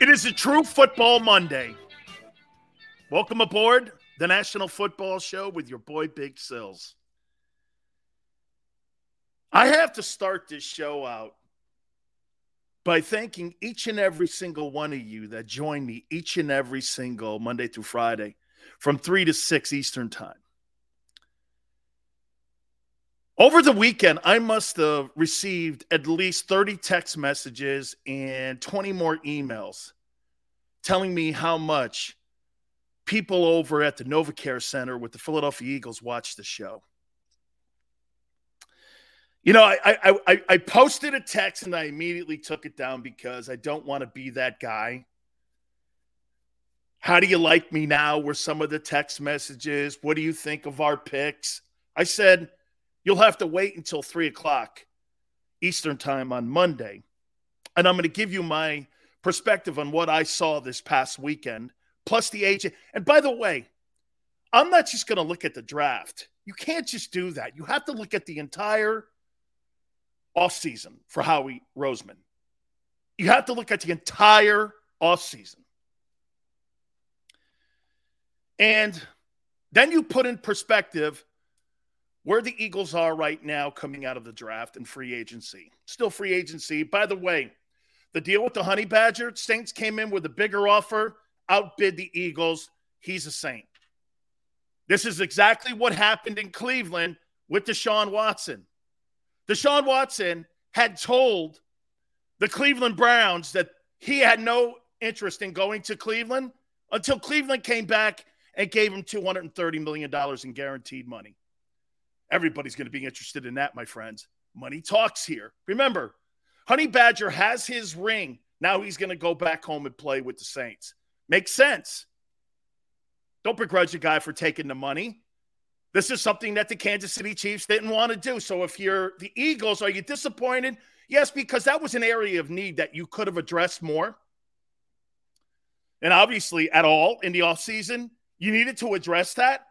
It is a true football Monday. Welcome aboard the National Football Show with your boy Big Sills. I have to start this show out by thanking each and every single one of you that join me each and every single Monday through Friday from 3 to 6 Eastern Time. Over the weekend, I must have received at least 30 text messages and 20 more emails telling me how much people over at the NovaCare Center with the Philadelphia Eagles watched the show. You know, I, I I I posted a text and I immediately took it down because I don't want to be that guy. How do you like me now? Were some of the text messages? What do you think of our picks? I said, You'll have to wait until three o'clock Eastern time on Monday. And I'm going to give you my perspective on what I saw this past weekend, plus the agent. And by the way, I'm not just going to look at the draft. You can't just do that. You have to look at the entire offseason for Howie Roseman. You have to look at the entire offseason. And then you put in perspective where the Eagles are right now coming out of the draft and free agency. Still free agency. By the way, the deal with the Honey Badger, Saints came in with a bigger offer, outbid the Eagles. He's a Saint. This is exactly what happened in Cleveland with Deshaun Watson. Deshaun Watson had told the Cleveland Browns that he had no interest in going to Cleveland until Cleveland came back and gave him $230 million in guaranteed money. Everybody's going to be interested in that, my friends. Money talks here. Remember, Honey Badger has his ring. Now he's going to go back home and play with the Saints. Makes sense. Don't begrudge a guy for taking the money. This is something that the Kansas City Chiefs didn't want to do. So if you're the Eagles, are you disappointed? Yes, because that was an area of need that you could have addressed more. And obviously, at all in the offseason, you needed to address that.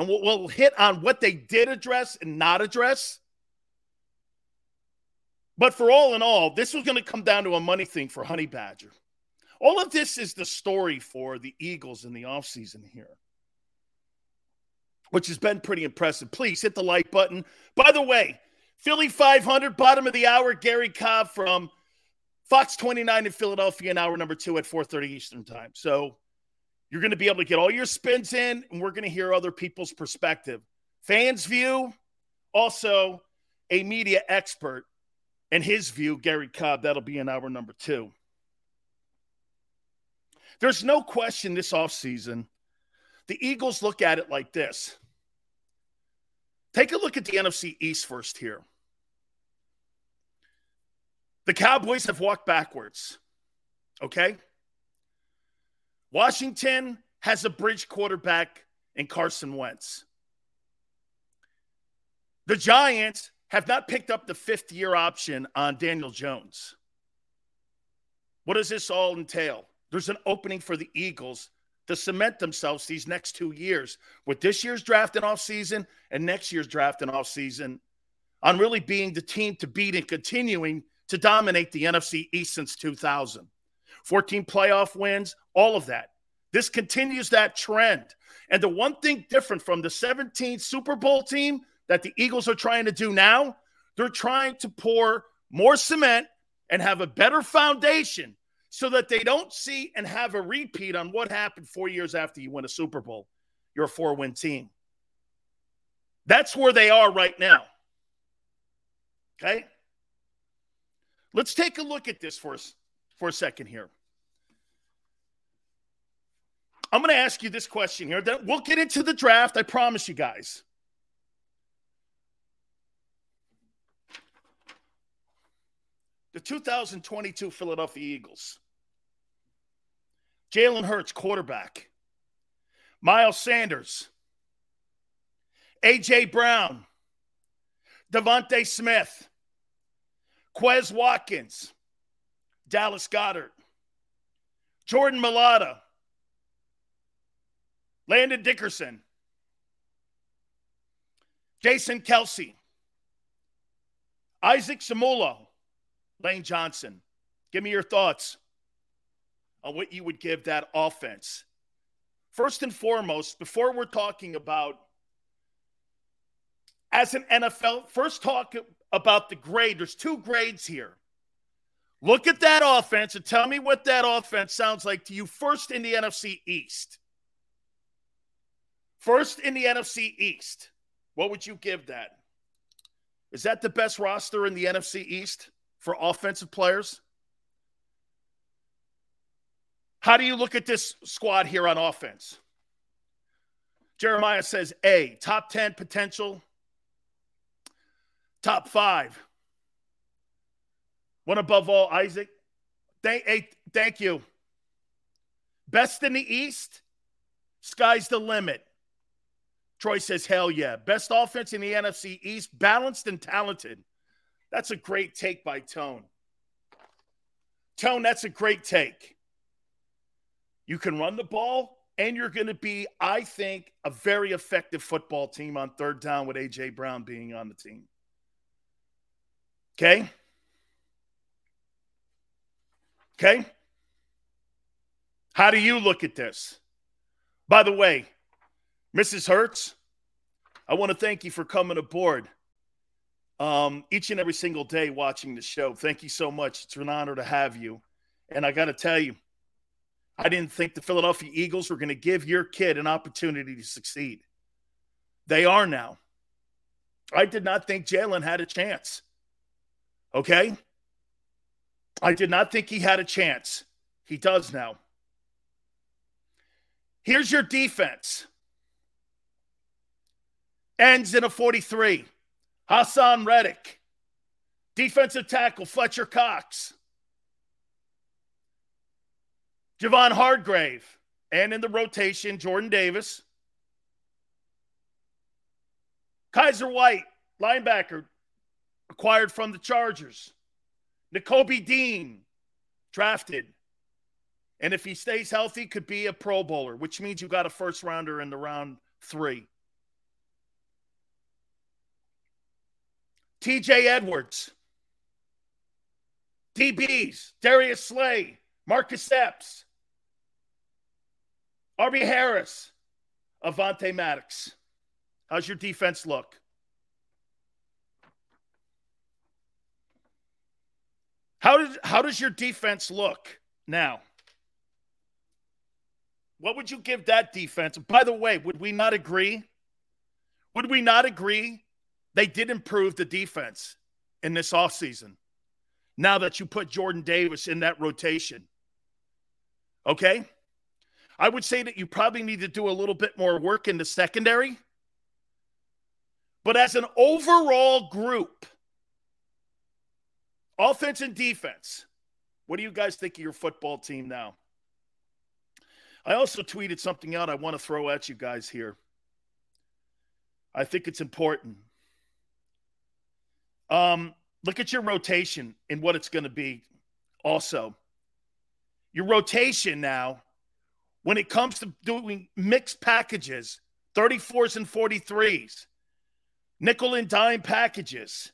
And we'll, we'll hit on what they did address and not address. But for all in all, this was going to come down to a money thing for Honey Badger. All of this is the story for the Eagles in the offseason here, which has been pretty impressive. Please hit the like button. By the way, Philly 500, bottom of the hour, Garry Cobb from Fox 29 in Philadelphia, in hour number two at 4.30 Eastern time. So you're going to be able to get all your spins in, and we're going to hear other people's perspective. Fans' view, also a media expert and his view, Garry Cobb, that'll be in hour number two. There's no question this offseason, the Eagles look at it like this. Take a look at the NFC East first here. The Cowboys have walked backwards. Okay? Washington has a bridge quarterback in Carson Wentz. The Giants have not picked up the fifth year option on Daniel Jones. What does this all entail? There's an opening for the Eagles to cement themselves these next two years with this year's draft and off season and next year's draft and off season on really being the team to beat and continuing to dominate the NFC East since 2000. 14 playoff wins, all of that. This continues that trend. And the one thing different from the 17 Super Bowl team that the Eagles are trying to do now, they're trying to pour more cement and have a better foundation so that they don't see and have a repeat on what happened four years after you win a Super Bowl. You're a four win team. That's where they are right now. Okay? Let's take a look at this for, for a second here. I'm going to ask you this question here. Then we'll get into the draft. I promise you guys. The 2022 Philadelphia Eagles. Jalen Hurts, quarterback. Miles Sanders. A.J. Brown. DeVonta Smith. Quez Watkins. Dallas Goedert, Jordan Mailata. Landon Dickerson, Jason Kelce, Isaac Seumalo, Lane Johnson. Give me your thoughts on what you would give that offense. First and foremost, before we're talking about as an NFL, first talk about the grade. There's two grades here. Look at that offense and tell me what that offense sounds like to you first in the NFC East. First in the NFC East, what would you give that? Is that the best roster in the NFC East for offensive players? How do you look at this squad here on offense? Jeremiah says A, top 10 potential, top five. One above all, Isaac. Thank, hey, thank you. Best in the East, sky's the limit. Troy says, hell yeah. Best offense in the NFC East, balanced and talented. That's a great take by Tone. Tone, that's a great take. You can run the ball, and you're going to be, I think, a very effective football team on third down with A.J. Brown being on the team. Okay? Okay? How do you look at this? By the way, Mrs. Hurts, I want to thank you for coming aboard um, each and every single day watching the show. Thank you so much. It's an honor to have you. And I got to tell you, I didn't think the Philadelphia Eagles were going to give your kid an opportunity to succeed. They are now. I did not think Jalen had a chance. Okay? I did not think he had a chance. He does now. Here's your defense ends in a 43. Haason Reddick. Defensive tackle, Fletcher Cox. Javon Hargrave. And in the rotation, Jordan Davis. Kyzir White, linebacker, acquired from the Chargers. Nakobe Dean, drafted. And if he stays healthy, could be a Pro Bowler, which means you got a first rounder in the round three. TJ Edwards, DBs, Darius Slay, Marcus Epps, Arby Harris, Avonte Maddox. How's your defense look? How did how does your defense look now? What would you give that defense? By the way, would we not agree? Would we not agree they did improve the defense in this offseason. Now that you put Jordan Davis in that rotation. Okay? I would say that you probably need to do a little bit more work in the secondary. But as an overall group, offense and defense, what do you guys think of your football team now? I also tweeted something out I want to throw at you guys here. I think it's important. Um, look at your rotation and what it's going to be. Also, your rotation now, when it comes to doing mixed packages, 34s and 43s, nickel and dime packages.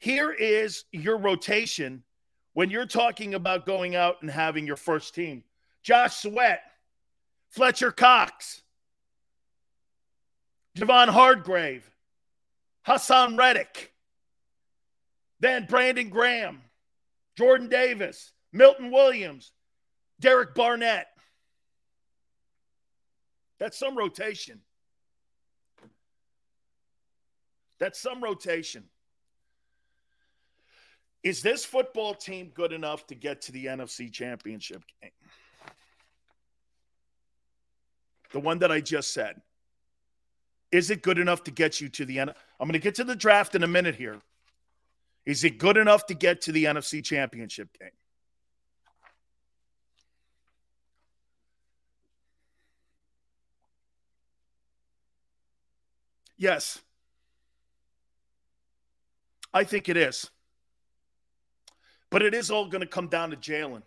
Here is your rotation when you're talking about going out and having your first team. Josh Sweat, Fletcher Cox, Javon Hargrave, Haason Reddick, then Brandon Graham, Jordan Davis, Milton Williams, Derek Barnett. That's some rotation. That's some rotation. Is this football team good enough to get to the NFC championship game? The one that I just said. Is it good enough to get you to the end? I'm going to get to the draft in a minute here. Is it good enough to get to the NFC championship game? Yes. I think it is. But it is all going to come down to Jalen.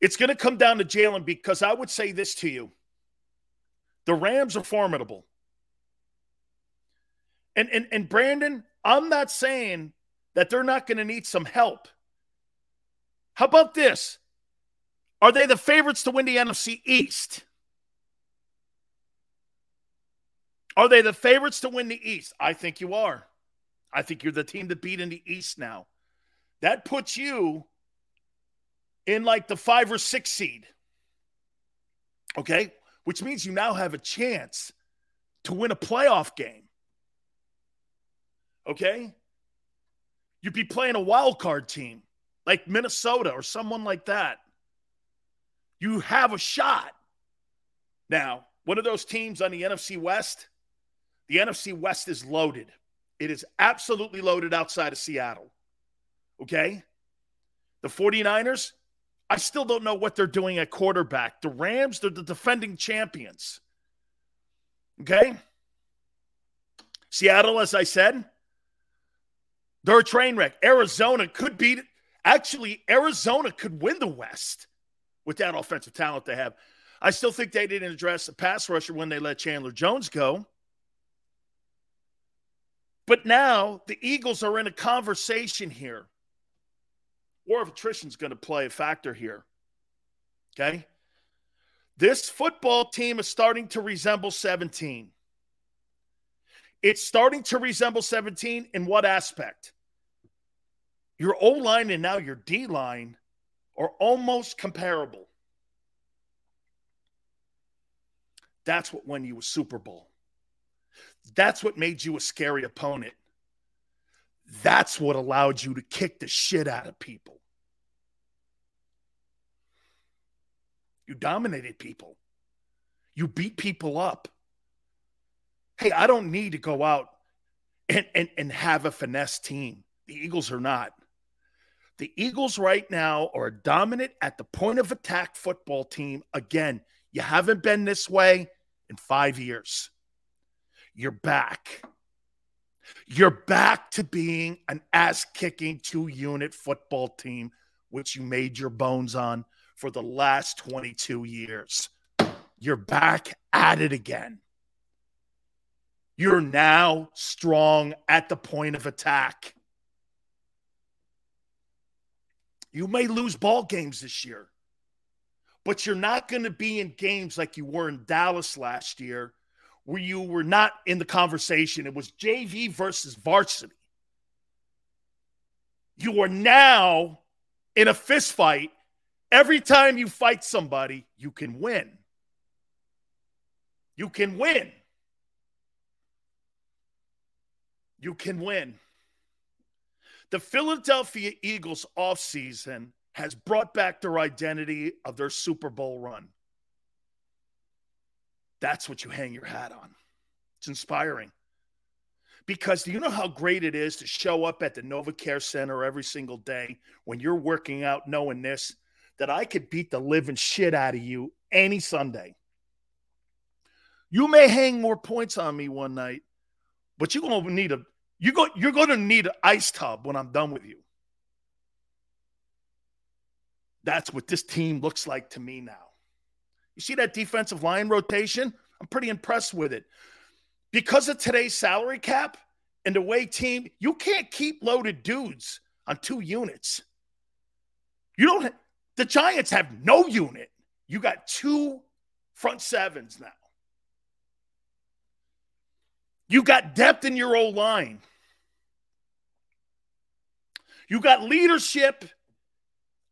It's going to come down to Jalen because I would say this to you the Rams are formidable. And, and, and Brandon, I'm not saying that they're not going to need some help. How about this? Are they the favorites to win the NFC East? Are they the favorites to win the East? I think you are. I think you're the team to beat in the East now. That puts you in like the five or six seed. Okay. Which means you now have a chance to win a playoff game. Okay. You'd be playing a wild card team like Minnesota or someone like that. You have a shot. Now, one of those teams on the NFC West, the NFC West is loaded. It is absolutely loaded outside of Seattle. Okay? The 49ers, I still don't know what they're doing at quarterback. The Rams, they're the defending champions. Okay? Seattle, as I said, they're a train wreck. Arizona could beat. Actually, Arizona could win the West with that offensive talent they have. I still think they didn't address the pass rusher when they let Chandler Jones go. But now the Eagles are in a conversation here. War of attrition is going to play a factor here. Okay. This football team is starting to resemble 17. It's starting to resemble 17 in what aspect? Your O line and now your D line are almost comparable. That's what won you a Super Bowl. That's what made you a scary opponent. That's what allowed you to kick the shit out of people. You dominated people. You beat people up. Hey, I don't need to go out and, and, and have a finesse team. The Eagles are not. The Eagles right now are a dominant at the point of attack football team. Again, you haven't been this way in five years. You're back. You're back to being an ass kicking two unit football team, which you made your bones on for the last 22 years. You're back at it again. You're now strong at the point of attack. You may lose ball games this year, but you're not going to be in games like you were in Dallas last year where you were not in the conversation. It was JV versus varsity. You are now in a fist fight. Every time you fight somebody, you can win. You can win. You can win. The Philadelphia Eagles offseason has brought back their identity of their Super Bowl run. That's what you hang your hat on. It's inspiring. Because do you know how great it is to show up at the NovaCare Center every single day when you're working out knowing this, that I could beat the living shit out of you any Sunday? You may hang more points on me one night, but you're gonna need a you go you're gonna need an ice tub when I'm done with you. That's what this team looks like to me now. You see that defensive line rotation? I'm pretty impressed with it. Because of today's salary cap and the way team, you can't keep loaded dudes on two units. You don't, the Giants have no unit. You got two front sevens now. You got depth in your old line. You got leadership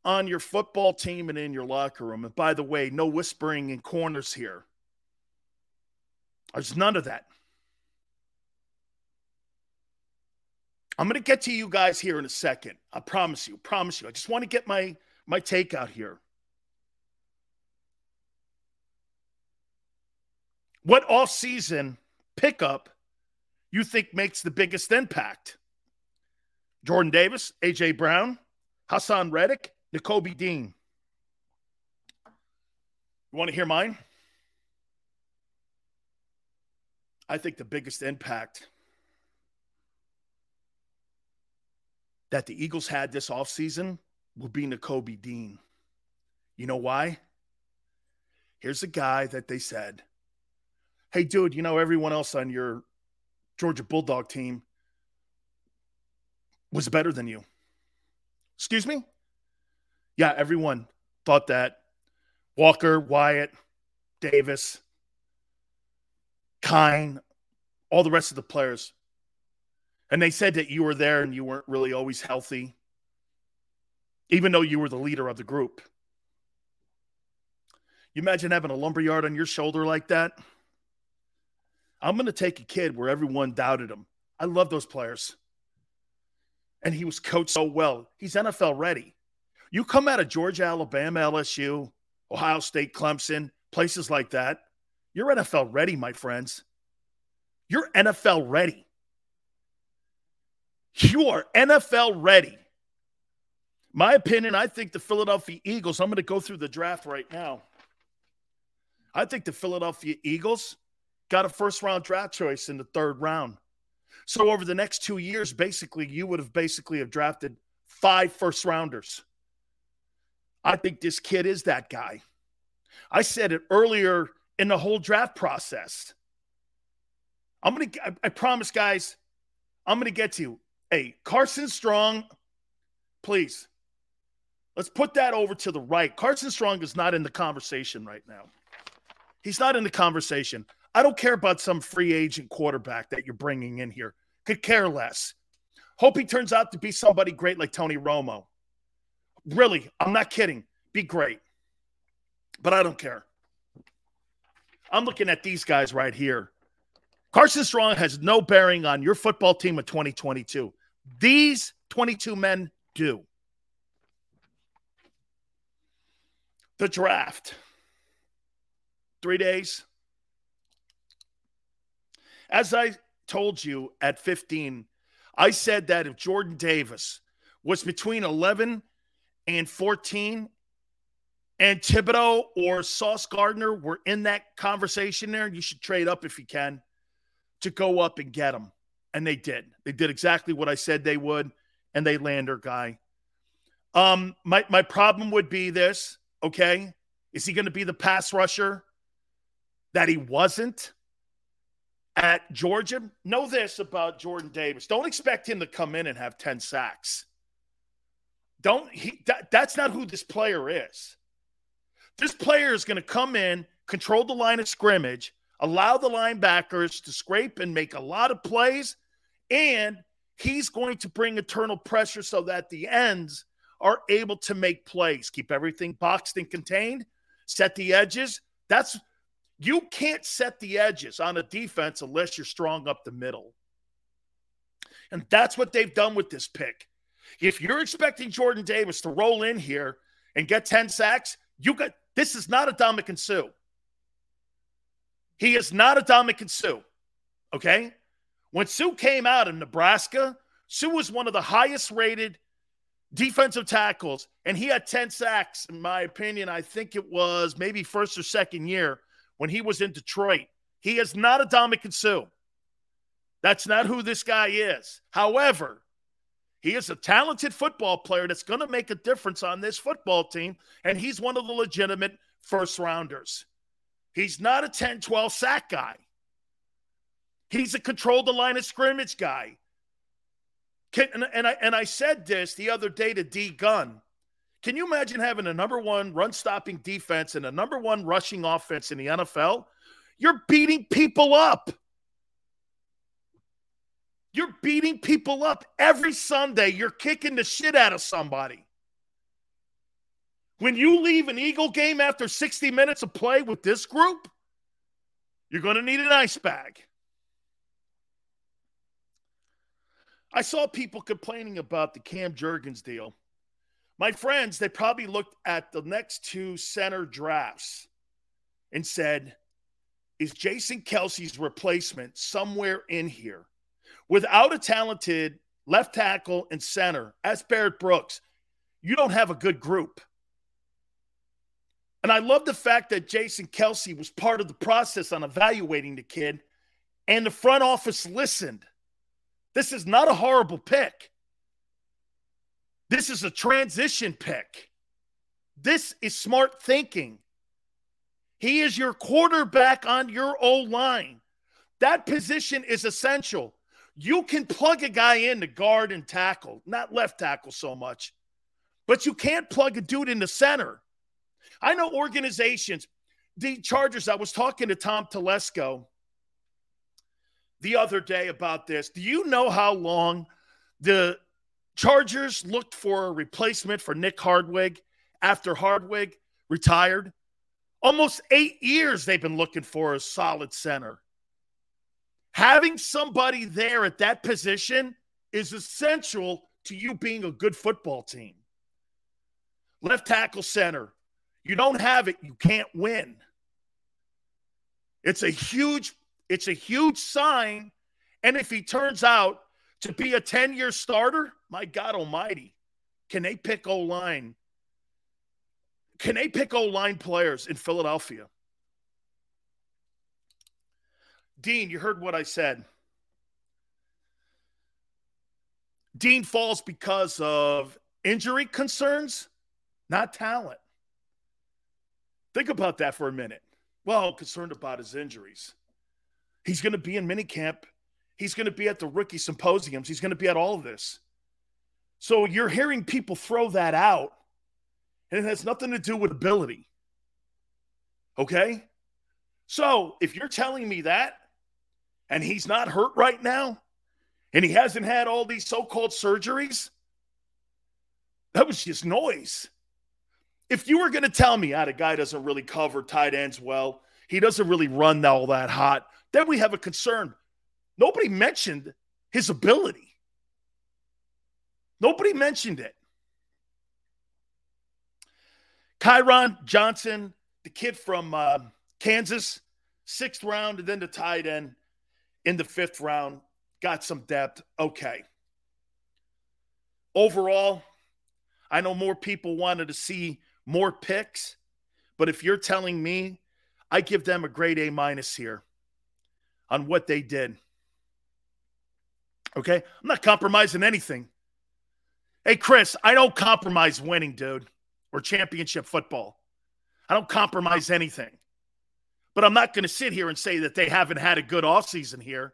on your football team and in your locker room. And by the way, no whispering in corners here. There's none of that. I'm going to get to you guys here in a second. I promise you. Promise you. I just want to get my my take out here. What off-season pickup you think makes the biggest impact? Jordan Davis, AJ Brown, Haason Reddick, Nakobe Dean. You want to hear mine? I think the biggest impact that the Eagles had this offseason would be Nakobe Dean. You know why? Here's a guy that they said, Hey, dude, you know, everyone else on your Georgia Bulldog team was better than you. Excuse me? Yeah, everyone thought that. Walker, Wyatt, Davis, Kine, all the rest of the players. And they said that you were there and you weren't really always healthy, even though you were the leader of the group. You imagine having a lumberyard on your shoulder like that? I'm going to take a kid where everyone doubted him. I love those players and he was coached so well. He's NFL ready. You come out of Georgia, Alabama, LSU, Ohio State, Clemson, places like that, you're NFL ready, my friends. You're NFL ready. You are NFL ready. My opinion, I think the Philadelphia Eagles, I'm going to go through the draft right now. I think the Philadelphia Eagles got a first round draft choice in the third round. So over the next two years, basically, you would have basically have drafted five first rounders. I think this kid is that guy. I said it earlier in the whole draft process. I'm gonna. I, I promise, guys. I'm gonna get to you. Hey, Carson Strong, please. Let's put that over to the right. Carson Strong is not in the conversation right now. He's not in the conversation. I don't care about some free agent quarterback that you're bringing in here. Could care less. Hope he turns out to be somebody great like Tony Romo. Really, I'm not kidding. Be great. But I don't care. I'm looking at these guys right here. Carson Strong has no bearing on your football team of 2022. These 22 men do. The draft. Three days. As I told you at 15, I said that if Jordan Davis was between 11 and 14 and Thibodeaux or Sauce Gardner were in that conversation there, you should trade up if you can to go up and get them. And they did. They did exactly what I said they would, and they land their guy. Um, my my problem would be this, okay? Is he going to be the pass rusher that he wasn't? at Georgia, know this about Jordan Davis. Don't expect him to come in and have 10 sacks. Don't he that, that's not who this player is. This player is going to come in, control the line of scrimmage, allow the linebackers to scrape and make a lot of plays, and he's going to bring eternal pressure so that the ends are able to make plays, keep everything boxed and contained, set the edges. That's you can't set the edges on a defense unless you're strong up the middle. And that's what they've done with this pick. If you're expecting Jordan Davis to roll in here and get 10 sacks, you got this is not a Ndamukong Suh. He is not a Ndamukong Suh. Okay? When Suh came out in Nebraska, Suh was one of the highest rated defensive tackles, and he had 10 sacks, in my opinion. I think it was maybe first or second year when he was in Detroit. He is not a Ndamukong Suh. That's not who this guy is. However, he is a talented football player that's going to make a difference on this football team, and he's one of the legitimate first rounders. He's not a 10 12 sack guy. He's a control the line of scrimmage guy. Can, and, and, I, and I said this the other day to D Gun. Can you imagine having a number one run stopping defense and a number one rushing offense in the NFL? You're beating people up. You're beating people up every Sunday. You're kicking the shit out of somebody. When you leave an Eagle game after 60 minutes of play with this group, you're going to need an ice bag. I saw people complaining about the Cam Jurgens deal. My friends, they probably looked at the next two center drafts and said, Is Jason Kelce's replacement somewhere in here? Without a talented left tackle and center, as Barrett Brooks, you don't have a good group. And I love the fact that Jason Kelce was part of the process on evaluating the kid, and the front office listened. This is not a horrible pick. This is a transition pick. This is smart thinking. He is your quarterback on your O line. That position is essential. You can plug a guy in to guard and tackle, not left tackle so much, but you can't plug a dude in the center. I know organizations, the Chargers, I was talking to Tom Telesco the other day about this. Do you know how long the Chargers looked for a replacement for Nick Hardwick after Hardwick retired? Almost eight years they've been looking for a solid center. Having somebody there at that position is essential to you being a good football team. Left tackle center. You don't have it, you can't win. It's a huge it's a huge sign and if he turns out to be a 10-year starter, my God almighty, can they pick O-line? Can they pick O-line players in Philadelphia? Dean, you heard what I said. Dean falls because of injury concerns, not talent. Think about that for a minute. Well, concerned about his injuries. He's going to be in minicamp. He's going to be at the rookie symposiums. He's going to be at all of this. So you're hearing people throw that out, and it has nothing to do with ability. Okay? So if you're telling me that, and he's not hurt right now, and he hasn't had all these so called surgeries, that was just noise. If you were going to tell me, ah, the guy doesn't really cover tight ends well, he doesn't really run all that hot, then we have a concern. Nobody mentioned his ability. Nobody mentioned it. Kyron Johnson, the kid from uh, Kansas, sixth round, and then the tight end in the fifth round. Got some depth. Okay. Overall, I know more people wanted to see more picks, but if you're telling me, I give them a grade A minus here on what they did. Okay? I'm not compromising anything. Hey, Chris, I don't compromise winning, dude, or championship football. I don't compromise anything. But I'm not going to sit here and say that they haven't had a good offseason here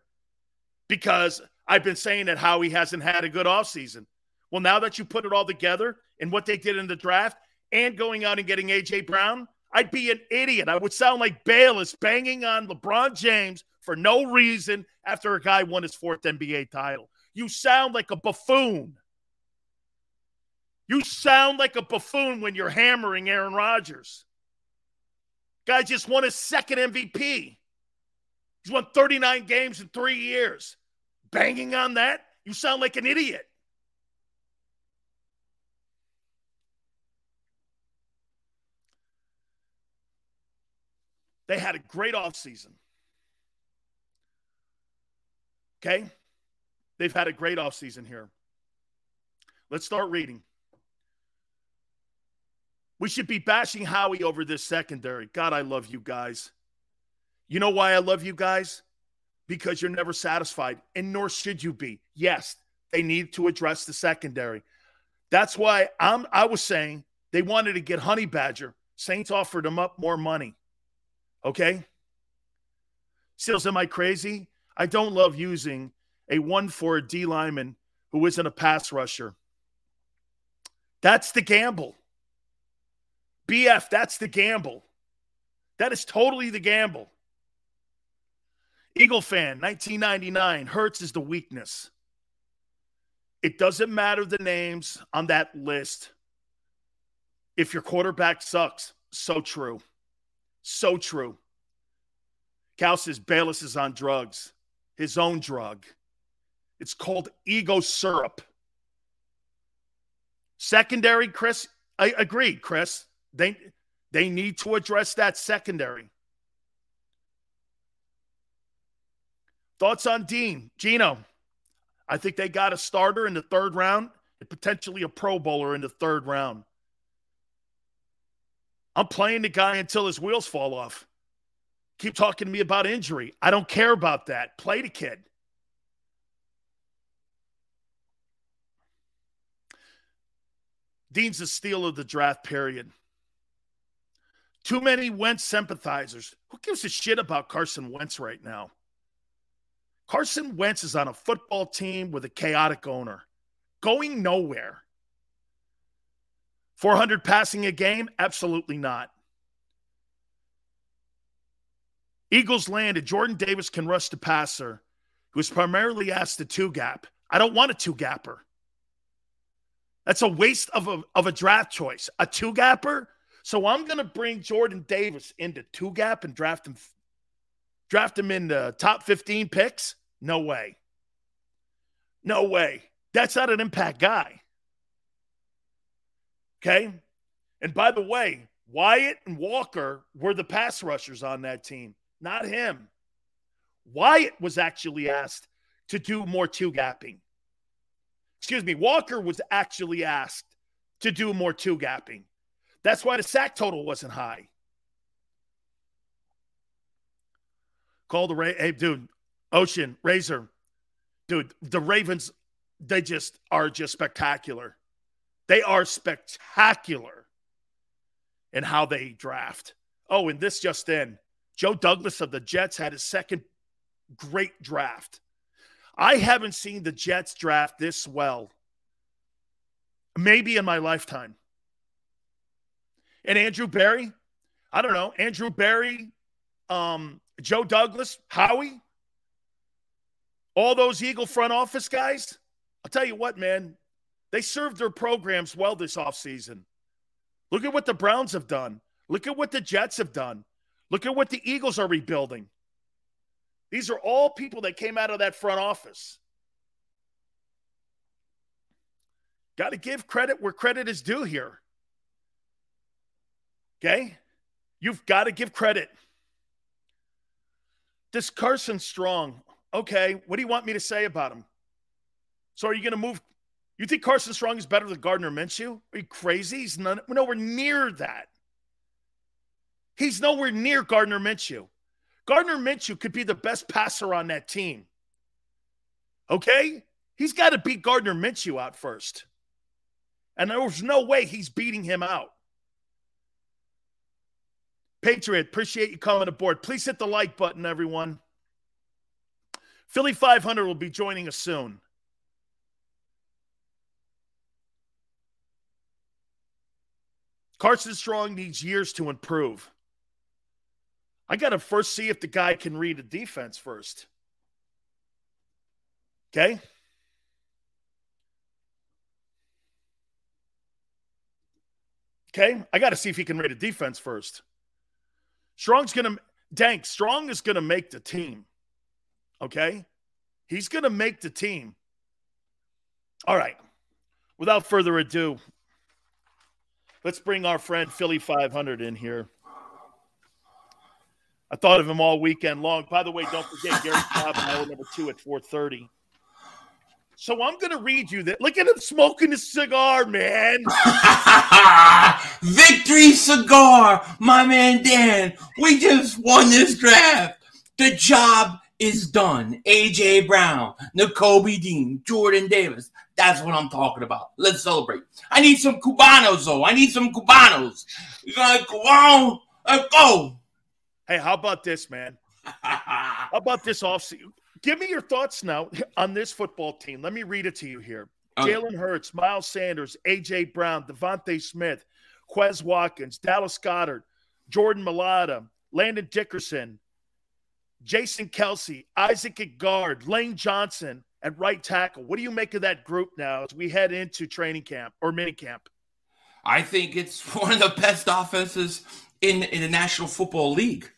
because I've been saying that Howie hasn't had a good offseason. Well, now that you put it all together and what they did in the draft and going out and getting A.J. Brown, I'd be an idiot. I would sound like Bayless banging on LeBron James for no reason after a guy won his fourth NBA title. You sound like a buffoon. You sound like a buffoon when you're hammering Aaron Rodgers. Guy just won his second MVP. He's won 39 games in three years. Banging on that? You sound like an idiot. They had a great offseason. Okay? They've had a great offseason here. Let's start reading. We should be bashing Howie over this secondary. God, I love you guys. You know why I love you guys? Because you're never satisfied, and nor should you be. Yes, they need to address the secondary. That's why I'm I was saying they wanted to get Honey Badger. Saints offered him up more money. Okay? Seals, am I crazy? I don't love using a 1 for a D lineman who isn't a pass rusher. That's the gamble. BF, that's the gamble. That is totally the gamble. Eagle fan, 1999. Hurts is the weakness. It doesn't matter the names on that list. If your quarterback sucks, so true. So true. Cal says Bayless is on drugs, his own drug. It's called ego syrup. Secondary, Chris, I agree, Chris. They they need to address that secondary. Thoughts on Dean? Gino, I think they got a starter in the third round and potentially a Pro Bowler in the third round. I'm playing the guy until his wheels fall off. Keep talking to me about injury. I don't care about that. Play the kid. Dean's the steal of the draft period. Too many Wentz sympathizers. Who gives a shit about Carson Wentz right now? Carson Wentz is on a football team with a chaotic owner, going nowhere. 400 passing a game? Absolutely not. Eagles landed. Jordan Davis can rush the passer, who is primarily asked to two gap. I don't want a two gapper. That's a waste of a, of a draft choice. A two gapper? So I'm going to bring Jordan Davis into two gap and draft him draft him in the top 15 picks? No way. No way. That's not an impact guy. Okay? And by the way, Wyatt and Walker were the pass rushers on that team, not him. Wyatt was actually asked to do more two gapping. Excuse me, Walker was actually asked to do more two gapping. That's why the sack total wasn't high. Call the Ray. Hey, dude, Ocean, Razor, dude, the Ravens, they just are just spectacular. They are spectacular in how they draft. Oh, and this just in Joe Douglas of the Jets had his second great draft. I haven't seen the Jets draft this well, maybe in my lifetime. And Andrew Berry, I don't know, Andrew Berry, um, Joe Douglas, Howie, all those Eagle front office guys, I'll tell you what, man, they served their programs well this offseason. Look at what the Browns have done. Look at what the Jets have done. Look at what the Eagles are rebuilding. These are all people that came out of that front office. Got to give credit where credit is due here. Okay? You've got to give credit. This Carson Strong, Okay, what do you want me to say about him? So are you going to move? You think Carson Strong is better than Gardner Minshew? Are you crazy? He's none, nowhere near that. He's nowhere near Gardner Minshew. Gardner Minshew could be the best passer on that team. Okay? He's got to beat Gardner Minshew out first. And there's no way he's beating him out. Patriot, appreciate you coming aboard. Please hit the like button, everyone. Philly 500 will be joining us soon. Carson Strong needs years to improve. I got to first see if the guy can read a defense first. Okay? Okay? I got to see if he can read a defense first. Strong's going to, Dank, Strong is going to make the team. Okay? He's going to make the team. All right. Without further ado, let's bring our friend Philly 500 in here. I thought of him all weekend long. By the way, don't forget Garry Cobb and hour number two at 4:30. So I'm going to read you that. Look at him smoking a cigar, man. Victory cigar, my man Dan. We just won this draft. The job is done. AJ Brown, Nakobe Dean, Jordan Davis. That's what I'm talking about. Let's celebrate. I need some Cubanos, though. I need some Cubanos. You got Cubano? Let's go. Hey, how about this, man? How about this offseason? Give me your thoughts now on this football team. Let me read it to you here. Okay. Jalen Hurts, Miles Sanders, AJ Brown, DeVonta Smith, Quez Watkins, Dallas Goedert, Jordan Mailata, Landon Dickerson, Jason Kelce, Isaac at guard, Lane Johnson at right tackle. What do you make of that group now as we head into training camp or mini camp? I think it's one of the best offenses in in the National Football League.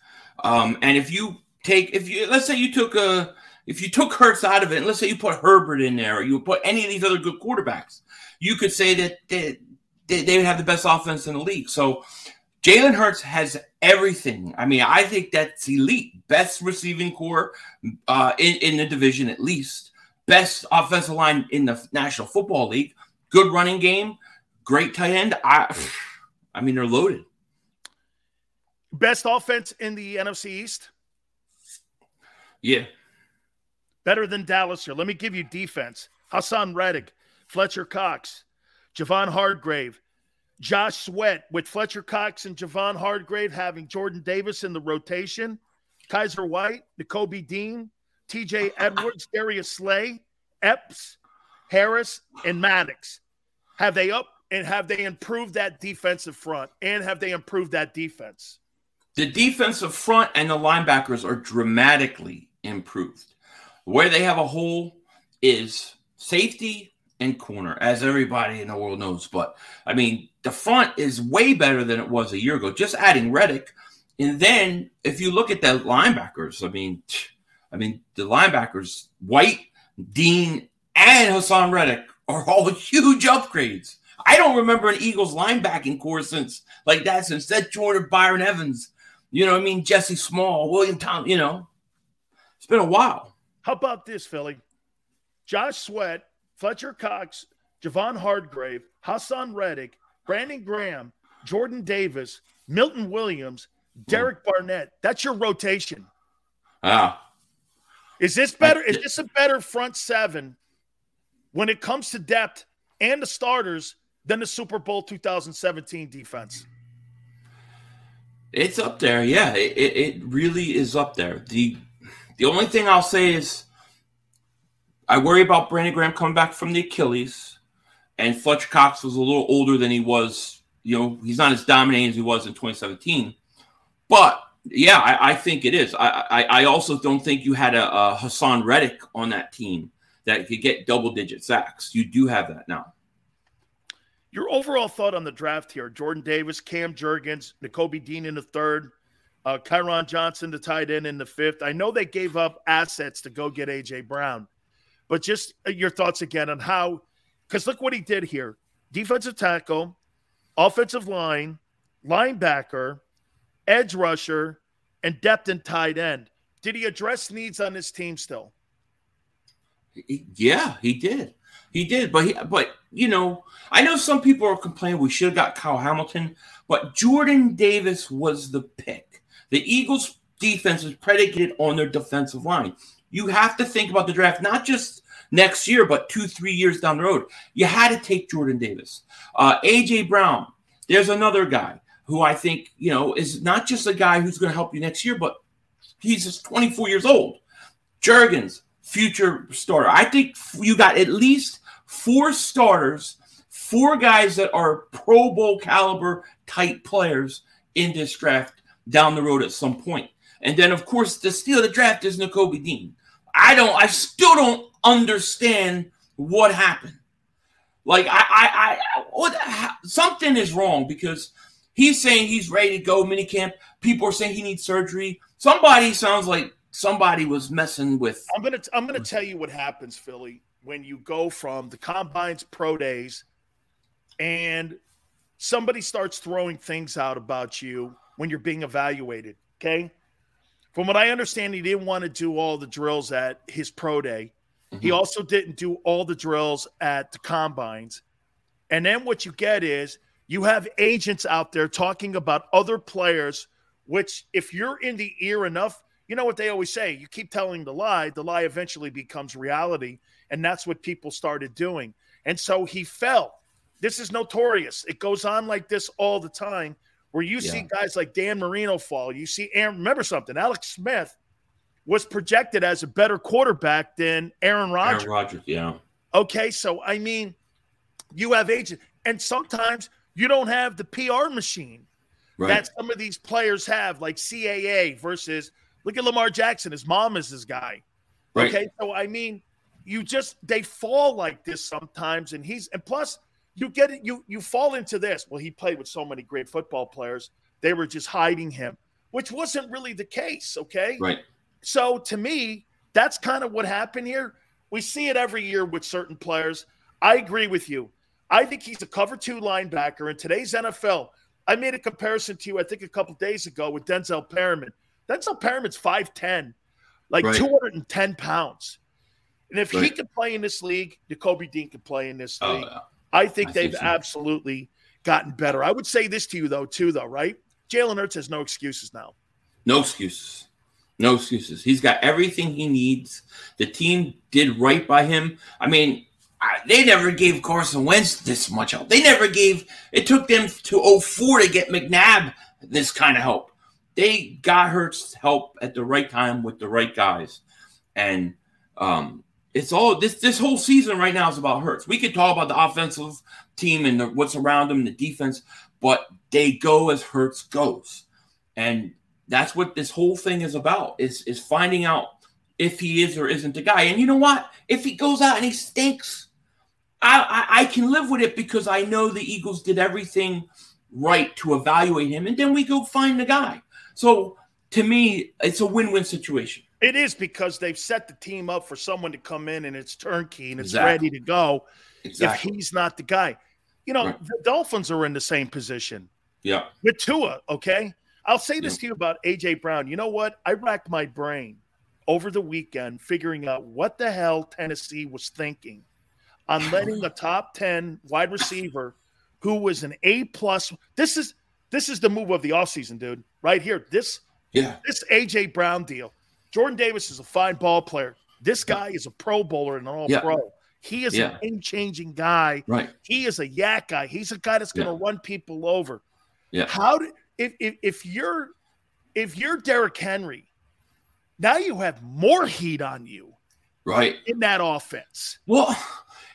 Um, and if you take, if you let's say you took a, if you took Hurts out of it, and let's say you put Herbert in there, or you put any of these other good quarterbacks, you could say that they, they, they would have the best offense in the league. So Jalen Hurts has everything. I mean, I think that's elite, best receiving core uh, in in the division at least, best offensive line in the National Football League, good running game, great tight end. I, I mean, they're loaded. Best offense in the NFC East? Yeah. Better than Dallas here. Let me give you defense. Haason Reddick, Fletcher Cox, Javon Hargrave, Josh Sweat with Fletcher Cox and Javon Hargrave having Jordan Davis in the rotation, Kyzir White, Nakobe Dean, TJ Edwards, Darius Slay, Epps, Harris, and Maddox. Have they up and have they improved that defensive front? And have they improved that defense? The defensive front and the linebackers are dramatically improved. Where they have a hole is safety and corner, as everybody in the world knows. But I mean, the front is way better than it was a year ago. Just adding Reddick, and then if you look at the linebackers, I mean, I mean the linebackers, White, Dean, and Haason Reddick are all huge upgrades. I don't remember an Eagles linebacking core since like that since that Jordan Byron Evans. You know, I mean Jessie Small, William Tom. You know, it's been a while. How about this, Philly? Josh Sweat, Fletcher Cox, Javon Hargrave, Haason Reddick, Brandon Graham, Jordan Davis, Milton Williams, Derek Barnett. That's your rotation. Ah, Is this better? Is this a better front seven when it comes to depth and the starters than the Super Bowl 2017 defense? It's up there, yeah. It, it, it really is up there. the The only thing I'll say is, I worry about Brandon Graham coming back from the Achilles, and Fletcher Cox was a little older than he was. You know, he's not as dominating as he was in 2017. But yeah, I, I think it is. I, I, I also don't think you had a, a Haason Reddick on that team that could get double digit sacks. You do have that now. Your overall thought on the draft here: Jordan Davis, Cam Jurgens, Nakobe Dean in the third, uh, Kyron Johnson, the tight end in the fifth. I know they gave up assets to go get AJ Brown, but just uh, your thoughts again on how, because look what he did here: defensive tackle, offensive line, linebacker, edge rusher, and depth and tight end. Did he address needs on his team still? Yeah, he did. He did, but he, but you know, I know some people are complaining we should have got Kyle Hamilton, but Jordan Davis was the pick. The Eagles' defense is predicated on their defensive line. You have to think about the draft not just next year, but two, three years down the road. You had to take Jordan Davis, uh, AJ Brown. There's another guy who I think you know is not just a guy who's going to help you next year, but he's just 24 years old. Jurgens, future starter. I think you got at least four starters, four guys that are Pro Bowl caliber type players in this draft down the road at some point. And then, of course, the steal of the draft is Nakobe Dean. I don't, I still don't understand what happened. Like, I, I, I what, ha- something is wrong because he's saying he's ready to go minicamp. People are saying he needs surgery. Somebody sounds like somebody was messing with. I'm gonna I'm gonna tell you what happens, Philly, when you go from the combines pro days and somebody starts throwing things out about you when you're being evaluated. Okay. From what I understand, he didn't want to do all the drills at his pro day. He Mhm. also didn't do all the drills at the combines. And then what you get is you have agents out there talking about other players, which if you're in the ear enough, you know what they always say you keep telling the lie, the lie eventually becomes reality. And that's what people started doing. And so he fell. This is notorious. It goes on like this all the time where you Yeah. see guys like Dan Marino fall. You see Aaron, remember something, Alex Smith was projected as a better quarterback than Aaron Rodgers. Aaron Rodgers, yeah. Okay, so I mean, you have agents, and sometimes you don't have the PR machine Right. that some of these players have, like CAA versus look at Lamar Jackson. His mom is his guy. right. Okay, so I mean, you just they fall like this sometimes, and he's and plus you get it, you you fall into this. Well, he played with so many great football players, they were just hiding him, which wasn't really the case. Okay, Right. so to me, that's kind of what happened here. We see it every year with certain players. I agree with you. I think he's a cover two linebacker in today's NFL. I made a comparison to you, I think, a couple days ago with Denzel Perryman. Denzel Perryman's 5'10, like Right. 210 pounds. And if he Right. can play in this league, Jacoby Dean can play in this Oh, league. I think I they've so. absolutely gotten better. I would say this to you, though, too, though, right? Jalen Hurts has no excuses now. No excuses. No excuses. He's got everything he needs. The team did right by him. I mean, I, they never gave Carson Wentz this much help. They never gave. It took them to 04 to get McNabb this kind of help. They got Hurts help at the right time with the right guys, and um, it's all this. This whole season right now is about Hurts. We could talk about the offensive team and the, what's around them, the defense, but they go as Hurts goes, and that's what this whole thing is about is is finding out if he is or isn't the guy and you know what if he goes out and he stinks I, I i can live with it because i know the eagles did everything right to evaluate him and then we go find the guy so to me it's a win-win situation It is because they've set the team up for someone to come in and it's turnkey and it's Exactly. ready to go exactly if he's not the guy. You know, Right. the Dolphins are in the same position yeah with Tua, okay? I'll say this Yeah. to you about AJ Brown. You know what? I racked my brain over the weekend figuring out what the hell Tennessee was thinking on letting a top 10 wide receiver who was an A plus. This is this is the move of the offseason, dude. Right here. This yeah this AJ Brown deal. Jordan Davis is a fine ball player. This guy is a pro bowler and an all Yeah. pro. He is Yeah. a game changing guy. right He is a YAC guy. He's a guy that's going to run people over. Yeah. How do if, if if you're if you're Derrick Henry, now you have more heat on you right in that offense. well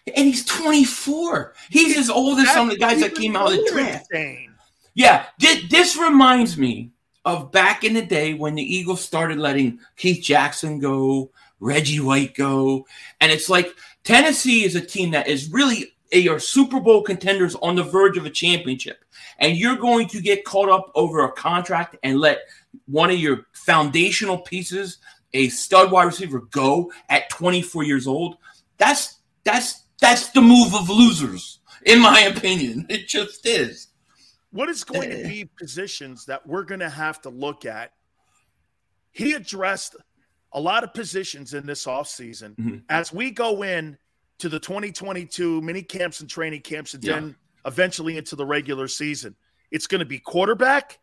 and he's 24 he's as old as some of the guys that came out of the draft insane. Yeah, thi- this reminds me of back in the day when the Eagles started letting Keith Jackson go, Reggie White go, and it's like Tennessee is a team that is really a are Super Bowl contenders on the verge of a championship, and you're going to get caught up over a contract and let one of your foundational pieces, a stud wide receiver, go at 24 years old. That's that's that's the move of losers, in my opinion. It just is. What is going Eh. to be positions that we're going to have to look at? He addressed a lot of positions in this offseason. Mhm. As we go in to the 2022 mini camps and training camps and Yeah. then eventually into the regular season, it's going to be quarterback.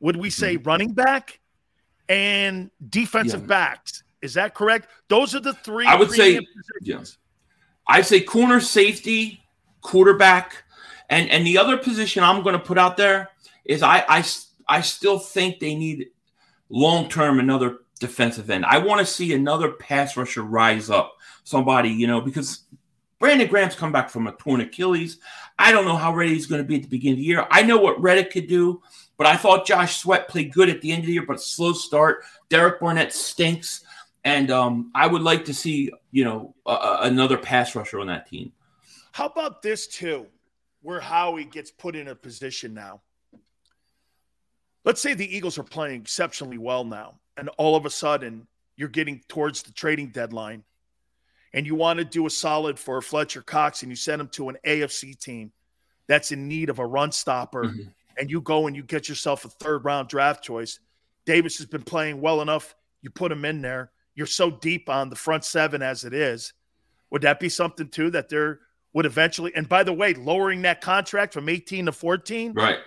Would we say running back and defensive Mm-hmm. Yeah. backs? Is that correct? Those are the three. I would say- positions. I say corner safety, quarterback, and and the other position I'm going to put out there is I I I still think they need long term another defensive end. I want to see another pass rusher rise up. Somebody you know because Brandon Graham's come back from a torn Achilles. I don't know how ready he's going to be at the beginning of the year. I know what Reddick could do, but I thought Josh Sweat played good at the end of the year, but slow start. Derek Barnett stinks. And um, I would like to see, you know, a- another pass rusher on that team. How about this too, where Howie gets put in a position now? Let's say the Eagles are playing exceptionally well now, and all of a sudden you're getting towards the trading deadline, and you want to do a solid for Fletcher Cox, and you send him to an AFC team that's in need of a run stopper, Mhm. and you go and you get yourself a third round draft choice. Davis has been playing well enough. You put him in there. You're so deep on the front seven as it is. Would that be something too that there would eventually? And by the way, lowering that contract from 18 to 14 Right.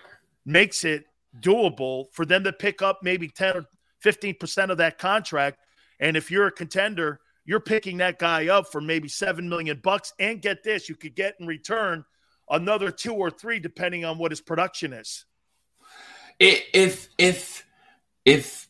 makes it doable for them to pick up maybe 10 or 15% of that contract. And if you're a contender, you're picking that guy up for maybe 7 million bucks. And get this, you could get in return another two or three, depending on what his production is. If if if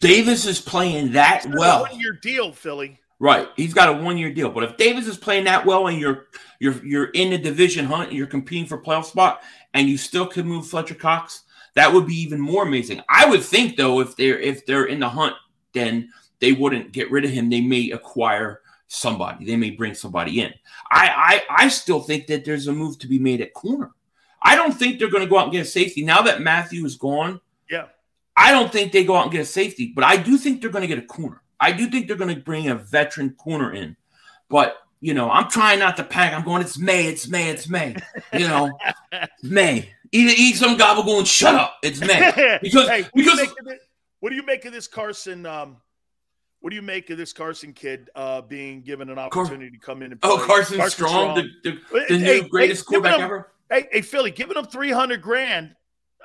Davis is playing that well, one-year deal, Philly. Right? He's got a one year deal. But if Davis is playing that well and you're you're you're in the division hunt, and you're competing for playoff spot, and you still can move Fletcher Cox, that would be even more amazing. I would think though, if they're if they're in the hunt, then they wouldn't get rid of him. They may acquire somebody. They may bring somebody in. I I, I still think that there's a move to be made at corner. I don't think they're going to go out and get a safety now that Matthew is gone. Yeah. I don't think they go out and get a safety, but I do think they're going to get a corner. I do think they're going to bring a veteran corner in. But, you know, I'm trying not to panic. I'm going, it's May, it's May, it's May. You know, May. Eat, eat some gabagool and shut up. It's May. Because, hey, what do, you because make of it, what do you make of this Carson? Um, what do you make of this Carson kid uh, being given an opportunity to come in and play? oh, Carson, Strong, the, the, the Hey, new greatest give quarterback him- ever. Hey, hey, Philly, giving him three hundred grand.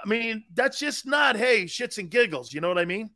I mean, that's just not hey shits and giggles. You know what I mean?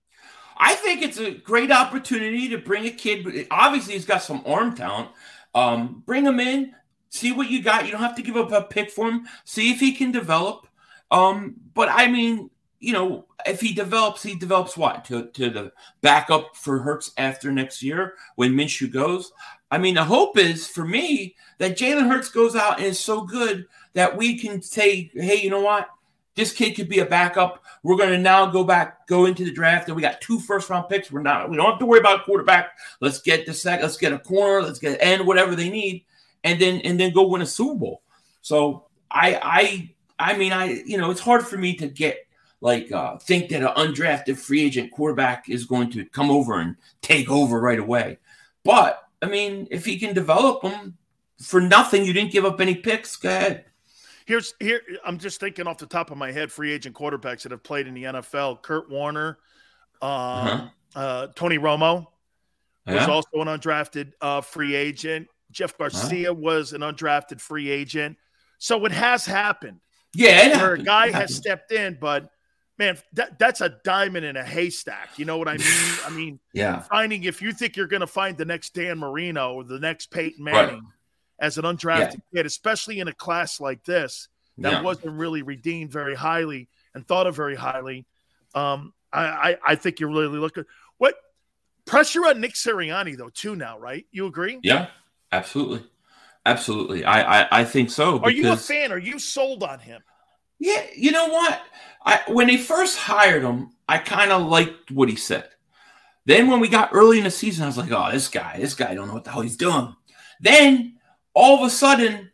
I think it's a great opportunity to bring a kid. Obviously, he's got some arm talent. Um, bring him in, see what you got. You don't have to give up a pick for him. See if he can develop. Um, but I mean, you know, if he develops, he develops what to to the backup for Hurts after next year when Minshew goes. I mean, the hope is for me that Jalen Hurts goes out and is so good that we can say, hey, you know what? This kid could be a backup. We're going to now go back, go into the draft, and we got two first round picks. We're not, we don't have to worry about quarterback. Let's get the sec, let's get a corner, let's get end whatever they need, and then and then go win a Super Bowl. So I I I mean I you know it's hard for me to get like uh, think that an undrafted free agent quarterback is going to come over and take over right away. But I mean, if he can develop them for nothing, you didn't give up any picks. Go ahead. Here's here. I'm just thinking off the top of my head, free agent quarterbacks that have played in the NFL: Kurt Warner, um, Uh-huh. uh, Tony Romo was also an undrafted uh, free agent. Jeff Garcia was an undrafted free agent. So it has happened Yeah, where a guy has stepped in, but man, that, that's a diamond in a haystack. You know what I mean? I mean, Yeah, finding if you think you're going to find the next Dan Marino or the next Peyton Right. As an undrafted kid, especially in a class like this that yeah. wasn't really redeemed very highly and thought of very highly. Um, I, I, I think you're really looking what pressure on Nick Sirianni though too now, right? You agree? Yeah, absolutely, absolutely. I I, I think so. Are you a fan? Are you sold on him? Yeah, you know what? I when they first hired him, I kind of liked what he said. Then when we got early in the season, I was like, "Oh, this guy, this guy don't know what the hell he's doing." Then all of a sudden,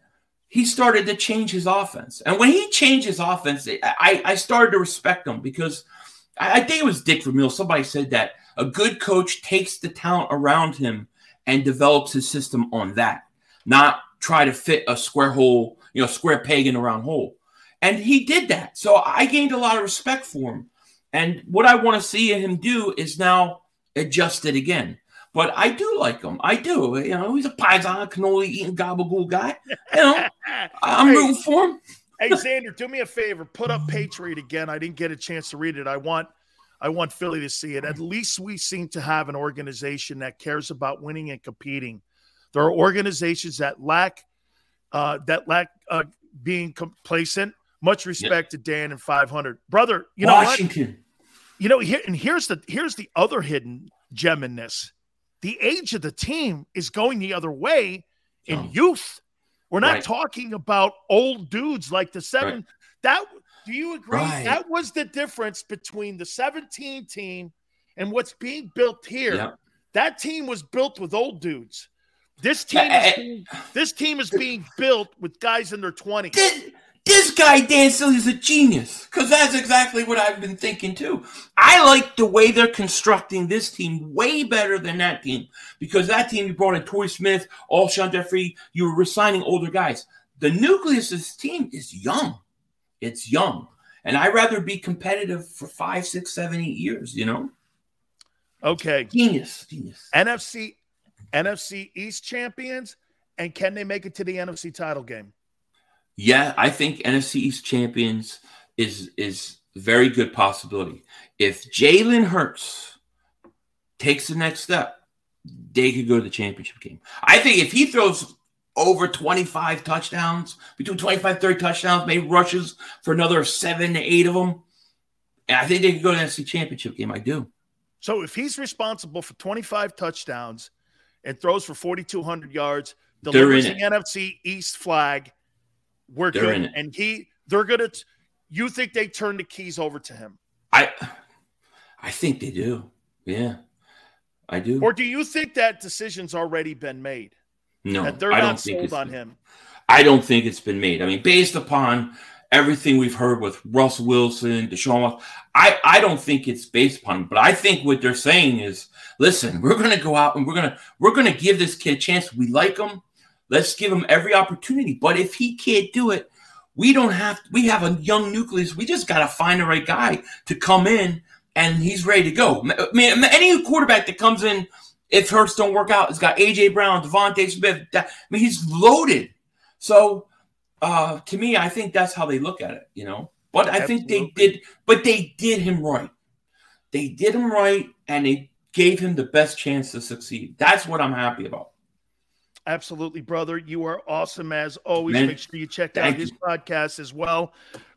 he started to change his offense, and when he changed his offense, I I started to respect him because I, I think it was Dick Vermeil. Somebody said that a good coach takes the talent around him and develops his system on that, not try to fit a square hole, you know, square peg in a round hole. And he did that. So I gained a lot of respect for him. And what I want to see him do is now adjust it again. But I do like him. I do. You know, he's a paisan, cannoli eating gabagool guy. You know, I'm Hey. rooting for him. hey Xander, do me a favor. Put up Patriot again. I didn't get a chance to read it. I want I want Philly to see it. At least we seem to have an organization that cares about winning and competing. There are organizations that lack uh, that lack uh, being complacent. Much respect to Dan and 500, brother. You know what? Washington. You know here and here's the here's the other hidden gem in this. The age of the team is going the other way in Oh. youth. We're not Right. talking about old dudes like the seven. Right. That do you agree? Right. That was the difference between the 17 team and what's being built here. Yeah. That team was built with old dudes. This team is being, this team is being built with guys in their 20s. This, this guy Dan is a genius because that's exactly what I've been thinking too. I like the way they're constructing this team way better than that team because that team you brought in Torrey Smith, Alshon Jeffery, you were resigning older guys. The nucleus of this team is young. It's young, and I'd rather be competitive for five, six, seven, eight years. You know, Okay. genius, genius. NFC NFC East champions and can they make it to the NFC title game? Yeah, I think NFC East champions is is very good possibility. If Jalen Hurts takes the next step, they could go to the championship game. I think if he throws over 25 touchdowns, between 25 30 touchdowns, maybe rushes for another seven to eight of them, I think they could go to the NFC Championship game. I do. So if he's responsible for 25 touchdowns and throws for 4,200 yards, delivers the NFC East flag, we're They're good. And he, they're gonna. You think they turn the keys over to him, I I think they do. Yeah. I do. or do you think that decision's already been made? no, that they're I not don't think sold it's on him. I don't think it's been made. I mean, based upon everything we've heard with Russ Wilson, Deshaun I, I don't think it's based upon. But I think what they're saying is, listen, we're going to go out and we're going to we're going to give this kid a chance. We like him. Let's give him every opportunity. But if he can't do it, we don't have. We have a young nucleus. We just got to find the right guy to come in, and he's ready to go. I mean, any quarterback that comes in. If Hurts don't work out, it's got AJ Brown, DeVonta Smith. That, I mean, he's loaded. So uh, to me, I think that's how they look at it, you know. But I think they did, but they did him right. They did him right, and they gave him the best chance to succeed. That's what I'm happy about. Absolutely, brother. You are awesome as always. Man, Make sure you check out his you. podcast as well,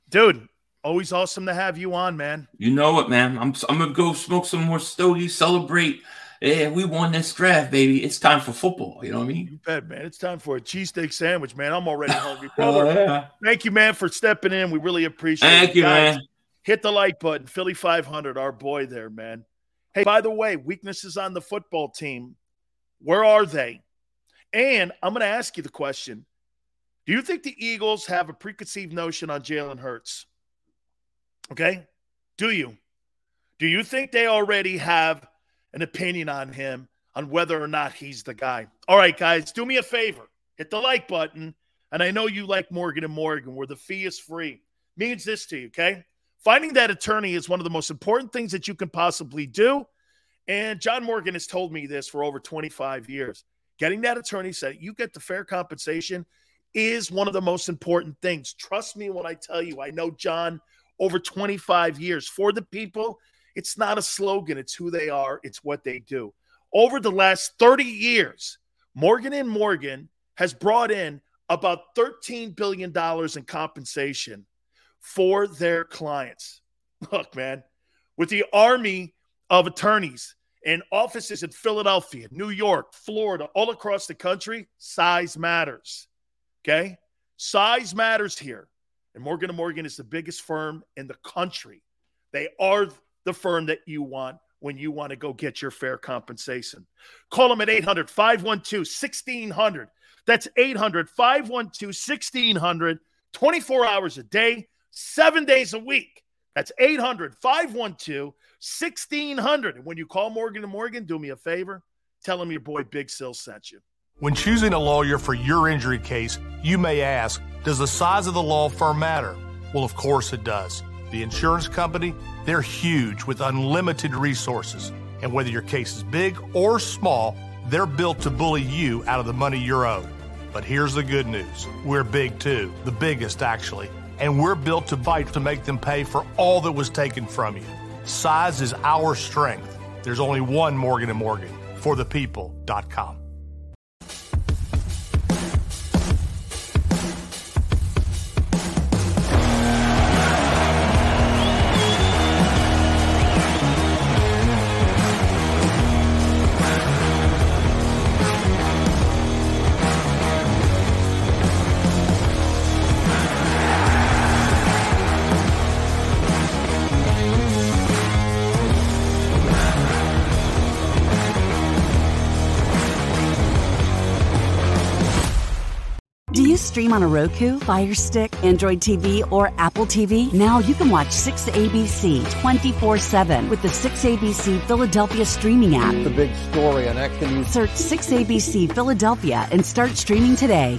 dude. Always awesome to have you on, man. You know it, man. I'm I'm gonna go smoke some more stogies, celebrate. Yeah, we won this draft, baby. It's time for football. You know what I mean? You bet, man. It's time for a cheesesteak sandwich, man. I'm already hungry, Oh, brother. yeah. Thank you, man, for stepping in. We really appreciate it. Thank you, Guys, man. Hit the like button. Philly 500, our boy there, man. Hey, by the way, weaknesses on the football team. Where are they? And I'm going to ask you the question Do you think the Eagles have a preconceived notion on Jalen Hurts? Okay. Do you? Do you think they already have an opinion on him on whether or not he's the guy? All right, guys, do me a favor. Hit the like button. And I know you like Morgan and Morgan, where the fee is free. Means this to you, okay? Finding that attorney is one of the most important things that you can possibly do. And John Morgan has told me this for over 25 years. Getting that attorney said you get the fair compensation is one of the most important things. Trust me when I tell you, I know John over 25 years. For the people, it's not a slogan, it's who they are, it's what they do. Over the last 30 years, Morgan and Morgan has brought in about $13 billion in compensation for their clients. Look, man, with the army of attorneys and offices in Philadelphia, New York, Florida, all across the country, size matters. Okay? Size matters here. And Morgan & Morgan is the biggest firm in the country. They are the firm that you want when you want to go get your fair compensation. Call them at 800 512 1600. That's 800 512 1600, 24 hours a day, seven days a week. That's 800 512 1600. And when you call Morgan and Morgan, do me a favor, tell them your boy Big Sill sent you. When choosing a lawyer for your injury case, you may ask, does the size of the law firm matter? Well, of course it does. The insurance company, they're huge with unlimited resources. And whether your case is big or small, they're built to bully you out of the money you're owed. But here's the good news we're big too, the biggest actually. And we're built to fight to make them pay for all that was taken from you. Size is our strength. There's only one Morgan and Morgan for the people.com. stream on a Roku, Fire Stick, Android TV, or Apple TV? Now you can watch 6ABC 24 7 with the 6ABC Philadelphia streaming app. The big story on Action News. Search 6ABC Philadelphia and start streaming today.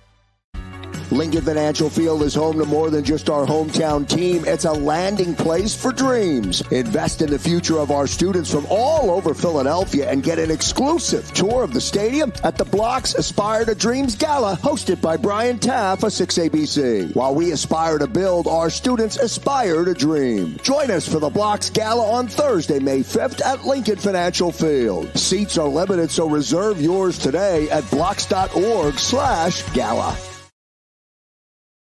Lincoln Financial Field is home to more than just our hometown team. It's a landing place for dreams. Invest in the future of our students from all over Philadelphia and get an exclusive tour of the stadium at the Blocks Aspire to Dreams Gala hosted by Brian Taff of 6ABC. While we aspire to build, our students aspire to dream. Join us for the Blocks Gala on Thursday, May 5th at Lincoln Financial Field. Seats are limited, so reserve yours today at blocks.org slash gala.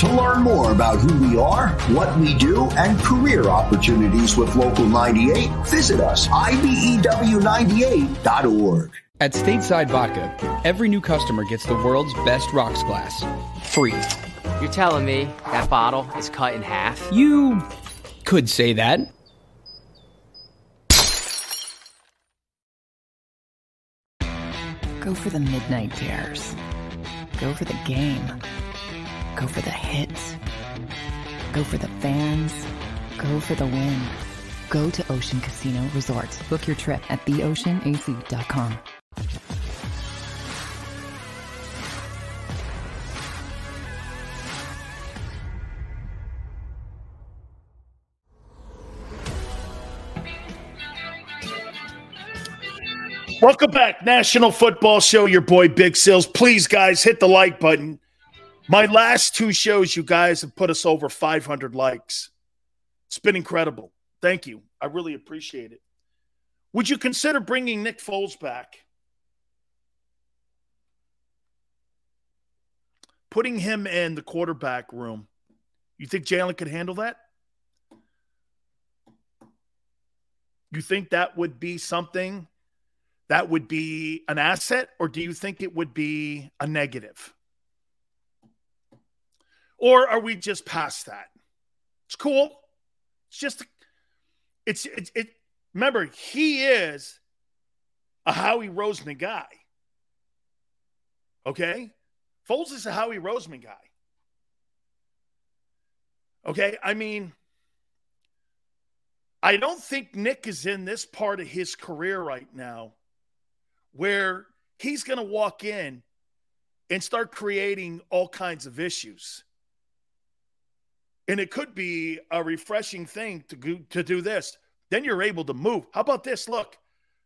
To learn more about who we are, what we do, and career opportunities with Local 98, visit us, IBEW98.org. At Stateside Vodka, every new customer gets the world's best rocks glass, free. You're telling me that bottle is cut in half? You could say that. Go for the midnight dares. Go for the game. Go for the hits. Go for the fans. Go for the win. Go to Ocean Casino Resort. Book your trip at theoceanac.com. Welcome back, National Football Show. Your boy Big Sales. Please, guys, hit the like button. My last two shows, you guys have put us over 500 likes. It's been incredible. Thank you. I really appreciate it. Would you consider bringing Nick Foles back? Putting him in the quarterback room. You think Jalen could handle that? You think that would be something that would be an asset, or do you think it would be a negative? Or are we just past that? It's cool. It's just, it's, it's, it, remember, he is a Howie Roseman guy. Okay? Foles is a Howie Roseman guy. Okay? I mean, I don't think Nick is in this part of his career right now where he's going to walk in and start creating all kinds of issues. And it could be a refreshing thing to go, to do this. Then you're able to move. How about this? Look,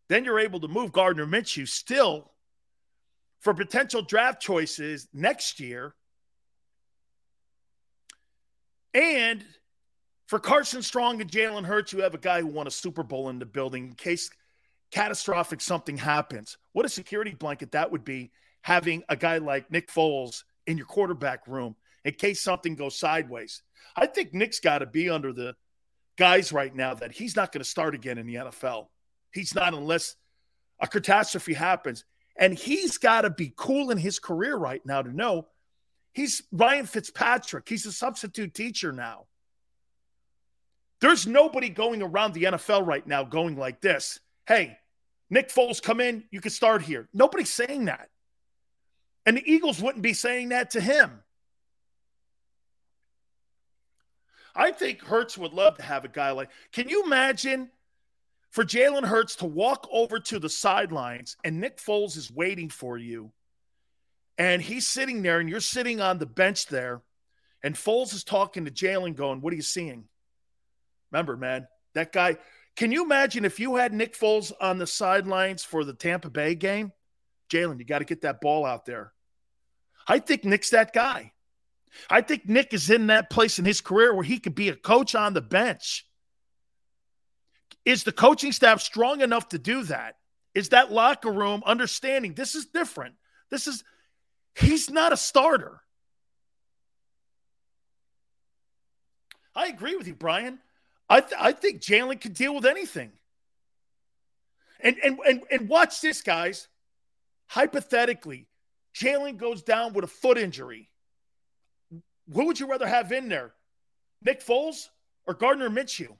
then you're able to move Gardner Minshew still for potential draft choices next year. And for Carson Strong and Jalen Hurts, you have a guy who won a Super Bowl in the building in case catastrophic something happens. What a security blanket that would be having a guy like Nick Foles in your quarterback room in case something goes sideways. I think Nick's got to be under the guys right now that he's not going to start again in the NFL. He's not unless a catastrophe happens. And he's got to be cool in his career right now to know he's Ryan Fitzpatrick. He's a substitute teacher now. There's nobody going around the NFL right now going like this. Hey, Nick Foles, come in. You can start here. Nobody's saying that. And the Eagles wouldn't be saying that to him. I think Hurts would love to have a guy like. Can you imagine for Jalen Hurts to walk over to the sidelines and Nick Foles is waiting for you, and he's sitting there and you're sitting on the bench there, and Foles is talking to Jalen, going, "What are you seeing?" Remember, man, that guy. Can you imagine if you had Nick Foles on the sidelines for the Tampa Bay game? Jalen, you got to get that ball out there. I think Nick's that guy. I think Nick is in that place in his career where he could be a coach on the bench. Is the coaching staff strong enough to do that? Is that locker room understanding this is different? This is, he's not a starter. I agree with you, Brian. I, th- I think Jalen can deal with anything. And, and, and, and watch this, guys. Hypothetically, Jalen goes down with a foot injury. Who would you rather have in there? Nick Foles or Gardner Minshew?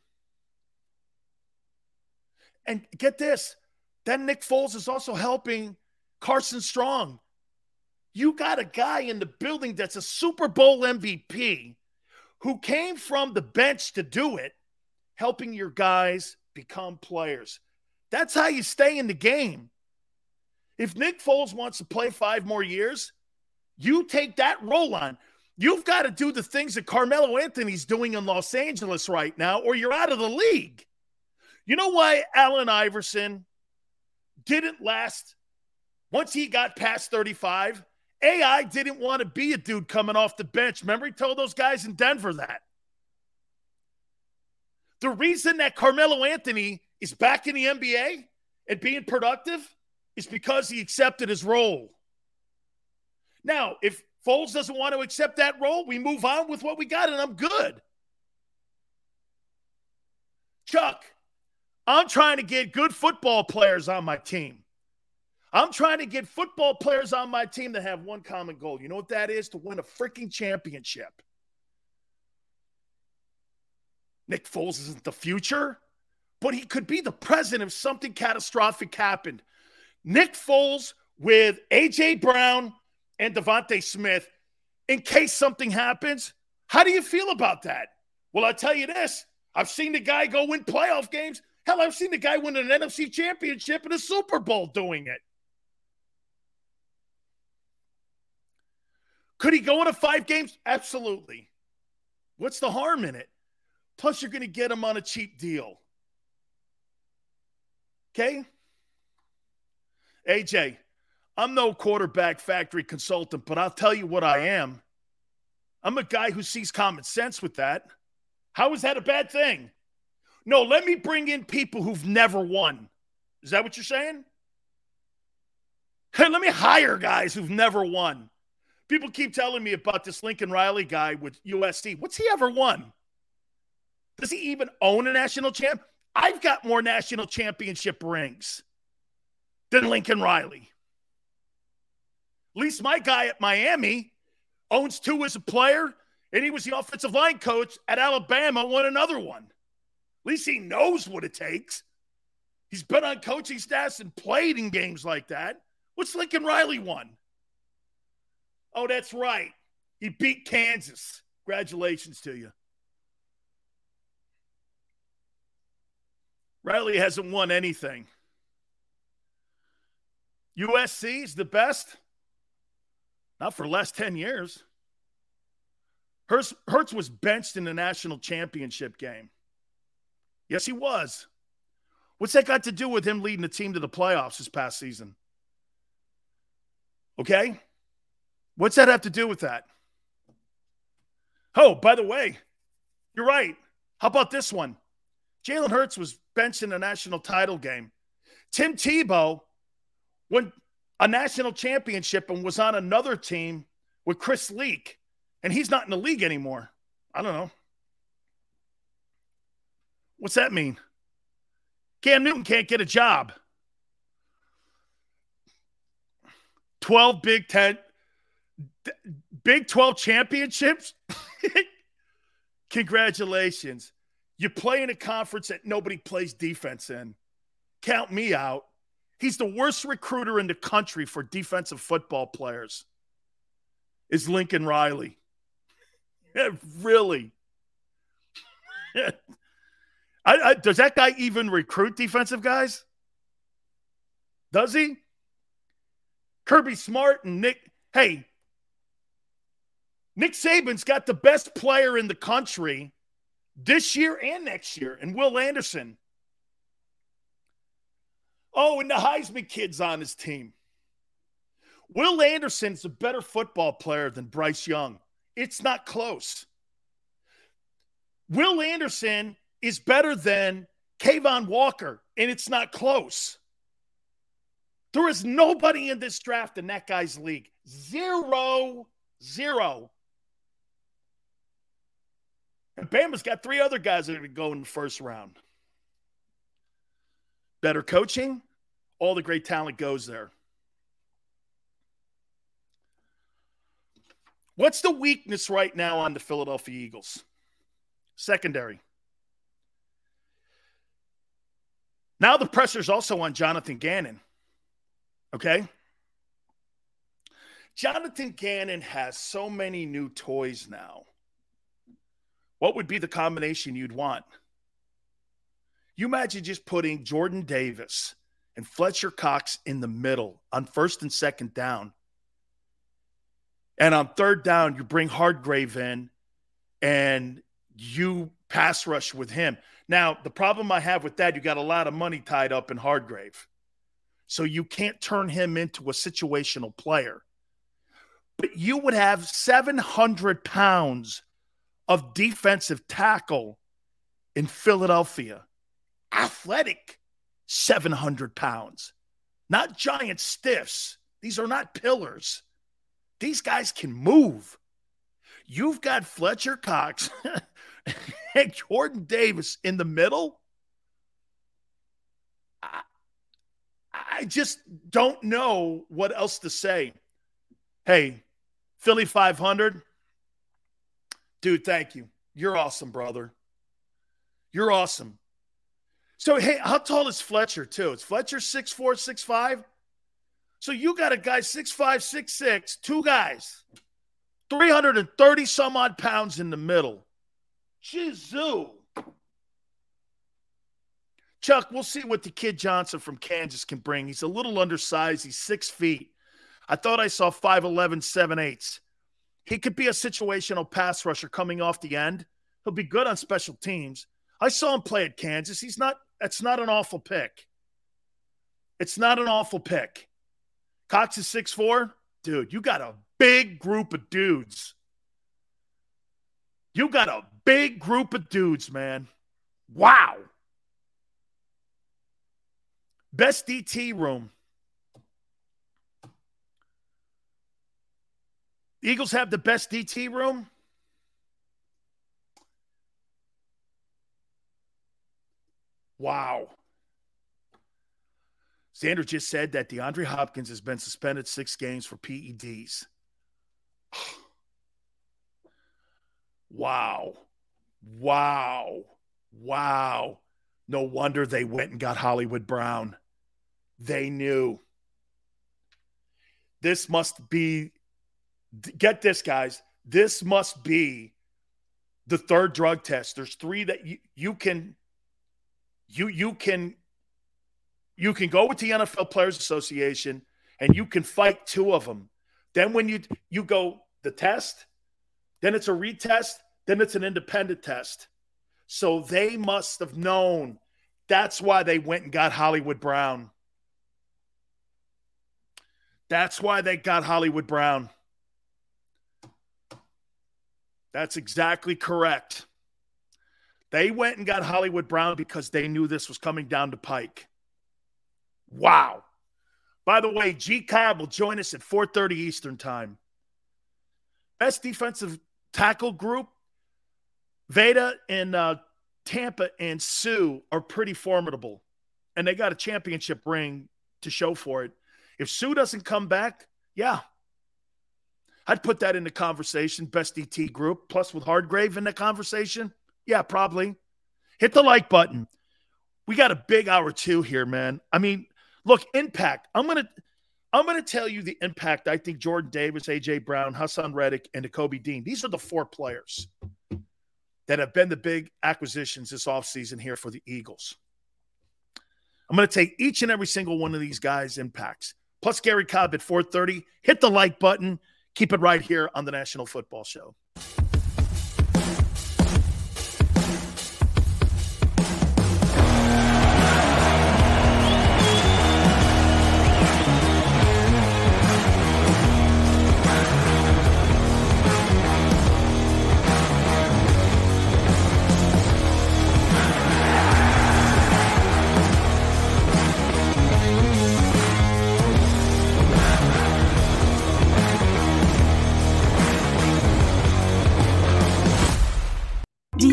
And get this Then Nick Foles is also helping Carson Strong. You got a guy in the building that's a Super Bowl MVP who came from the bench to do it, helping your guys become players. That's how you stay in the game. If Nick Foles wants to play five more years, you take that role on. You've got to do the things that Carmelo Anthony's doing in Los Angeles right now, or you're out of the league. You know why Allen Iverson didn't last once he got past 35? AI didn't want to be a dude coming off the bench. Remember, he told those guys in Denver that. The reason that Carmelo Anthony is back in the NBA and being productive is because he accepted his role. Now, if Foles doesn't want to accept that role, we move on with what we got, and I'm good. Chuck, I'm trying to get good football players on my team. I'm trying to get football players on my team that have one common goal. You know what that is? To win a freaking championship. Nick Foles isn't the future, but he could be the president if something catastrophic happened. Nick Foles with A.J. Brown and DeVonta Smith, in case something happens, how do you feel about that? Well, I'll tell you this I've seen the guy go win playoff games. Hell, I've seen the guy win an NFC championship and a Super Bowl doing it. Could he go into five games? Absolutely. What's the harm in it? Plus, you're going to get him on a cheap deal. Okay? AJ, I'm no quarterback factory consultant, but I'll tell you what I am. I'm a guy who sees common sense with that. How is that a bad thing? No, let me bring in people who've never won. Is that what you're saying? Hey, let me hire guys who've never won. People keep telling me about this Lincoln Riley guy with USC. What's he ever won? Does he even own a national champ? I've got more national championship rings than Lincoln Riley. At least my guy at Miami owns two as a player, and he was the offensive line coach at Alabama, won another one. At least he knows what it takes. He's been on coaching staffs and played in games like that. What's Lincoln Riley won? Oh, that's right. He beat Kansas. Congratulations to you. Riley hasn't won anything. USC is the best. Not for the last 10 years. Hurts was benched in the national championship game. Yes, he was. What's that got to do with him leading the team to the playoffs this past season? Okay? What's that have to do with that? Oh, by the way, you're right. How about this one? Jalen Hurts was benched in a national title game. Tim Tebow won a national championship and was on another team with Chris Leak, and he's not in the league anymore. I don't know. What's that mean? Cam Newton can't get a job. 12 Big Ten, Big 12 championships? Congratulations. You play in a conference that nobody plays defense in. Count me out. He's the worst recruiter in the country for defensive football players. Is Lincoln Riley. really? I, I, does that guy even recruit defensive guys? Does he? Kirby Smart and Nick. Hey, Nick Saban's got the best player in the country this year and next year, and Will Anderson. Oh, and the Heisman kid's on his team. Will Anderson's a better football player than Bryce Young. It's not close. Will Anderson is better than Kayvon Walker, and it's not close. There is nobody in this draft in that guy's league. Zero, zero. And Bama's got three other guys that are going to go in the first round. Better coaching, all the great talent goes there. What's the weakness right now on the Philadelphia Eagles? Secondary. Now the pressure's also on Jonathan Gannon. Okay? Jonathan Gannon has so many new toys now. What would be the combination you'd want? You imagine just putting Jordan Davis and Fletcher Cox in the middle on first and second down. And on third down, you bring Hargrave in and you pass rush with him. Now, the problem I have with that, you got a lot of money tied up in Hargrave. So you can't turn him into a situational player. But you would have 700 pounds of defensive tackle in Philadelphia. Athletic, 700 pounds. Not giant stiffs. These are not pillars. These guys can move. You've got Fletcher Cox and Jordan Davis in the middle. I, I just don't know what else to say. Hey, Philly 500. Dude, thank you. You're awesome, brother. You're awesome. So, hey, how tall is Fletcher, too? Is Fletcher 6'4, 6'5? So you got a guy 6'5, 6'6, two guys, 330 some odd pounds in the middle. Jizzoo. Chuck, we'll see what the kid Johnson from Kansas can bring. He's a little undersized. He's six feet. I thought I saw 5'11, 7 eighths. He could be a situational pass rusher coming off the end. He'll be good on special teams. I saw him play at Kansas. He's not, that's not an awful pick. It's not an awful pick. Cox is six four, Dude, you got a big group of dudes. You got a big group of dudes, man. Wow. Best DT room. Eagles have the best DT room. Wow. Xander just said that DeAndre Hopkins has been suspended six games for PEDs. wow. Wow. Wow. No wonder they went and got Hollywood Brown. They knew. This must be, get this, guys. This must be the third drug test. There's three that you, you can you you can you can go with the NFL Players Association and you can fight two of them. Then when you you go the test, then it's a retest, then it's an independent test. So they must have known. That's why they went and got Hollywood Brown. That's why they got Hollywood Brown. That's exactly correct. They went and got Hollywood Brown because they knew this was coming down the pike. Wow. By the way, G Cobb will join us at 4:30 Eastern Time. Best defensive tackle group. Veta and uh, Tampa and Suh are pretty formidable, and they got a championship ring to show for it. If Suh doesn't come back, yeah, I'd put that in the conversation. Best DT group, plus with Hargrave in the conversation. Yeah, probably. Hit the like button. We got a big hour two here, man. I mean, Look, impact. I'm gonna I'm gonna tell you the impact. I think Jordan Davis, AJ Brown, Haason Reddick, and Kobe Dean. These are the four players that have been the big acquisitions this offseason here for the Eagles. I'm going to take each and every single one of these guys' impacts. Plus Garry Cobb at 4:30. Hit the like button. Keep it right here on the National Football Show.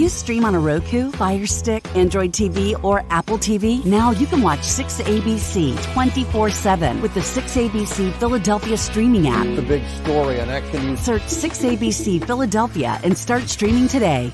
Stream on a Roku, Fire Stick, Android TV, or Apple TV? Now you can watch 6ABC 24 7 with the 6ABC Philadelphia streaming app. The big story on Action News. Search 6ABC Philadelphia and start streaming today.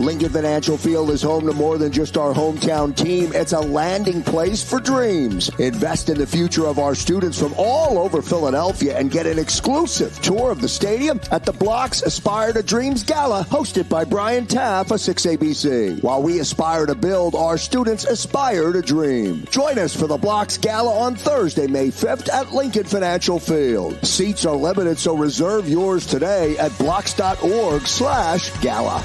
Lincoln Financial Field is home to more than just our hometown team. It's a landing place for dreams. Invest in the future of our students from all over Philadelphia and get an exclusive tour of the stadium at the Blocks Aspire to Dreams Gala, hosted by Brian Taff of 6ABC. While we aspire to build, our students aspire to dream. Join us for the Blocks Gala on Thursday, May 5th at Lincoln Financial Field. Seats are limited, so reserve yours today at blocks.org slash gala.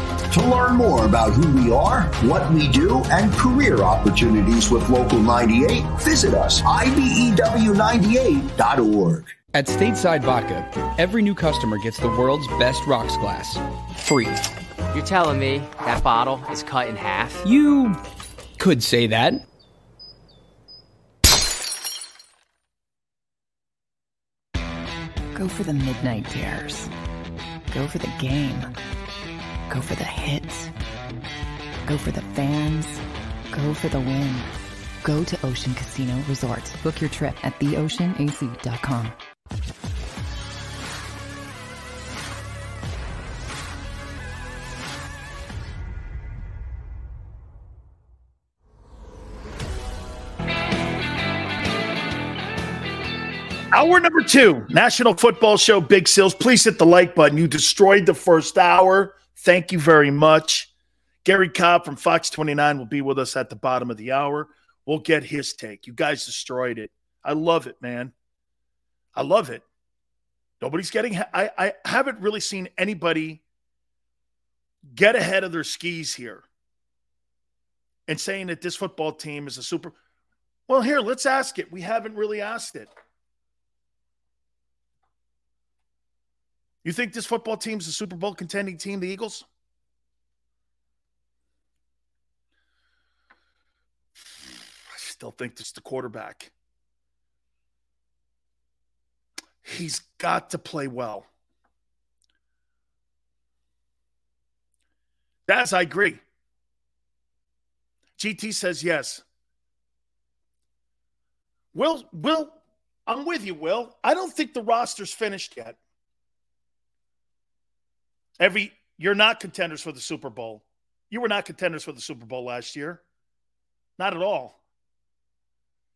To learn more about who we are, what we do, and career opportunities with Local 98, visit us, IBEW98.org. At Stateside Vodka, every new customer gets the world's best rocks glass. Free. You're telling me that bottle is cut in half? You could say that. Go for the midnight dares. Go for the game. Go for the hits. Go for the fans. Go for the win. Go to Ocean Casino Resort. Book your trip at theoceanac.com. Hour number two, National Football Show, Big Sales. Please hit the like button. You destroyed the first hour. Thank you very much. Garry Cobb from Fox 29 will be with us at the bottom of the hour. We'll get his take. You guys destroyed it. I love it, man. I love it. Nobody's getting, I, I haven't really seen anybody get ahead of their skis here and saying that this football team is a super. Well, here, let's ask it. We haven't really asked it. You think this football team's a Super Bowl contending team, the Eagles? I still think is the quarterback. He's got to play well. Daz, I agree. GT says yes. Will, Will, I'm with you, Will. I don't think the roster's finished yet. Every you're not contenders for the Super Bowl. You were not contenders for the Super Bowl last year. Not at all.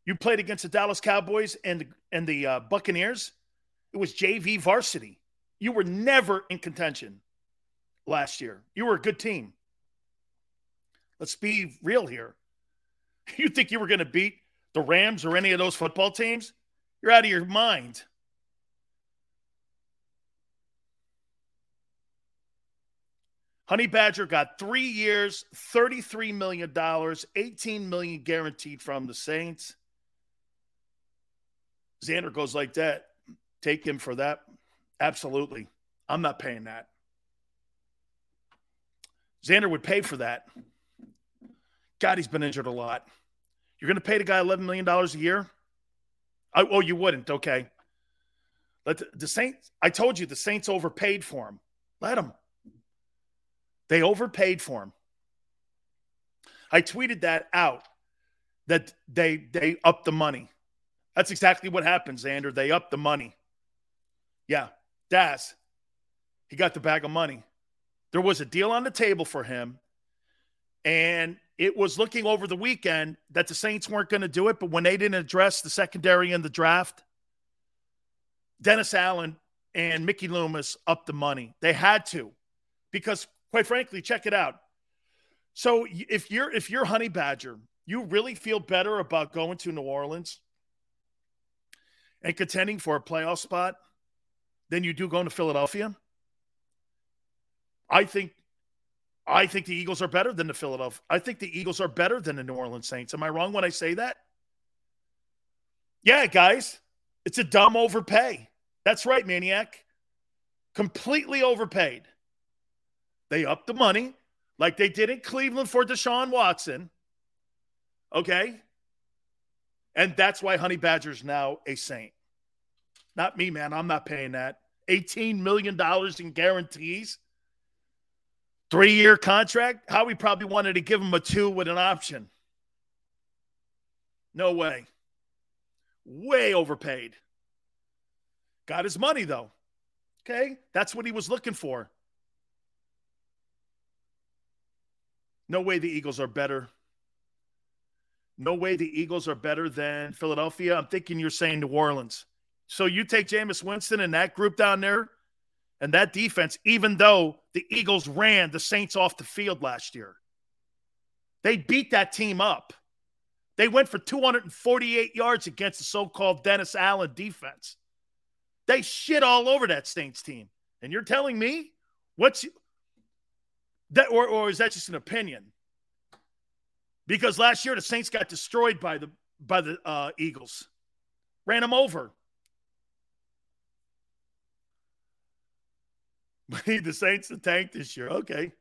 You played against the Dallas Cowboys and and the uh, Buccaneers. It was JV varsity. You were never in contention last year. You were a good team. Let's be real here. You think you were going to beat the Rams or any of those football teams? You're out of your mind. Honey Badger got three years, $33 million, 18 million guaranteed from the Saints. Xander goes like that. Take him for that. Absolutely. I'm not paying that. Xander would pay for that. God, he's been injured a lot. You're going to pay the guy $11 million a year? I, oh, you wouldn't. Okay. Let the, the Saints, I told you the Saints overpaid for him. Let him. They overpaid for him. I tweeted that out that they they upped the money. That's exactly what happened, Xander. They upped the money. Yeah, Daz, he got the bag of money. There was a deal on the table for him, and it was looking over the weekend that the Saints weren't going to do it. But when they didn't address the secondary in the draft, Dennis Allen and Mickey Loomis upped the money. They had to because quite frankly, check it out. So if you're if you're Honey Badger, you really feel better about going to New Orleans and contending for a playoff spot than you do going to Philadelphia. I think I think the Eagles are better than the Philadelphia. I think the Eagles are better than the New Orleans Saints. Am I wrong when I say that? Yeah, guys, it's a dumb overpay. That's right, maniac. Completely overpaid. They upped the money like they did in Cleveland for Deshaun Watson. Okay. And that's why Honey Badger's now a saint. Not me, man. I'm not paying that. $18 million in guarantees. Three year contract. Howie probably wanted to give him a two with an option. No way. Way overpaid. Got his money, though. Okay. That's what he was looking for. No way the Eagles are better. No way the Eagles are better than Philadelphia. I'm thinking you're saying New Orleans. So you take Jameis Winston and that group down there and that defense, even though the Eagles ran the Saints off the field last year. They beat that team up. They went for 248 yards against the so called Dennis Allen defense. They shit all over that Saints team. And you're telling me what's that, or, or is that just an opinion? Because last year the Saints got destroyed by the by the uh, Eagles, ran them over. The Saints to tank this year. Okay.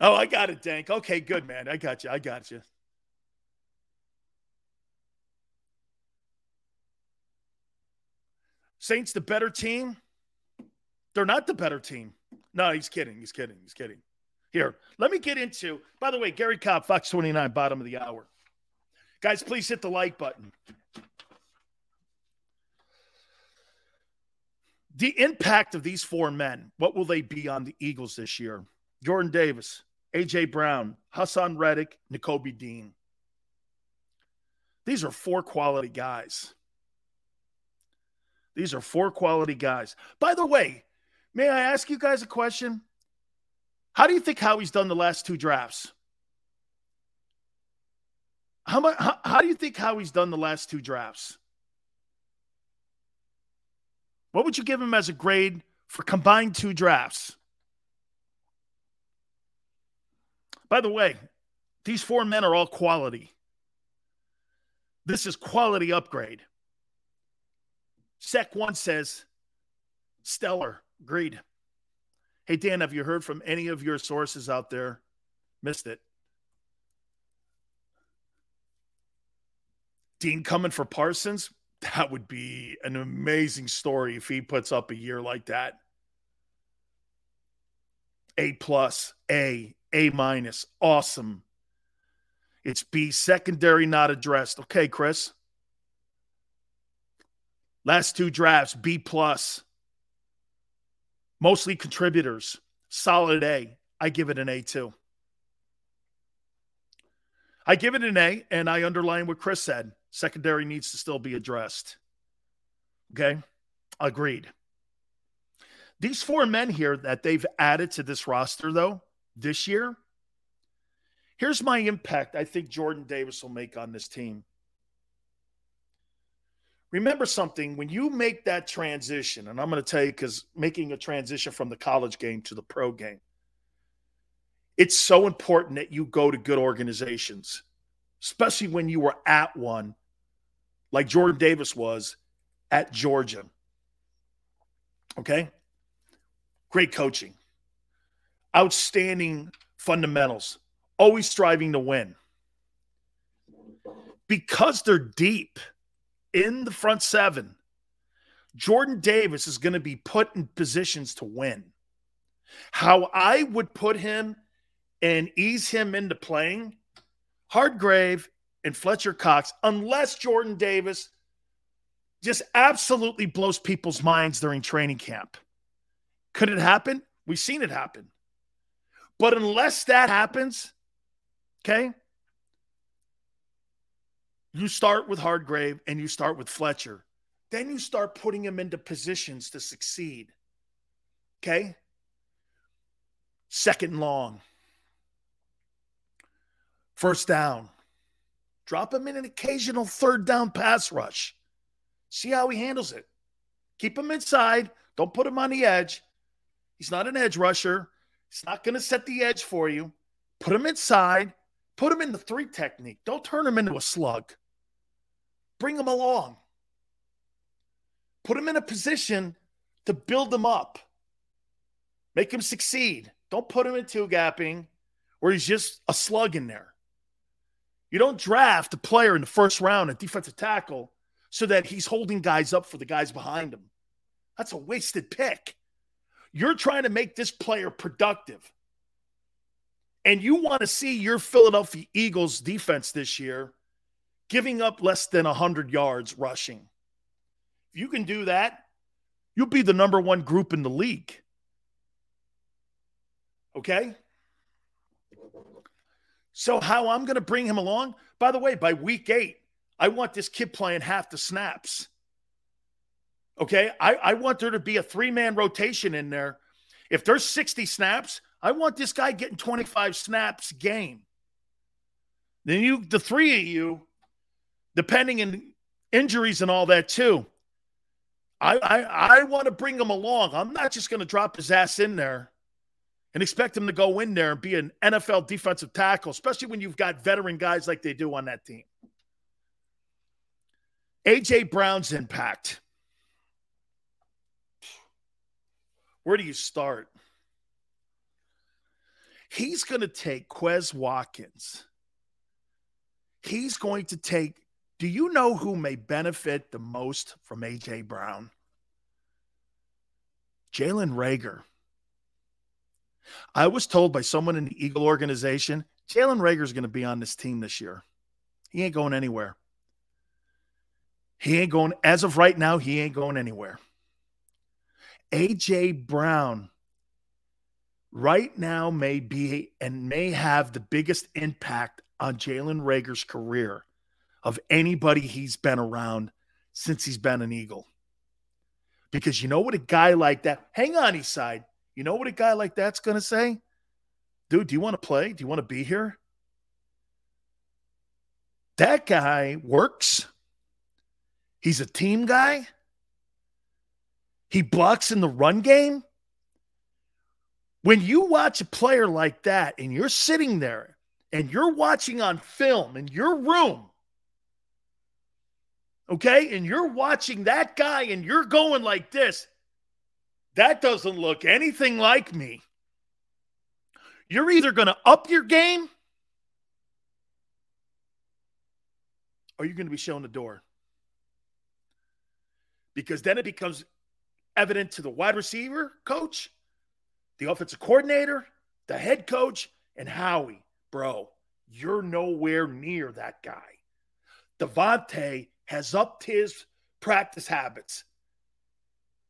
Oh, I got it, Dank. Okay, good, man. I got you. I got you. Saints, the better team. They're not the better team. No, he's kidding. He's kidding. He's kidding. Here, let me get into, by the way, Garry Cobb, Fox 29, bottom of the hour. Guys, please hit the like button. The impact of these four men, what will they be on the Eagles this year? Jordan Davis, A.J. Brown, Haason Reddick, Nakobe Dean. These are four quality guys. These are four quality guys. By the way, may I ask you guys a question? How do you think Howie's done the last two drafts? How, much, how, how do you think Howie's done the last two drafts? What would you give him as a grade for combined two drafts? By the way, these four men are all quality. This is quality upgrade. Sec one says, stellar, agreed. Hey, Dan, have you heard from any of your sources out there? Missed it. Dean coming for Parsons? That would be an amazing story if he puts up a year like that. A plus, A, A minus, awesome. It's B, secondary not addressed. Okay, Chris. Last two drafts, B plus. Mostly contributors, solid A. I give it an A too. I give it an A, and I underline what Chris said. Secondary needs to still be addressed. Okay. Agreed. These four men here that they've added to this roster, though, this year, here's my impact I think Jordan Davis will make on this team. Remember something when you make that transition, and I'm going to tell you because making a transition from the college game to the pro game, it's so important that you go to good organizations, especially when you were at one like Jordan Davis was at Georgia. Okay? Great coaching, outstanding fundamentals, always striving to win. Because they're deep in the front seven, Jordan Davis is going to be put in positions to win. How I would put him and ease him into playing, Hargrave and Fletcher Cox, unless Jordan Davis just absolutely blows people's minds during training camp. Could it happen? We've seen it happen. But unless that happens, okay, you start with Hargrave and you start with Fletcher. Then you start putting him into positions to succeed. Okay? Second long. First down. Drop him in an occasional third down pass rush. See how he handles it. Keep him inside. Don't put him on the edge. He's not an edge rusher. He's not going to set the edge for you. Put him inside. Put him in the three technique. Don't turn him into a slug. Bring them along. Put them in a position to build them up. Make them succeed. Don't put him in two gapping where he's just a slug in there. You don't draft a player in the first round at defensive tackle so that he's holding guys up for the guys behind him. That's a wasted pick. You're trying to make this player productive. And you want to see your Philadelphia Eagles defense this year giving up less than 100 yards rushing. If you can do that, you'll be the number one group in the league. Okay? So, how I'm going to bring him along? By the way, by week eight, I want this kid playing half the snaps. Okay. I, I want there to be a three man rotation in there. If there's 60 snaps, I want this guy getting 25 snaps game. Then you, the three of you, depending on injuries and all that too. I I, I want to bring him along. I'm not just going to drop his ass in there and expect him to go in there and be an NFL defensive tackle, especially when you've got veteran guys like they do on that team. AJ Brown's impact. Where do you start? He's going to take Quez Watkins. He's going to take. Do you know who may benefit the most from AJ Brown? Jalen Reagor. I was told by someone in the Eagle organization Jalen Reagor is going to be on this team this year. He ain't going anywhere. He ain't going, as of right now, he ain't going anywhere. AJ Brown right now may be and may have the biggest impact on Jalen Reagor's career of anybody he's been around since he's been an Eagle. Because you know what a guy like that, hang on, East side. You know what a guy like that's going to say? Dude, do you want to play? Do you want to be here? That guy works. He's a team guy. He blocks in the run game. When you watch a player like that and you're sitting there and you're watching on film in your room, okay, and you're watching that guy and you're going like this, that doesn't look anything like me. You're either going to up your game or you're going to be shown the door because then it becomes evident to the wide receiver coach, the offensive coordinator, the head coach, and Howie, bro, you're nowhere near that guy. DeVonta has upped his practice habits.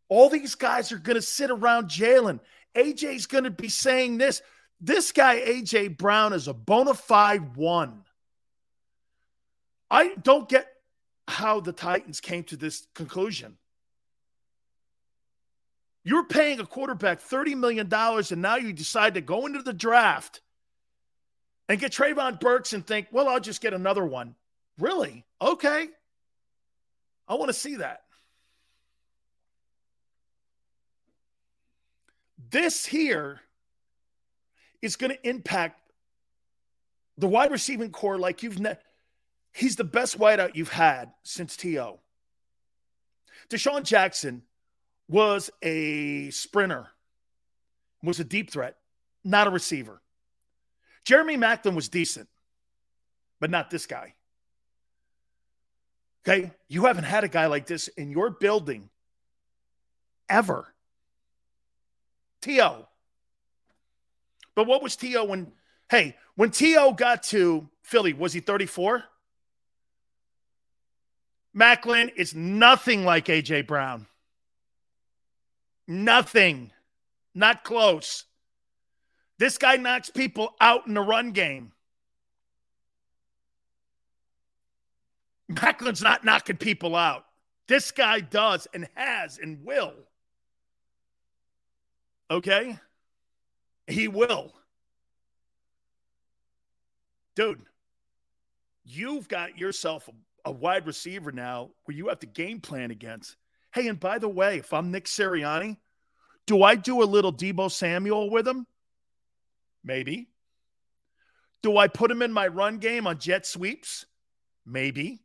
All these guys are going to sit around Jalen. AJ's going to be saying this. This guy, AJ Brown, is a bona fide one. I don't get how the Titans came to this conclusion. You're paying a quarterback $30 million, and now you decide to go into the draft and get Treylon Burks and think, well, I'll just get another one. Really? Okay. I want to see that. This here is going to impact the wide receiving core like you've ne- He's the best wideout you've had since T.O. DeSean Jackson was a sprinter, was a deep threat, not a receiver. Jeremy Maclin was decent, but not this guy. Okay. You haven't had a guy like this in your building ever. T.O. But what was T.O. when, hey, when T.O. got to Philly, was he 34? Maclin is nothing like AJ Brown. Nothing. Not close. This guy knocks people out in the run game. Maclin's not knocking people out. This guy does and has and will. Okay? He will. Dude, you've got yourself a a wide receiver now where you have to game plan against. Hey, and by the way, if I'm Nick Sirianni, do I do a little Deebo Samuel with him? Maybe. Do I put him in my run game on jet sweeps? Maybe.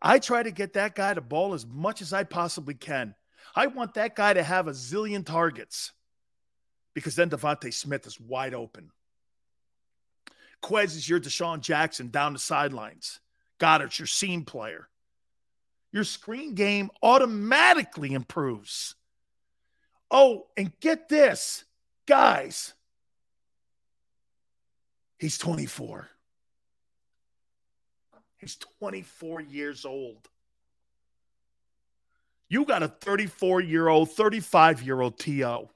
I try to get that guy to ball as much as I possibly can. I want that guy to have a zillion targets. because then DeVonta Smith is wide open. Quez is your DeSean Jackson down the sidelines. Goedert's your seam player. Your screen game automatically improves. Oh, and get this, guys. He's 24. He's 24 years old. You got a 34 year old, 35 year old TO.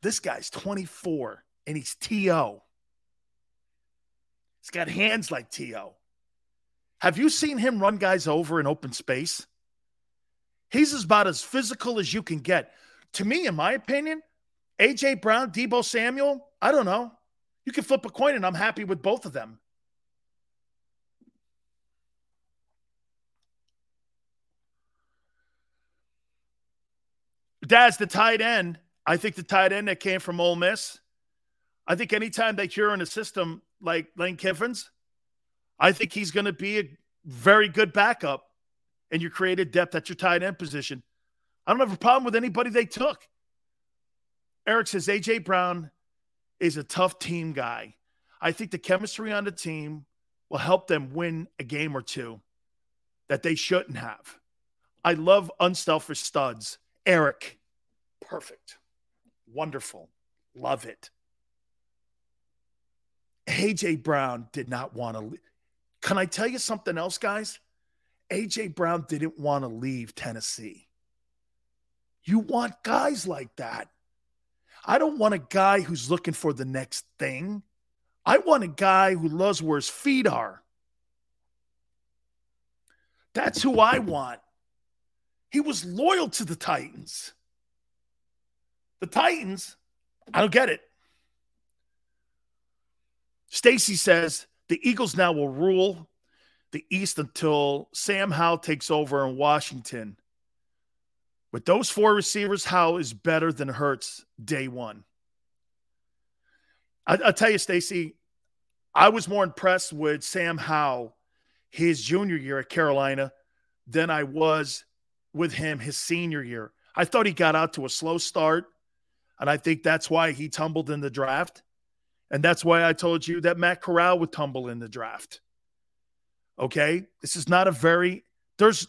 This guy's 24 and he's TO. He's got hands like TO. Have you seen him run guys over in open space? He's about as physical as you can get. To me, in my opinion, AJ Brown, Deebo Samuel, I don't know. You can flip a coin, and I'm happy with both of them. Daz, the tight end. I think the tight end that came from Ole Miss. I think anytime that you're in a system like Lane Kiffin's, I think he's going to be a very good backup. And you created depth at your tight end position. I don't have a problem with anybody they took. Eric says AJ Brown is a tough team guy. I think the chemistry on the team will help them win a game or two that they shouldn't have. I love unselfish studs. Eric, perfect. Wonderful. Love it. AJ Brown did not want to. Can I tell you something else, guys? AJ Brown didn't want to leave Tennessee. You want guys like that. I don't want a guy who's looking for the next thing. I want a guy who loves where his feet are. That's who I want. He was loyal to the Titans. The Titans, I don't get it. Stacy says the Eagles now will rule the East until Sam Howell takes over in Washington. With those four receivers, Howell is better than Hurts day one. I, will tell you, Stacy, I was more impressed with Sam Howell his junior year at Carolina than I was with him his senior year. I thought he got out to a slow start, and I think that's why he tumbled in the draft. And that's why I told you that Matt Corral would tumble in the draft. Okay. This is not a very, there's,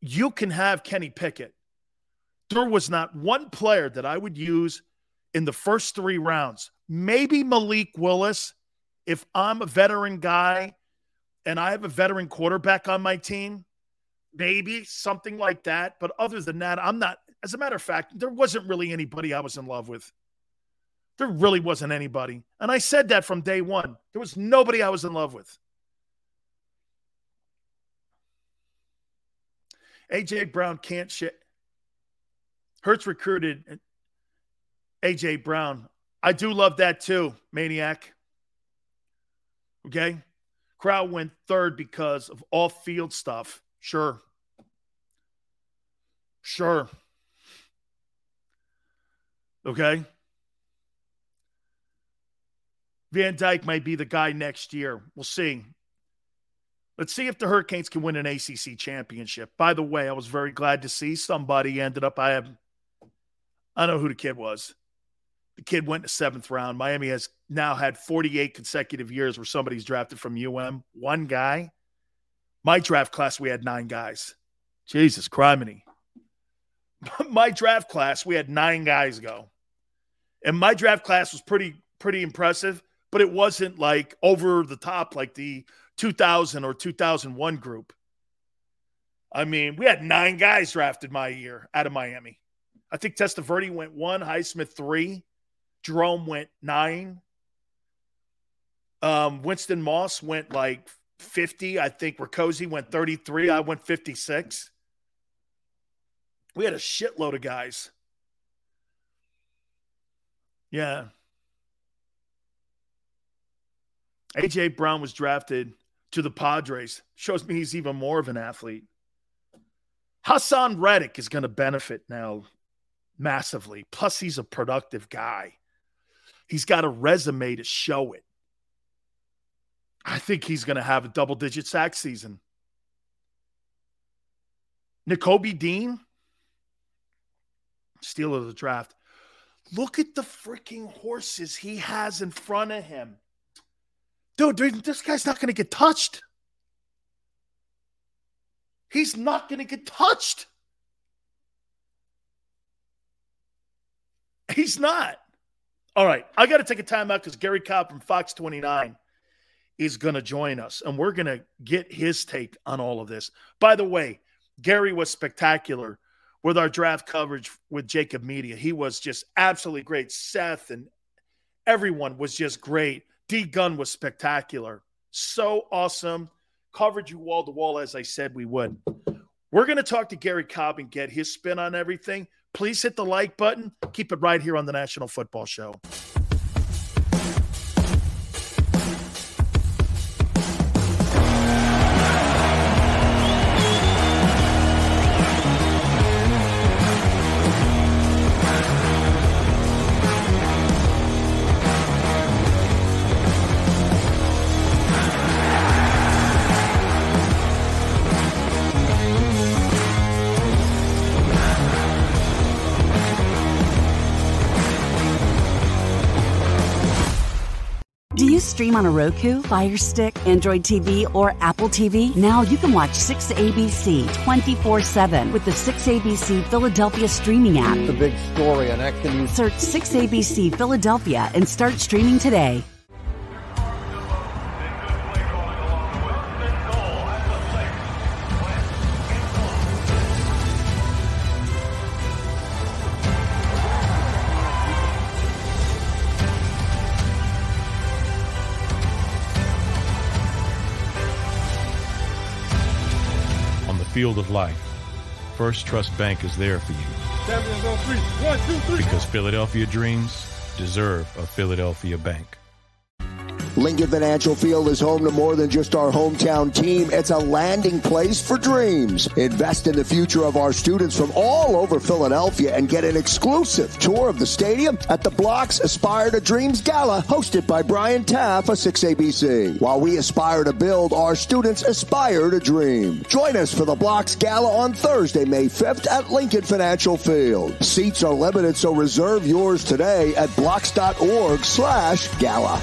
you can have Kenny Pickett. There was not one player that I would use in the first three rounds. Maybe Malik Willis, if I'm a veteran guy and I have a veteran quarterback on my team, maybe something like that. But other than that, I'm not, as a matter of fact, there wasn't really anybody I was in love with. There really wasn't anybody. And I said that from day one. There was nobody I was in love with. AJ Brown can't shit. Hurts recruited AJ Brown. I do love that too, Maniac. Okay. Crowd went third because of off field stuff. Sure. Sure. Okay. Van Dyke might be the guy next year. We'll see. Let's see if the Hurricanes can win an ACC championship. By the way, I was very glad to see somebody ended up. I have, I know who the kid was. The kid went to seventh round. Miami has now had 48 consecutive years where somebody's drafted from UM. One guy. My draft class, we had nine guys. Jesus, criminy. my draft class, we had nine guys go. And my draft class was pretty, pretty impressive but it wasn't like over the top like the 2000 or 2001 group. I mean, we had nine guys drafted my year out of Miami. I think Testaverde went one, Highsmith three, Jerome went nine. Um, Winston Moss went like 50. I think Rakosi went 33. I went 56. We had a shitload of guys. Yeah. AJ Brown was drafted to the Padres. Shows me he's even more of an athlete. Haason Reddick is going to benefit now massively. Plus, he's a productive guy. He's got a resume to show it. I think he's going to have a double digit sack season. Nakobe Dean, steal of the draft. Look at the freaking horses he has in front of him. Dude, this guy's not going to get touched. He's not going to get touched. He's not. All right. I got to take a timeout because Garry Cobb from Fox 29 is going to join us and we're going to get his take on all of this. By the way, Garry was spectacular with our draft coverage with JAKIB Media. He was just absolutely great. Seth and everyone was just great. D Gun was spectacular. So awesome. Covered you wall to wall as I said we would. We're going to talk to Garry Cobb and get his spin on everything. Please hit the like button. Keep it right here on the National Football Show. Stream on a Roku, Fire Stick, Android TV, or Apple TV? Now you can watch 6ABC 24 7 with the 6ABC Philadelphia streaming app. The big story on Action. Search 6ABC Philadelphia and start streaming today. Field of life, First Trust Bank is there for you. Because Philadelphia dreams deserve a Philadelphia bank. Lincoln Financial Field is home to more than just our hometown team. It's a landing place for dreams. Invest in the future of our students from all over Philadelphia and get an exclusive tour of the stadium at the Blocks Aspire to Dreams Gala hosted by Brian Taff of 6ABC. While we aspire to build, our students aspire to dream. Join us for the Blocks Gala on Thursday, May 5th at Lincoln Financial Field. Seats are limited, so reserve yours today at blocks.org slash gala.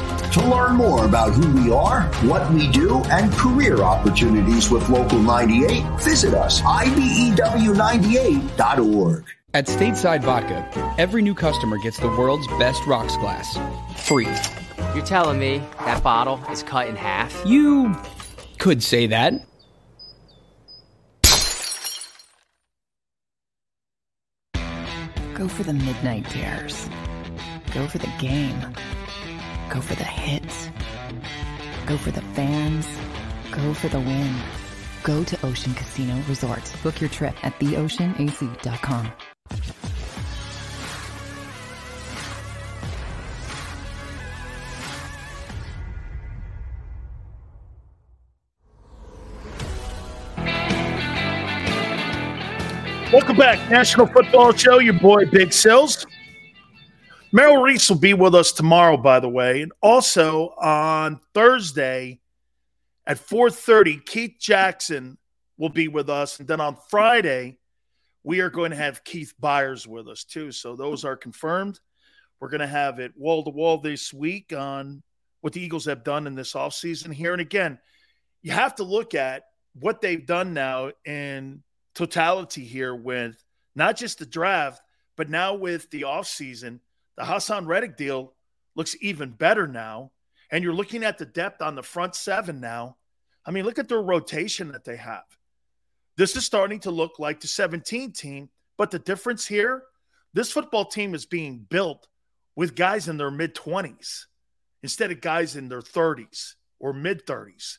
To learn more about who we are, what we do, and career opportunities with Local 98, visit us, IBEW98.org. At Stateside Vodka, every new customer gets the world's best rocks glass, free. You're telling me that bottle is cut in half? You could say that. Go for the midnight dares. Go for the game Go for the hits. Go for the fans. Go for the win. Go to Ocean Casino Resort. Book your trip at theoceanac.com. Welcome back, National Football Show. Your boy Big Sills. Merrill Reese will be with us tomorrow, by the way, and also on Thursday at 4:30, Keith Jackson will be with us, and then on Friday we are going to have Keith Byars with us too. So those are confirmed. We're going to have it wall to wall this week on what the Eagles have done in this offseason here. And again, you have to look at what they've done now in totality here with not just the draft, but now with the offseason – the Haason Reddick deal looks even better now. And you're looking at the depth on the front seven now. I mean, look at their rotation that they have. This is starting to look like the 17 team, but the difference here, this football team is being built with guys in their mid 20s instead of guys in their 30s or mid 30s.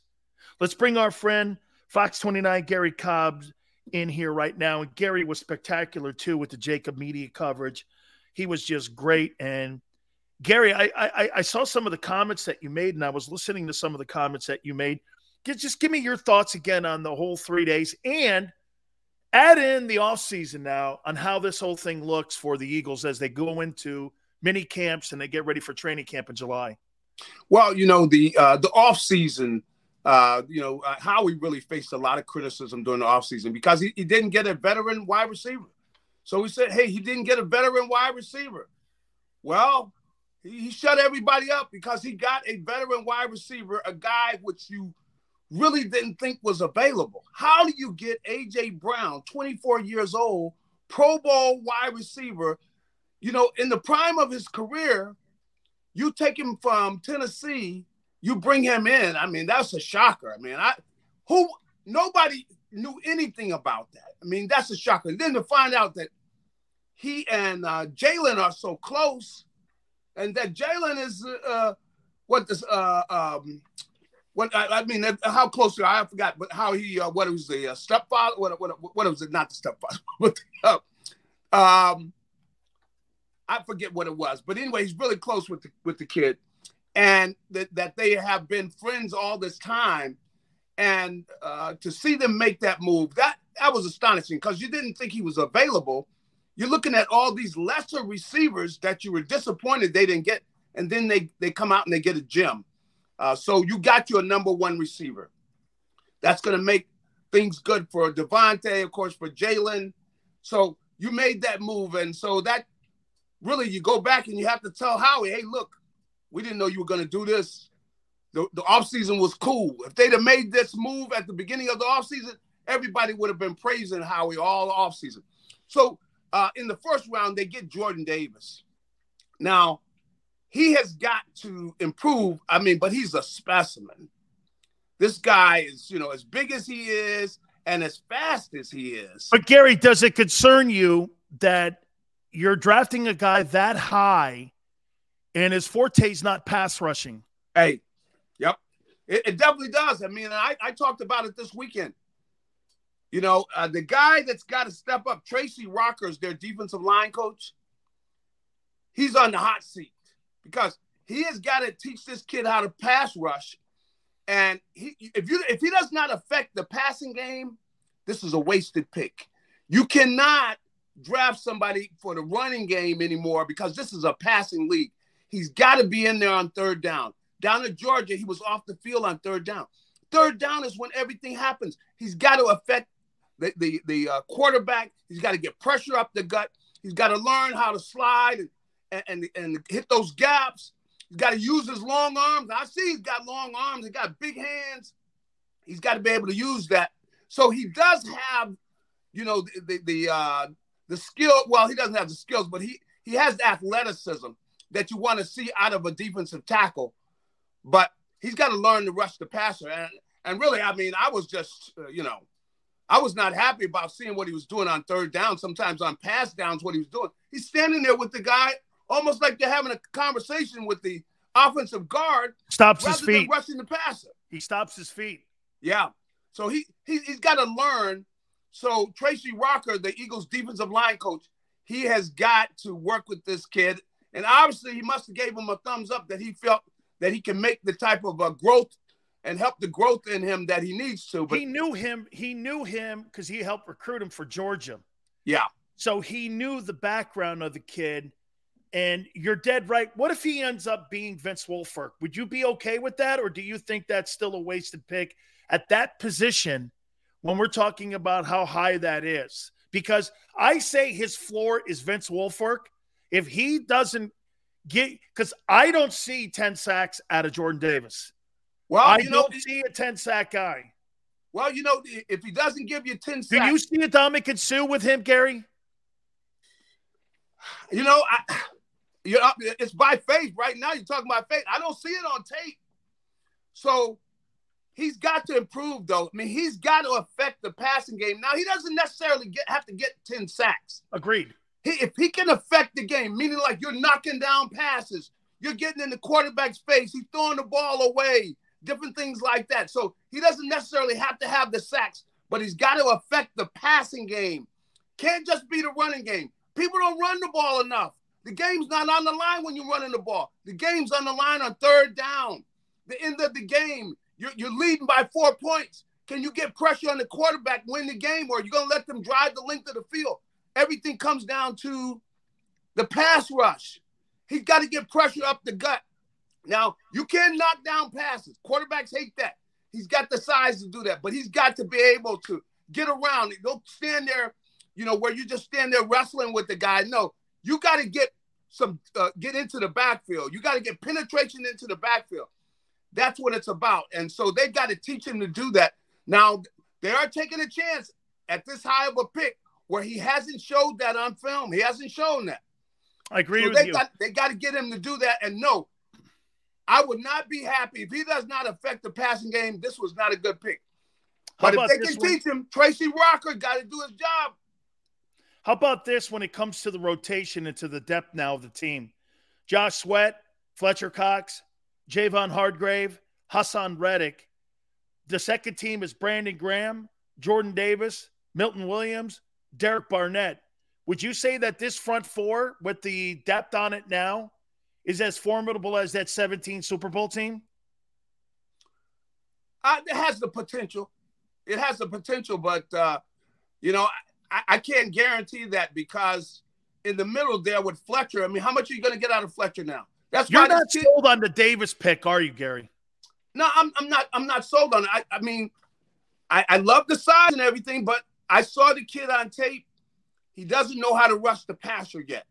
Let's bring our friend Fox 29 Garry Cobb in here right now. And Garry was spectacular too with the JAKIB Media coverage. He was just great. And Garry, I, I, I saw some of the comments that you made, and I was listening to some of the comments that you made. just give me your thoughts again on the whole three days and add in the offseason now on how this whole thing looks for the Eagles as they go into mini camps and they get ready for training camp in July. Well, you know, the uh, the offseason, uh, you know, uh, Howie really faced a lot of criticism during the offseason because he, he didn't get a veteran wide receiver. So we said, hey, he didn't get a veteran wide receiver. Well, he, he shut everybody up because he got a veteran wide receiver, a guy which you really didn't think was available. How do you get AJ Brown, 24 years old, Pro Bowl wide receiver, you know, in the prime of his career, you take him from Tennessee, you bring him in. I mean, that's a shocker. I mean, I who nobody knew anything about that. I mean, that's a shocker. And then to find out that he and uh, Jalen are so close, and that Jalen is uh, what this uh, um, what I, I mean, how close I forgot, but how he uh, what was the uh, stepfather? What what what was it? Not the stepfather. um, I forget what it was, but anyway, he's really close with the with the kid, and that that they have been friends all this time, and uh, to see them make that move that that was astonishing because you didn't think he was available. You're looking at all these lesser receivers that you were disappointed they didn't get, and then they they come out and they get a gem. Uh, so you got your number one receiver. That's going to make things good for DeVonta, of course, for Jalen. So you made that move, and so that really you go back and you have to tell Howie, hey, look, we didn't know you were going to do this. The, the offseason was cool. If they'd have made this move at the beginning of the offseason, everybody would have been praising Howie all offseason. So uh, in the first round, they get Jordan Davis. Now, he has got to improve. I mean, but he's a specimen. This guy is, you know, as big as he is and as fast as he is. But Garry, does it concern you that you're drafting a guy that high and his forte is not pass rushing? Hey, yep. It, it definitely does. I mean, I, I talked about it this weekend. You know, uh, the guy that's got to step up, Tracy Rockers, their defensive line coach, he's on the hot seat because he has got to teach this kid how to pass rush. And he, if you if he does not affect the passing game, this is a wasted pick. You cannot draft somebody for the running game anymore because this is a passing league. He's got to be in there on third down. Down in Georgia, he was off the field on third down. Third down is when everything happens. He's got to affect the the, uh, quarterback. He's got to get pressure up the gut. He's got to learn how to slide and, and, and, and hit those gaps. He's got to use his long arms. I see he's got long arms. He's got big hands. He's got to be able to use that. So he does have, you know, the the the, uh, the skill. Well, he doesn't have the skills, but he he has athleticism that you want to see out of a defensive tackle. But he's got to learn to rush the passer. And and really, I mean, I was just, uh, you know, I was not happy about seeing what he was doing on third down. Sometimes on pass downs, what he was doing. He's standing there with the guy, almost like they're having a conversation with the offensive guard. Stops his feet. rushing the passer. He stops his feet. Yeah. So he, he he's got to learn. So Tracy Rocker, the Eagles defensive line coach, he has got to work with this kid. And obviously, he must have gave him a thumbs up that he felt that he can make the type of uh, growth and help the growth in him that he needs to. But he knew him. He knew him because he helped recruit him for Georgia. Yeah. So he knew the background of the kid. And you're dead right. What if he ends up being Vince Wilfork? Would you be okay with that, or do you think that's still a wasted pick at that position when we're talking about how high that is? Because I say his floor is Vince Wilfork. If he doesn't get, because I don't see 10 sacks out of Jordan Davis. Well, I you know, don't see a 10 sack guy. Well, you know, if he doesn't give you 10 sacks. Do you see a Ndamukong Suh with him, Garry? You know, I, you know, it's by faith right now. You're talking about faith. I don't see it on tape. So he's got to improve, though. I mean, he's got to affect the passing game. Now, he doesn't necessarily get have to get 10 sacks. Agreed. He, if he can affect the game, meaning like you're knocking down passes, you're getting in the quarterback's face, he's throwing the ball away, different things like that. So he doesn't necessarily have to have the sacks, but he's got to affect the passing game. Can't just be the running game. People don't run the ball enough. The game's not on the line when you're running the ball. The game's on the line on third down. The end of the game. You're, you're leading by four points. Can you get pressure on the quarterback, win the game, or are you going to let them drive the length of the field? Everything comes down to the pass rush. He's got to get pressure up the gut. Now, you can knock down passes. Quarterbacks hate that. He's got the size to do that, but he's got to be able to get around. It. Don't stand there, you know, where you just stand there wrestling with the guy. No, you got to get some, uh, get into the backfield. You got to get penetration into the backfield. That's what it's about. And so they got to teach him to do that. Now, they are taking a chance at this high of a pick where he hasn't showed that on film. He hasn't shown that. I agree so with they you. Got, they got to get him to do that. And no, I would not be happy if he does not affect the passing game. This was not a good pick. But if they can one? teach him, Tracy Rocker got to do his job. How about this when it comes to the rotation and to the depth now of the team? Josh Sweat, Fletcher Cox, Javon Hargrave, Haason Reddick. The second team is Brandon Graham, Jordan Davis, Milton Williams, Derek Barnett. Would you say that this front four, with the depth on it now, is as formidable as that 17 Super Bowl team? Uh, it has the potential. It has the potential, but uh, you know, I, I can't guarantee that because in the middle there with Fletcher, I mean, how much are you going to get out of Fletcher now? That's You're not kid- sold on the Davis pick, are you, Garry? No, I'm, I'm not. I'm not sold on it. I, I mean, I, I love the size and everything, but I saw the kid on tape. He doesn't know how to rush the passer yet.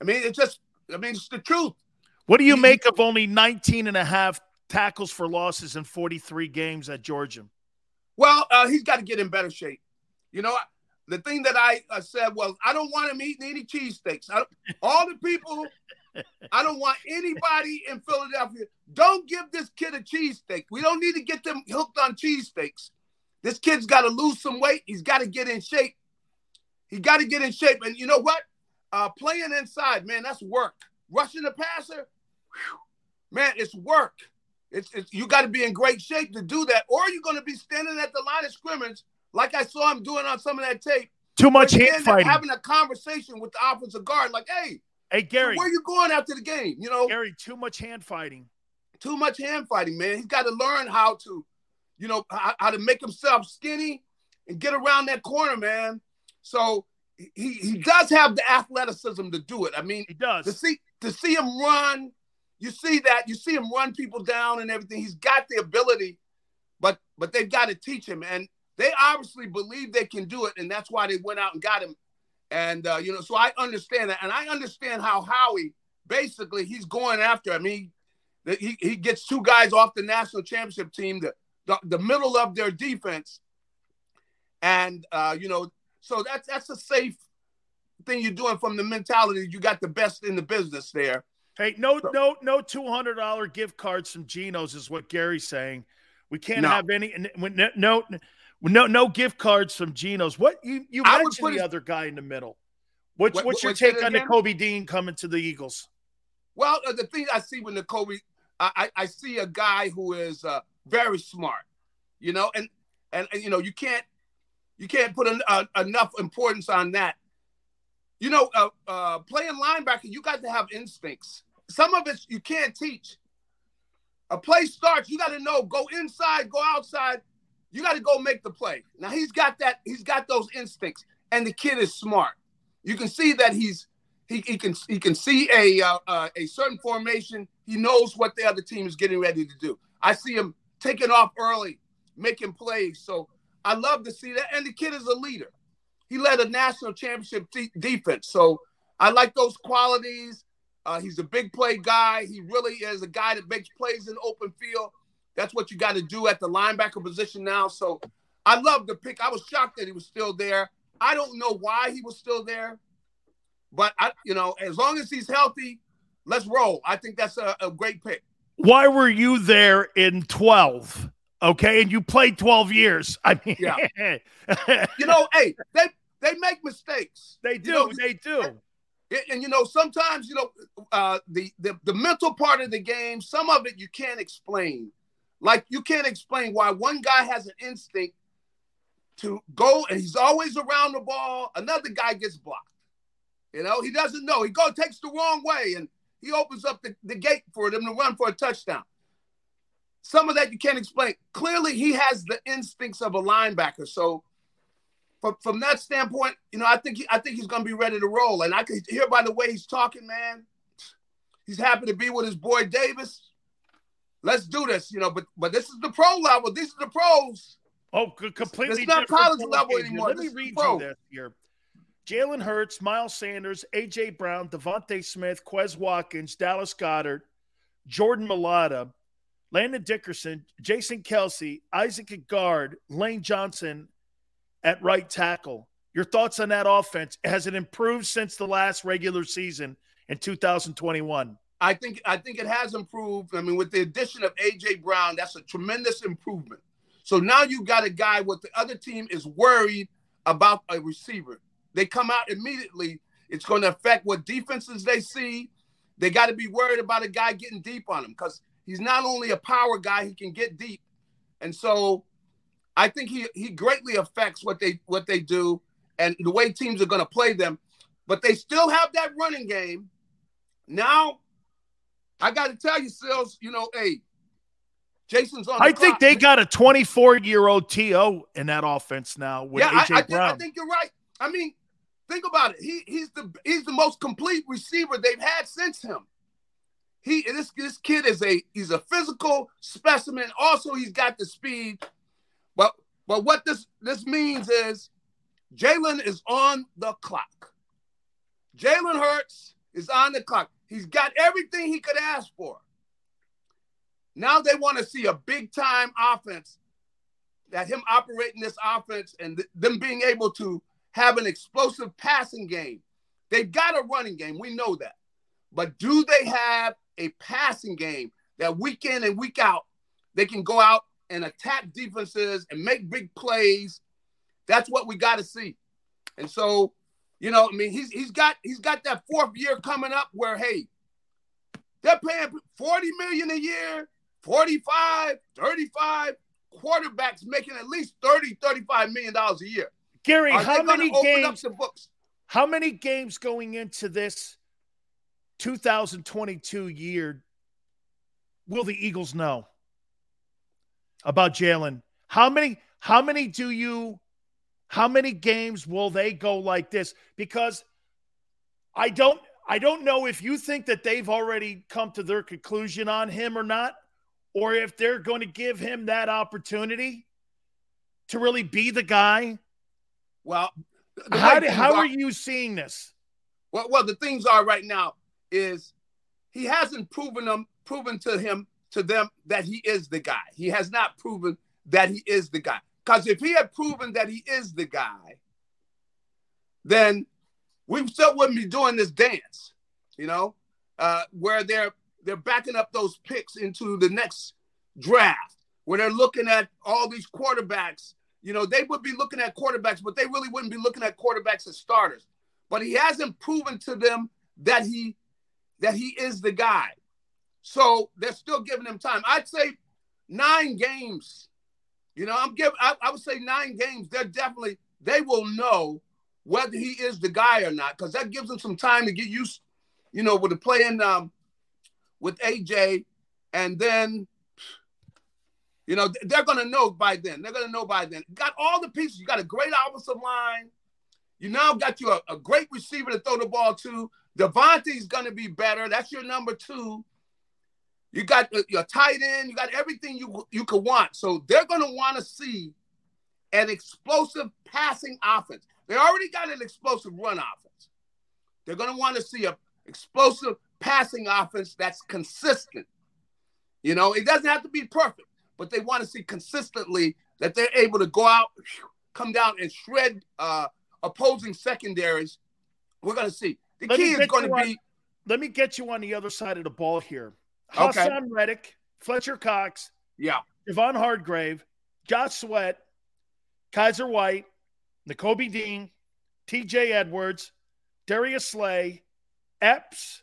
I mean, it's just. I mean, it's the truth. What do you make of only 19 and a half tackles for losses in 43 games at Georgia? Well, uh, he's got to get in better shape. You know, the thing that I uh, said was, I don't want him eating any cheesesteaks. All the people, I don't want anybody in Philadelphia. Don't give this kid a cheesesteak. We don't need to get them hooked on cheesesteaks. This kid's got to lose some weight. He's got to get in shape. He got to get in shape. And you know what? Uh, playing inside, man, that's work. Rushing the passer, man, it's work. It's, it's you got to be in great shape to do that, or you're going to be standing at the line of scrimmage like I saw him doing on some of that tape. Too much hand fighting. having a conversation with the offensive guard, like, "Hey, Hey, Garry. where you going after the game?" You know, Garry, too much hand fighting. too much hand fighting, man. He's got to learn how to, you know, how, how to make himself skinny and get around that corner, man. So he he does have the athleticism to do it. I mean, he does. To see to see him run, you see that you see him run people down and everything. He's got the ability, but but they've got to teach him, and they obviously believe they can do it, and that's why they went out and got him. And uh, you know, so I understand that, and I understand how Howie basically he's going after. I mean, he, he gets two guys off the national championship team, the the, the middle of their defense, and uh, you know, so that's that's a safe thing you're doing from the mentality. You got the best in the business there. Hey, no, no, no, two hundred dollar gift cards from Geno's is what Garry's saying. We can't No. have any. n- n- No, no, no gift cards from Geno's. What you you I mentioned put the his- other guy in the middle. What's What- what's your what- take on again? Kobe Dean coming to the Eagles? Well, uh, the thing I see with Kobe, I, I, I see a guy who is uh, very smart, you know, and, and and you know you can't you can't put en- uh, enough importance on that. You know, uh, uh, playing linebacker, you got to have instincts. Some of it you can't teach. A play starts, you got to know go inside, go outside. You got to go make the play. Now he's got that. He's got those instincts, and the kid is smart. You can see that he's he, he can he can see a uh, uh, a certain formation. He knows what the other team is getting ready to do. I see him taking off early, making plays. So I love to see that. And the kid is a leader. He led a national championship de- defense. So I like those qualities. Uh, he's a big play guy. He really is a guy that makes plays in open field. That's what you got to do at the linebacker position now. So I love the pick. I was shocked that he was still there. I don't know why he was still there. But I, you know, as long as he's healthy, let's roll. I think that's a, a great pick. Why were you there in twelve? Okay, and you played twelve years. I mean, Yeah. You know, hey, they they make mistakes. They You do. know, they do. And, and, you know, sometimes you know uh, the, the the mental part of the game. Some of it you can't explain. Like you can't explain why one guy has an instinct to go and he's always around the ball. Another guy gets blocked. You know, he doesn't know. He go takes the wrong way and he opens up the, the gate for them to run for a touchdown. some of that you can't explain. Clearly, he has the instincts of a linebacker. So, from, from that standpoint, you know, I think he, I think he's going to be ready to roll. And I can hear by the way he's talking, man. He's happy to be with his boy Davis. Let's do this, you know. But but this is the pro level. These are the pros. Oh, completely. It's not college level anymore. Let this me read you this here. Jalen Hurts, Miles Sanders, AJ Brown, DeVonta Smith, Quez Watkins, Dallas Goedert, Jordan Mailata, Landon Dickerson, Jason Kelce, Isaac guard, Lane Johnson at right tackle. Your thoughts on that offense? Has it improved since the last regular season in 2021? I think I think it has improved. I mean, with the addition of AJ Brown, that's a tremendous improvement. So now you got a guy what the other team is worried about a receiver. They come out immediately. It's going to affect what defenses they see. They got to be worried about a guy getting deep on them because he's not only a power guy, he can get deep. And so I think he he greatly affects what they what they do and the way teams are going to play them. But they still have that running game. Now, I got to tell you, Sills, you know, hey, Jason's on. I think they got a 24 year old TO in that offense now with yeah, AJ I, I Brown. Think, I think you're right. I mean, think about it. He he's the he's the most complete receiver they've had since him. He this this kid is a he's a physical specimen. Also, he's got the speed. But but what this this means is Jalen is on the clock. Jalen Hurts is on the clock. He's got everything he could ask for. Now they want to see a big time offense that him operating this offense and th- them being able to have an explosive passing game. They've got a running game. We know that. But do they have a passing game that week in and week out they can go out and attack defenses and make big plays? That's what we got to see. And so, you know, I mean, he's he's got he's got that fourth year coming up where hey, they're paying 40 million a year, 45, 35 quarterbacks making at least 30, 35 million dollars a year. Garry, Are how many games? up some books? How many games going into this 2022 year will the Eagles know about Jalen? How many? How many do you? How many games will they go like this? Because I don't. I don't know if you think that they've already come to their conclusion on him or not, or if they're going to give him that opportunity to really be the guy. Well, the How, do, how are- are you seeing this? Well, well, the things are right now is he hasn't proven them, proven to him, to them that he is the guy. He has not proven that he is the guy. Because if he had proven that he is the guy, then we still wouldn't be doing this dance, you know, uh, where they're they're backing up those picks into the next draft, where they're looking at all these quarterbacks. You know, they would be looking at quarterbacks, but they really wouldn't be looking at quarterbacks as starters. But he hasn't proven to them that he that he is the guy. So they're still giving him time. I'd say nine games. You know, I'm giving. I, I would say nine games. They're definitely they will know whether he is the guy or not because that gives them some time to get used. You know, with the playing um, with AJ, and then you know they're to know by then. They're to know by then. Got all the pieces. You got a great offensive line. You now got you a, a great receiver to throw the ball to. DeVonta's to be better. That's your number two. You got your tight end. You got everything you you could want. So they're going to want to see an explosive passing offense. They already got an explosive run offense. They're going to want to see a explosive passing offense that's consistent. You know, it doesn't have to be perfect, but they want to see consistently that they're able to go out, come down, and shred uh, opposing secondaries. We're going to see. The Let key is going to be Let me get you on the other side of the ball here. Okay. Haason Reddick, Fletcher Cox, yeah, Javon Hargrave, Josh Sweat, Kyzir White, Nakobe Dean, TJ Edwards, Darius Slay, Epps,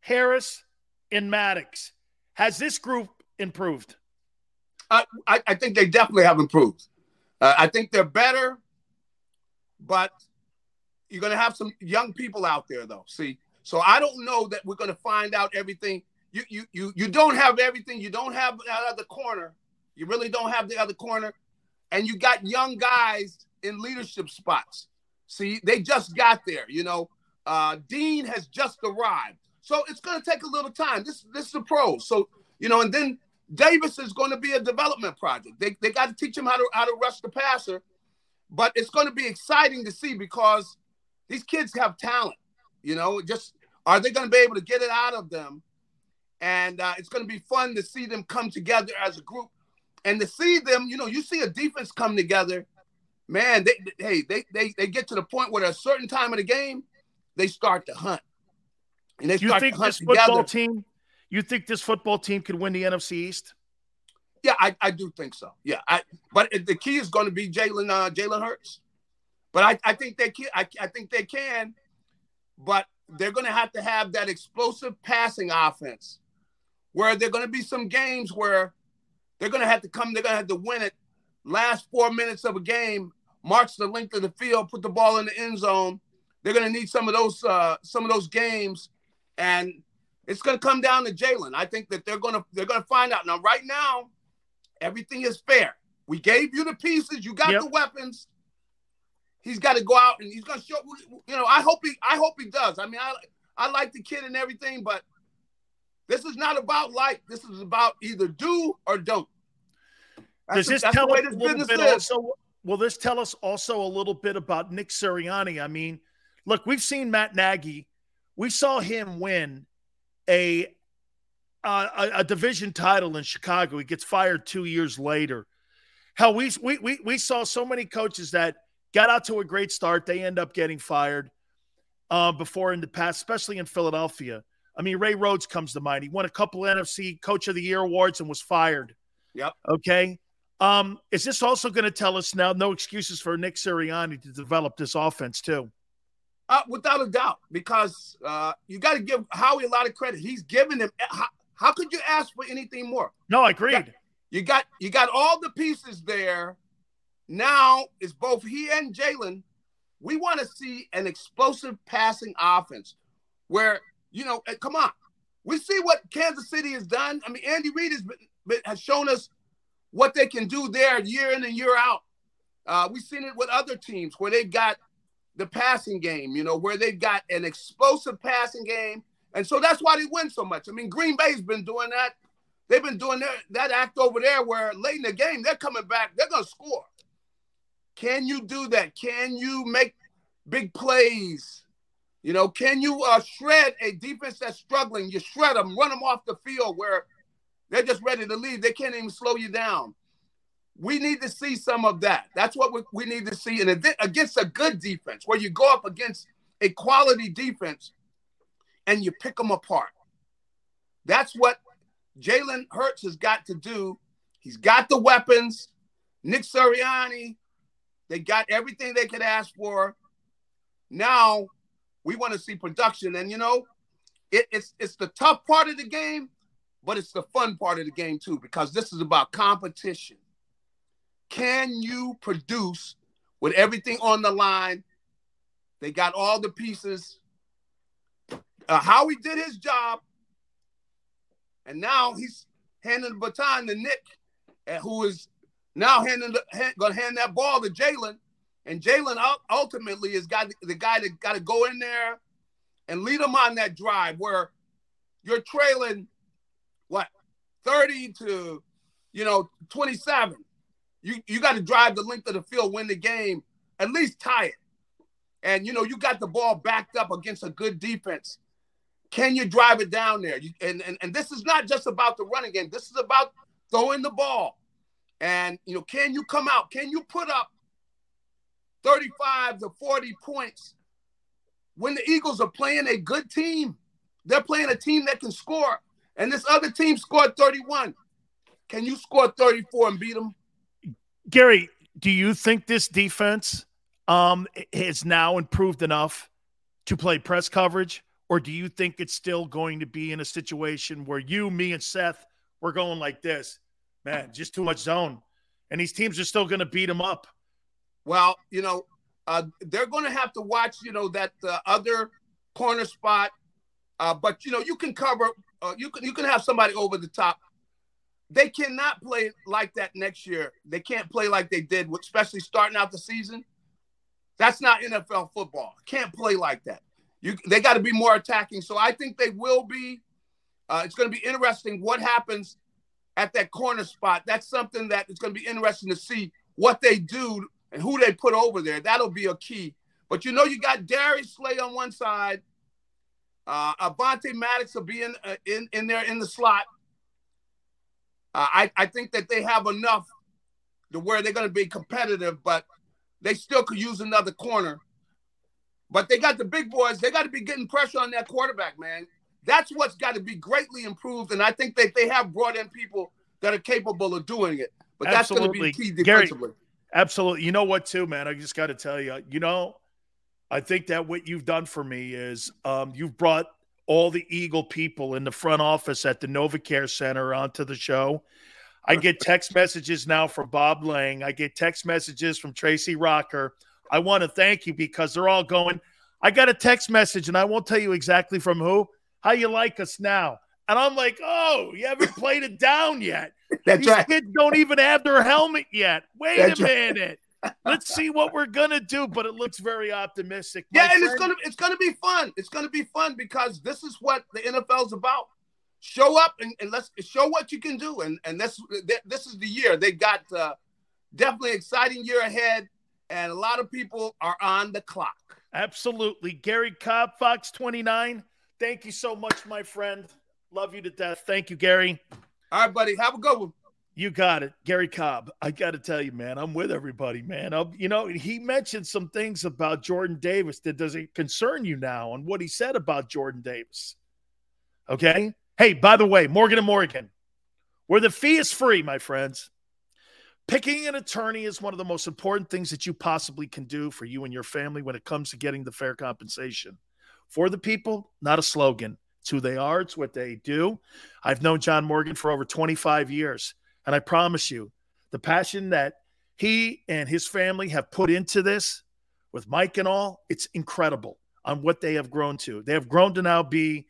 Harris, and Maddox. Has this group improved? I, I, I think they definitely have improved. Uh, I think they're better, but you're going to have some young people out there, though. See, so I don't know that we're going to find out everything you you you you don't have everything. You don't have that other corner. You really don't have the other corner, and you got young guys in leadership spots. See, they just got there. You know, uh, Dean has just arrived, so it's going to take a little time. This this is a pro. So you know, and then Davis is going to be a development project. They they got to teach him how to how to rush the passer, but it's going to be exciting to see because these kids have talent. You know, just are they going to be able to get it out of them? And uh, it's going to be fun to see them come together as a group and to see them. You know, you see a defense come together. Man, they, they hey they, they they get to the point where at a certain time of the game, they start to hunt. And they you think this football together. team? You think this football team could win the NFC East? Yeah, I, I do think so. Yeah, I but the key is going to be Jalen uh, Jalen Hurts. But I, I think they can. I, I think they can. But they're going to have to have that explosive passing offense, where there are going to be some games where they're going to have to come. They're going to have to win it. Last four minutes of a game, march the length of the field, put the ball in the end zone. They're going to need some of those uh, some of those games, and it's going to come down to Jalen. I think that they're going to they're going to find out. Now, right now, everything is fair. We gave you the pieces. You got yep. the weapons. He's got to go out and he's going to show. You know, I hope he I hope he does. I mean, I I like the kid and everything, but this is not about like. This is about either do or don't. That's Does this the, tell us a little bit is. also? Will this tell us also a little bit about Nick Sirianni? I mean, look, we've seen Matt Nagy. We saw him win a, a, a division title in Chicago. He gets fired two years later. Hell, we, we, we, we saw so many coaches that got out to a great start. They end up getting fired uh, before in the past, especially in Philadelphia. I mean, Ray Rhodes comes to mind. He won a couple NFC Coach of the Year awards and was fired. Yep. Okay. Um, is this also going to tell us now no excuses for Nick Sirianni to develop this offense too? Uh, without a doubt, because uh, you got to give Howie a lot of credit. He's given him. How, how could you ask for anything more? No, I agreed. You got, you got you got all the pieces there. Now it's both he and Jalen. We want to see an explosive passing offense where you know, eh, come on, we see what Kansas City has done. I mean, Andy Reid has been, has shown us what they can do there year in and year out. Uh, we've seen it with other teams where they've got the passing game, you know, where they've got an explosive passing game. And so that's why they win so much. I mean, Green Bay's been doing that. They've been doing that, that act over there where late in the game, they're coming back, they're going to score. Can you do that? Can you make big plays? You know, can you uh, shred a defense that's struggling? You shred them, run them off the field where they're just ready to leave. They can't even slow you down. We need to see some of that. That's what we, we need to see. And against a good defense, where you go up against a quality defense and you pick them apart. That's what Jalen Hurts has got to do. He's got the weapons. Nick Sirianni, they got everything they could ask for. Now we want to see production. And you know, it, it's it's the tough part of the game, but it's the fun part of the game too, because this is about competition. Can you produce with everything on the line? They got all the pieces. Uh, Howie did his job, and now he's handing the baton to Nick, who is now handing the, hand, going to hand that ball to Jalen. And Jalen ultimately is got the guy that got to go in there and lead them on that drive where you're trailing what 30 to you know 27 you you got to drive the length of the field, win the game, at least tie it. And you know, you got the ball backed up against a good defense. Can you drive it down there? You, and, and and this is not just about the running game. This is about throwing the ball. And you know, can you come out? Can you put up 35 to 40 points when the Eagles are playing a good team? They're playing a team that can score. And this other team scored 31. Can you score 34 and beat them? Garry, do you think this defense um, has now improved enough to play press coverage, or do you think it's still going to be in a situation where you, me, and Seth we're going like this? Man, just too much zone, and these teams are still going to beat them up. Well, you know, uh, they're going to have to watch, you know, that uh, other corner spot. Uh, but you know, you can cover uh, you can you can have somebody over the top. They cannot play like that next year. They can't play like they did, especially starting out the season. That's not NFL football. Can't play like that. You they got to be more attacking. So I think they will be. Uh, it's going to be interesting what happens at that corner spot. That's something that it's going to be interesting to see what they do and who they put over there. That'll be a key. But you know, you got Darius Slay on one side. Uh, Avonte Maddox will be in, uh, in in there in the slot. Uh, I I think that they have enough to where they're going to be competitive, but they still could use another corner. But they got the big boys. They got to be getting pressure on that quarterback, man. That's what's got to be greatly improved. And I think that they have brought in people that are capable of doing it. But that's going to be key defensively. Garry, absolutely. You know what, too, man? I just got to tell you, you know, I think that what you've done for me is um, you've brought all the Eagle people in the front office at the NovaCare Center onto the show. I get text messages now from Bob Lang. I get text messages from Tracy Rocker. I want to thank you because they're all going. I got a text message, and I won't tell you exactly from who. How you like us now? And I'm like, oh, you haven't played it down yet. That's These right. kids don't even have their helmet yet. Wait That's a right. minute. Let's see what we're gonna do. But it looks very optimistic. Yeah, My and it's gonna it's gonna be fun. It's gonna be fun because this is what the NFL's about. Show up and, and let's show what you can do. And and this this is the year they got uh, definitely exciting year ahead, and a lot of people are on the clock. Absolutely. Garry Cobb, Fox 29. Thank you so much, my friend. Love you to death. Thank you, Garry. All right, buddy. Have a good one. You got it. Garry Cobb. I got to tell you, man, I'm with everybody, man. i you know, he mentioned some things about Jordan Davis that does it concern you now on what he said about Jordan Davis. Okay. Hey, by the way, Morgan and Morgan, where the fee is free, my friends. Picking an attorney is one of the most important things that you possibly can do for you and your family when it comes to getting the fair compensation. For the people, not a slogan. It's who they are, it's what they do. I've known John Morgan for over 25 years, and I promise you, the passion that he and his family have put into this with Mike and all, it's incredible on what they have grown to. They have grown to now be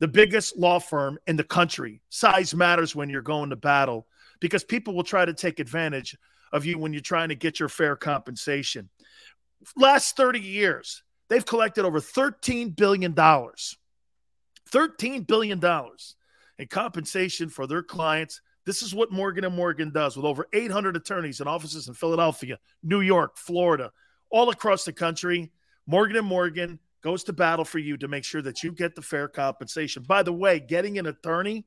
the biggest law firm in the country. Size matters when you're going to battle because people will try to take advantage of you when you're trying to get your fair compensation. Last 30 years, they've collected over $13 billion. $13 billion in compensation for their clients. This is what Morgan Morgan does with over 800 attorneys and offices in Philadelphia, New York, Florida, all across the country. Morgan Morgan goes to battle for you to make sure that you get the fair compensation. By the way, getting an attorney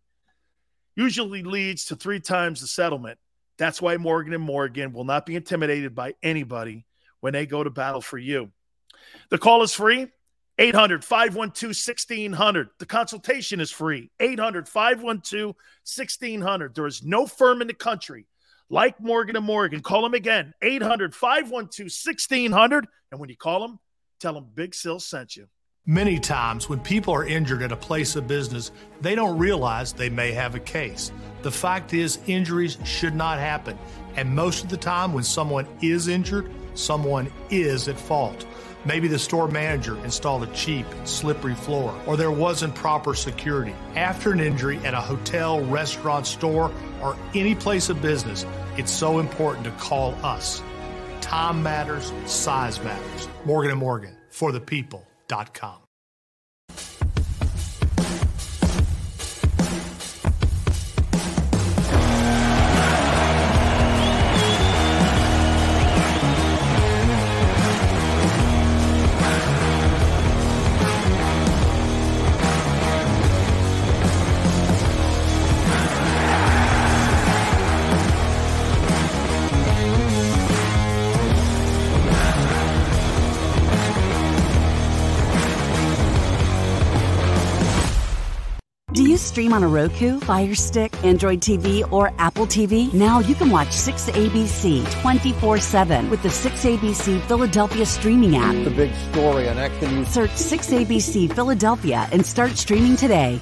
usually leads to three times the settlement. That's why Morgan Morgan will not be intimidated by anybody when they go to battle for you. The call is free. 800 512 1600. The consultation is free. 800 512 1600. There is no firm in the country like Morgan and Morgan. Call them again. 800 512 1600. And when you call them, tell them Big Sill sent you. Many times when people are injured at a place of business, they don't realize they may have a case. The fact is, injuries should not happen. And most of the time, when someone is injured, someone is at fault. Maybe the store manager installed a cheap, slippery floor, or there wasn't proper security. After an injury at a hotel, restaurant, store, or any place of business, it's so important to call us. Time matters, size matters. Morgan and Morgan, for the people.com. Do you stream on a Roku, Fire Stick, Android TV, or Apple TV? Now you can watch 6ABC 24 7 with the 6ABC Philadelphia streaming app. The big story on Action News. Search 6ABC Philadelphia and start streaming today.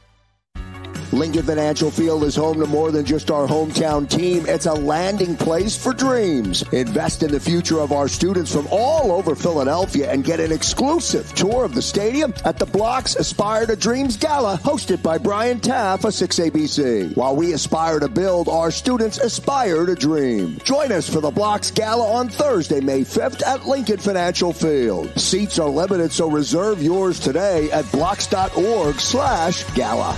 Lincoln Financial Field is home to more than just our hometown team. It's a landing place for dreams. Invest in the future of our students from all over Philadelphia and get an exclusive tour of the stadium at the BLOCS Aspire to Dreams Gala hosted by Brian Taff of 6ABC. While we aspire to build, our students aspire to dream. Join us for the BLOCS Gala on Thursday, May 5th at Lincoln Financial Field. Seats are limited, so reserve yours today at blocs.org slash gala.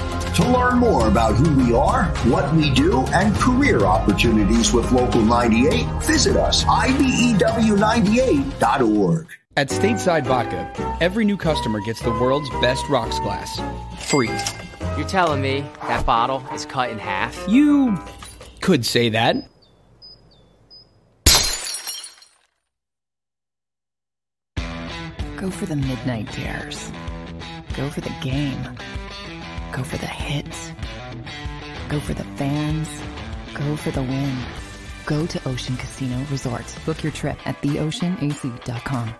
To learn more about who we are, what we do, and career opportunities with Local 98, visit us, IBEW98.org. At Stateside Vodka, every new customer gets the world's best rocks glass, free. You're telling me that bottle is cut in half? You could say that. Go for the midnight dares. Go for the game. Go for the hits. Go for the fans. Go for the win. Go to Ocean Casino Resort. Book your trip at theoceanac.com.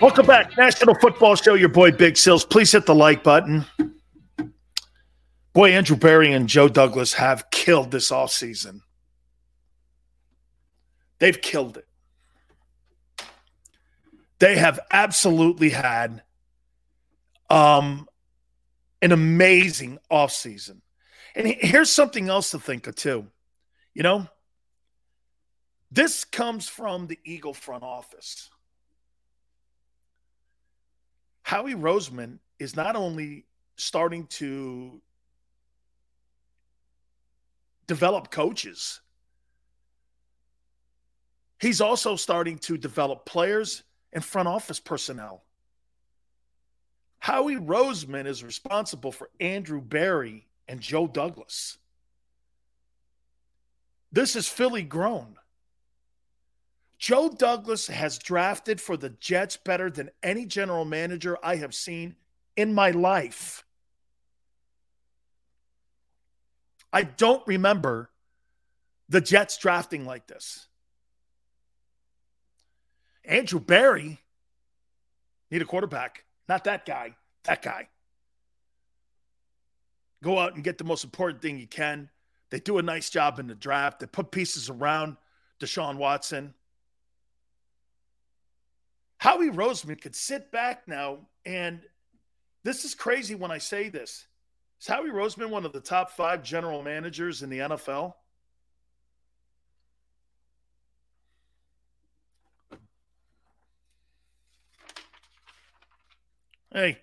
Welcome back, National Football Show. Your boy Big Sills. Please hit the like button. Boy, Andrew Berry and Joe Douglas have killed this offseason. They've killed it. They have absolutely had um, an amazing offseason. And here's something else to think of, too. You know, this comes from the Eagle front office. Howie Roseman is not only starting to develop coaches, he's also starting to develop players and front office personnel. Howie Roseman is responsible for Andrew Berry and Joe Douglas. This is Philly grown. Joe Douglas has drafted for the Jets better than any general manager I have seen in my life. I don't remember the Jets drafting like this. Andrew Berry, need a quarterback, not that guy, that guy. Go out and get the most important thing you can. They do a nice job in the draft. They put pieces around Deshaun Watson. Howie Roseman could sit back now, and this is crazy when I say this. Is Howie Roseman one of the top five general managers in the NFL? Hey,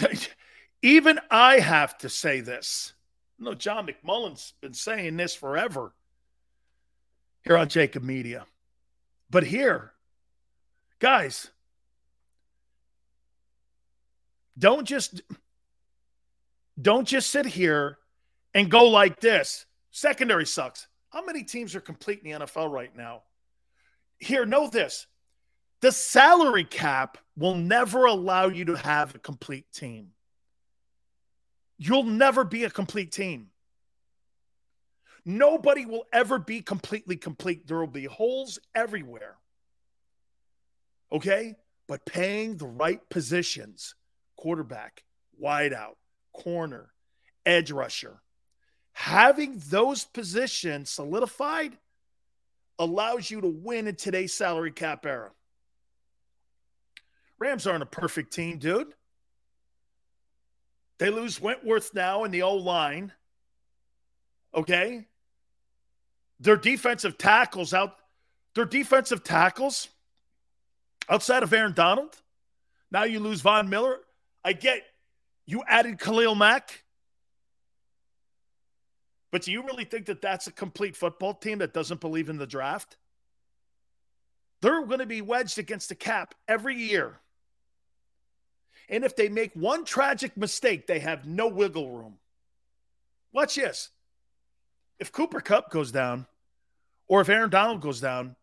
even I have to say this. No, John McMullen's been saying this forever here on JAKIB Media. But here, guys, don't just don't just sit here and go like this. Secondary sucks. How many teams are complete in the NFL right now? Here, know this. The salary cap will never allow you to have a complete team. You'll never be a complete team. Nobody will ever be completely complete. There will be holes everywhere. Okay? But paying the right positions quarterback, wideout, corner, edge rusher having those positions solidified allows you to win in today's salary cap era. Rams aren't a perfect team, dude. They lose Whitworth now in the O line. Okay. Their defensive tackles out, their defensive tackles outside of Aaron Donald. Now you lose Von Miller. I get You added Khalil Mack. But do you really think that that's a complete football team that doesn't believe in the draft? They're going to be wedged against the cap every year. And if they make one tragic mistake, they have no wiggle room. Watch this. If Cooper Kupp goes down, or if Aaron Donald goes down,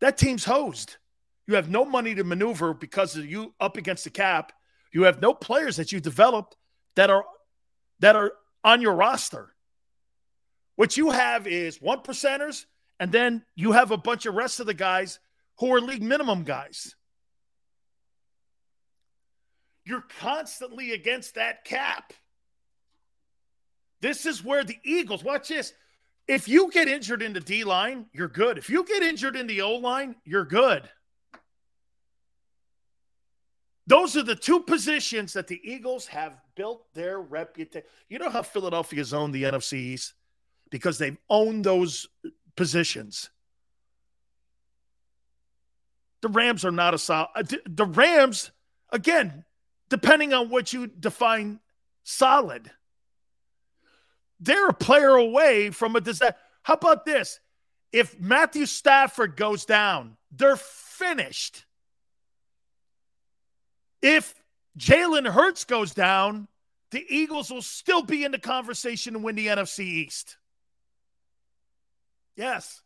that team's hosed. You have no money to maneuver because you up against the cap. You have no players that you developed that are that are on your roster. What you have is one percenters, and then you have a bunch of rest of the guys who are league minimum guys. You're constantly against that cap. This is where the Eagles, watch this. If you get injured in the D line, you're good. If you get injured in the O line, you're good. Those are the two positions that the Eagles have built their reputation. You know how Philadelphia's owned the NFC East? Because they've owned those positions. The Rams are not a solid. Uh, the Rams, again, depending on what you define solid, they're a player away from a disaster. How about this? If Matthew Stafford goes down, they're finished. If Jalen Hurts goes down, the Eagles will still be in the conversation to win the NFC East. Yes.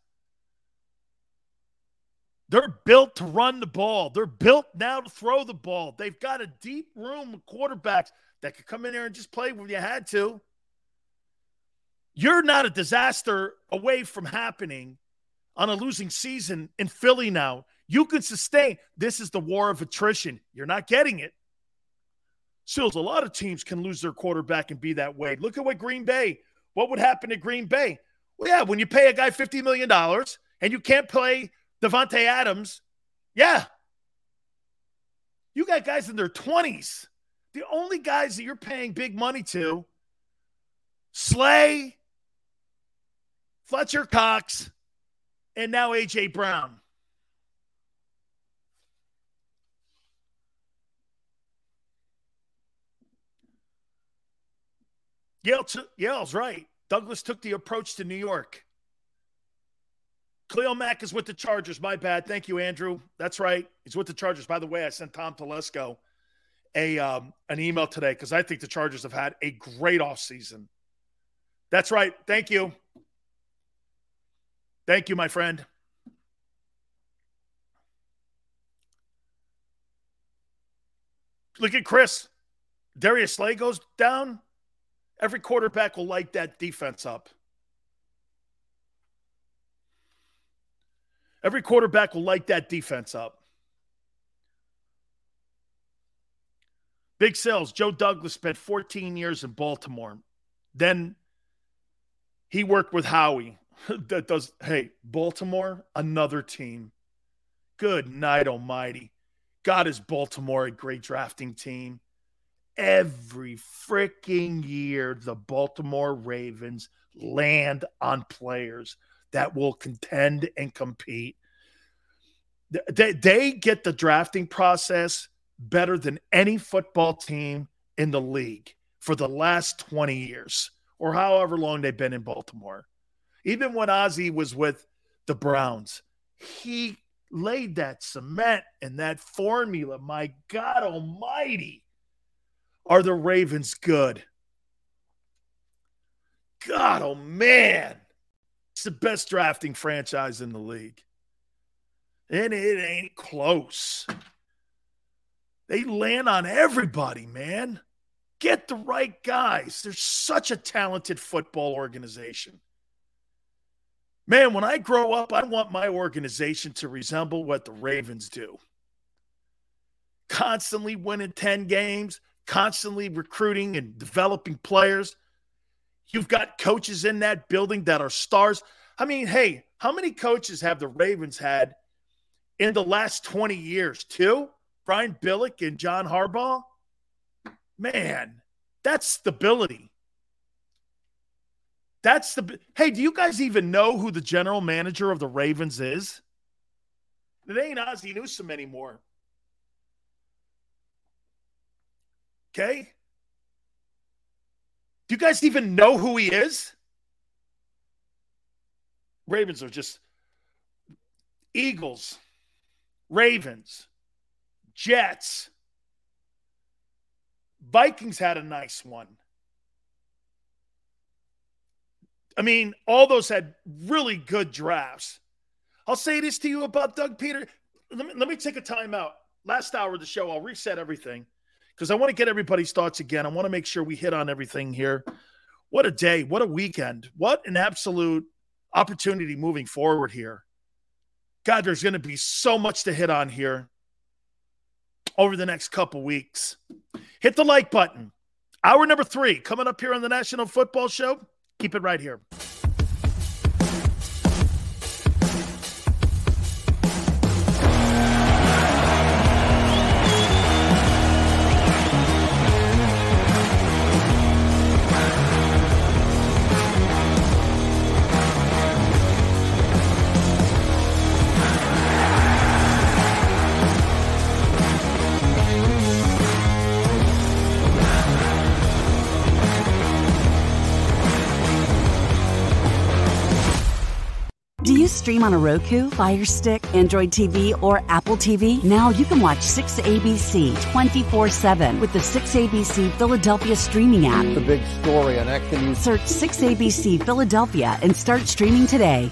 They're built to run the ball. They're built now to throw the ball. They've got a deep room of quarterbacks that could come in there and just play when you had to. You're not a disaster away from happening on a losing season in Philly now. You can sustain. This is the war of attrition. You're not getting it. Sills, a lot of teams can lose their quarterback and be that way. Look at what Green Bay, what would happen to Green Bay? Well, yeah, when you pay a guy $50 million and you can't play Davante Adams, yeah. You got guys in their 20s. The only guys that you're paying big money to, Slay, Fletcher Cox, and now A.J. Brown. Yale t- Yale's right. Douglas took the approach to New York. Khalil Mack is with the Chargers. My bad. Thank you, Andrew. That's right. He's with the Chargers. By the way, I sent Tom Telesco a um, an email today because I think the Chargers have had a great offseason. That's right. Thank you. Thank you, my friend. Look at Chris. Darius Slay goes down. Every quarterback will light that defense up. Every quarterback will light that defense up. Big Sills. Joe Douglas spent 14 years in Baltimore. Then he worked with Howie. that does, hey, Baltimore, another team. Good night, almighty. God is Baltimore a great drafting team every freaking year the Baltimore Ravens land on players that will contend and compete. They, they get the drafting process better than any football team in the league for the last 20 years or however long they've been in Baltimore. Even when Ozzie was with the Browns, he laid that cement and that formula. My God Almighty are the Ravens good? God, oh man. It's the best drafting franchise in the league. And it ain't close. They land on everybody, man. Get the right guys. They're such a talented football organization. Man, when I grow up, I want my organization to resemble what the Ravens do. Constantly winning 10 games, constantly recruiting and developing players. You've got coaches in that building that are stars. I mean, hey, how many coaches have the Ravens had in the last 20 years? Two? Brian Billick and John Harbaugh? Man, that's stability. That's the hey, do you guys even know who the general manager of the Ravens is? It ain't Ozzie Newsome anymore. Okay? Do you guys even know who he is? Ravens are just Eagles, Ravens, Jets. Vikings had a nice one. I mean, all those had really good drafts. I'll say this to you about Doug Peter. Let me, let me take a time out. Last hour of the show, I'll reset everything because I want to get everybody's thoughts again. I want to make sure we hit on everything here. What a day. What a weekend. What an absolute opportunity moving forward here. God, there's going to be so much to hit on here over the next couple weeks. Hit the like button. Hour number three coming up here on the National Football Show. Keep it right here. Stream on a Roku, Fire Stick, Android TV, or Apple TV? Now you can watch 6ABC 24 7 with the 6ABC Philadelphia streaming app. The big story on Action News. Search 6ABC Philadelphia and start streaming today.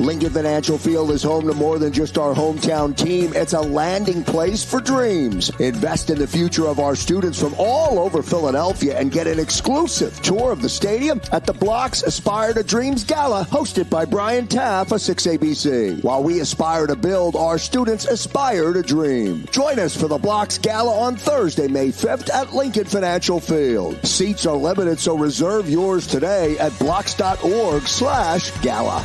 Lincoln Financial Field is home to more than just our hometown team. It's a landing place for dreams. Invest in the future of our students from all over Philadelphia and get an exclusive tour of the stadium at the BLOCS Aspire to Dreams Gala hosted by Brian Taff of 6ABC. While we aspire to build, our students aspire to dream. Join us for the BLOCS Gala on Thursday, May 5th at Lincoln Financial Field. Seats are limited, so reserve yours today at blocs.org slash gala.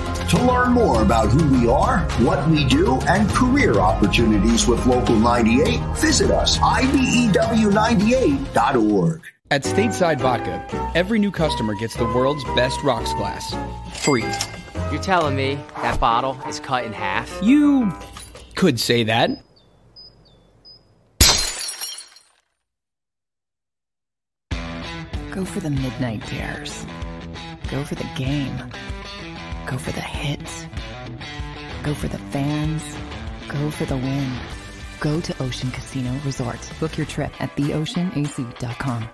To learn more about who we are, what we do, and career opportunities with Local 98, visit us, E IBEW98.org. At Stateside Vodka, every new customer gets the world's best rocks glass. Free. You're telling me that bottle is cut in half? You could say that. Go for the midnight dares. Go for the game. Go for the hits. Go for the fans. Go for the win. Go to Ocean Casino Resort. Book your trip at theoceanac.com.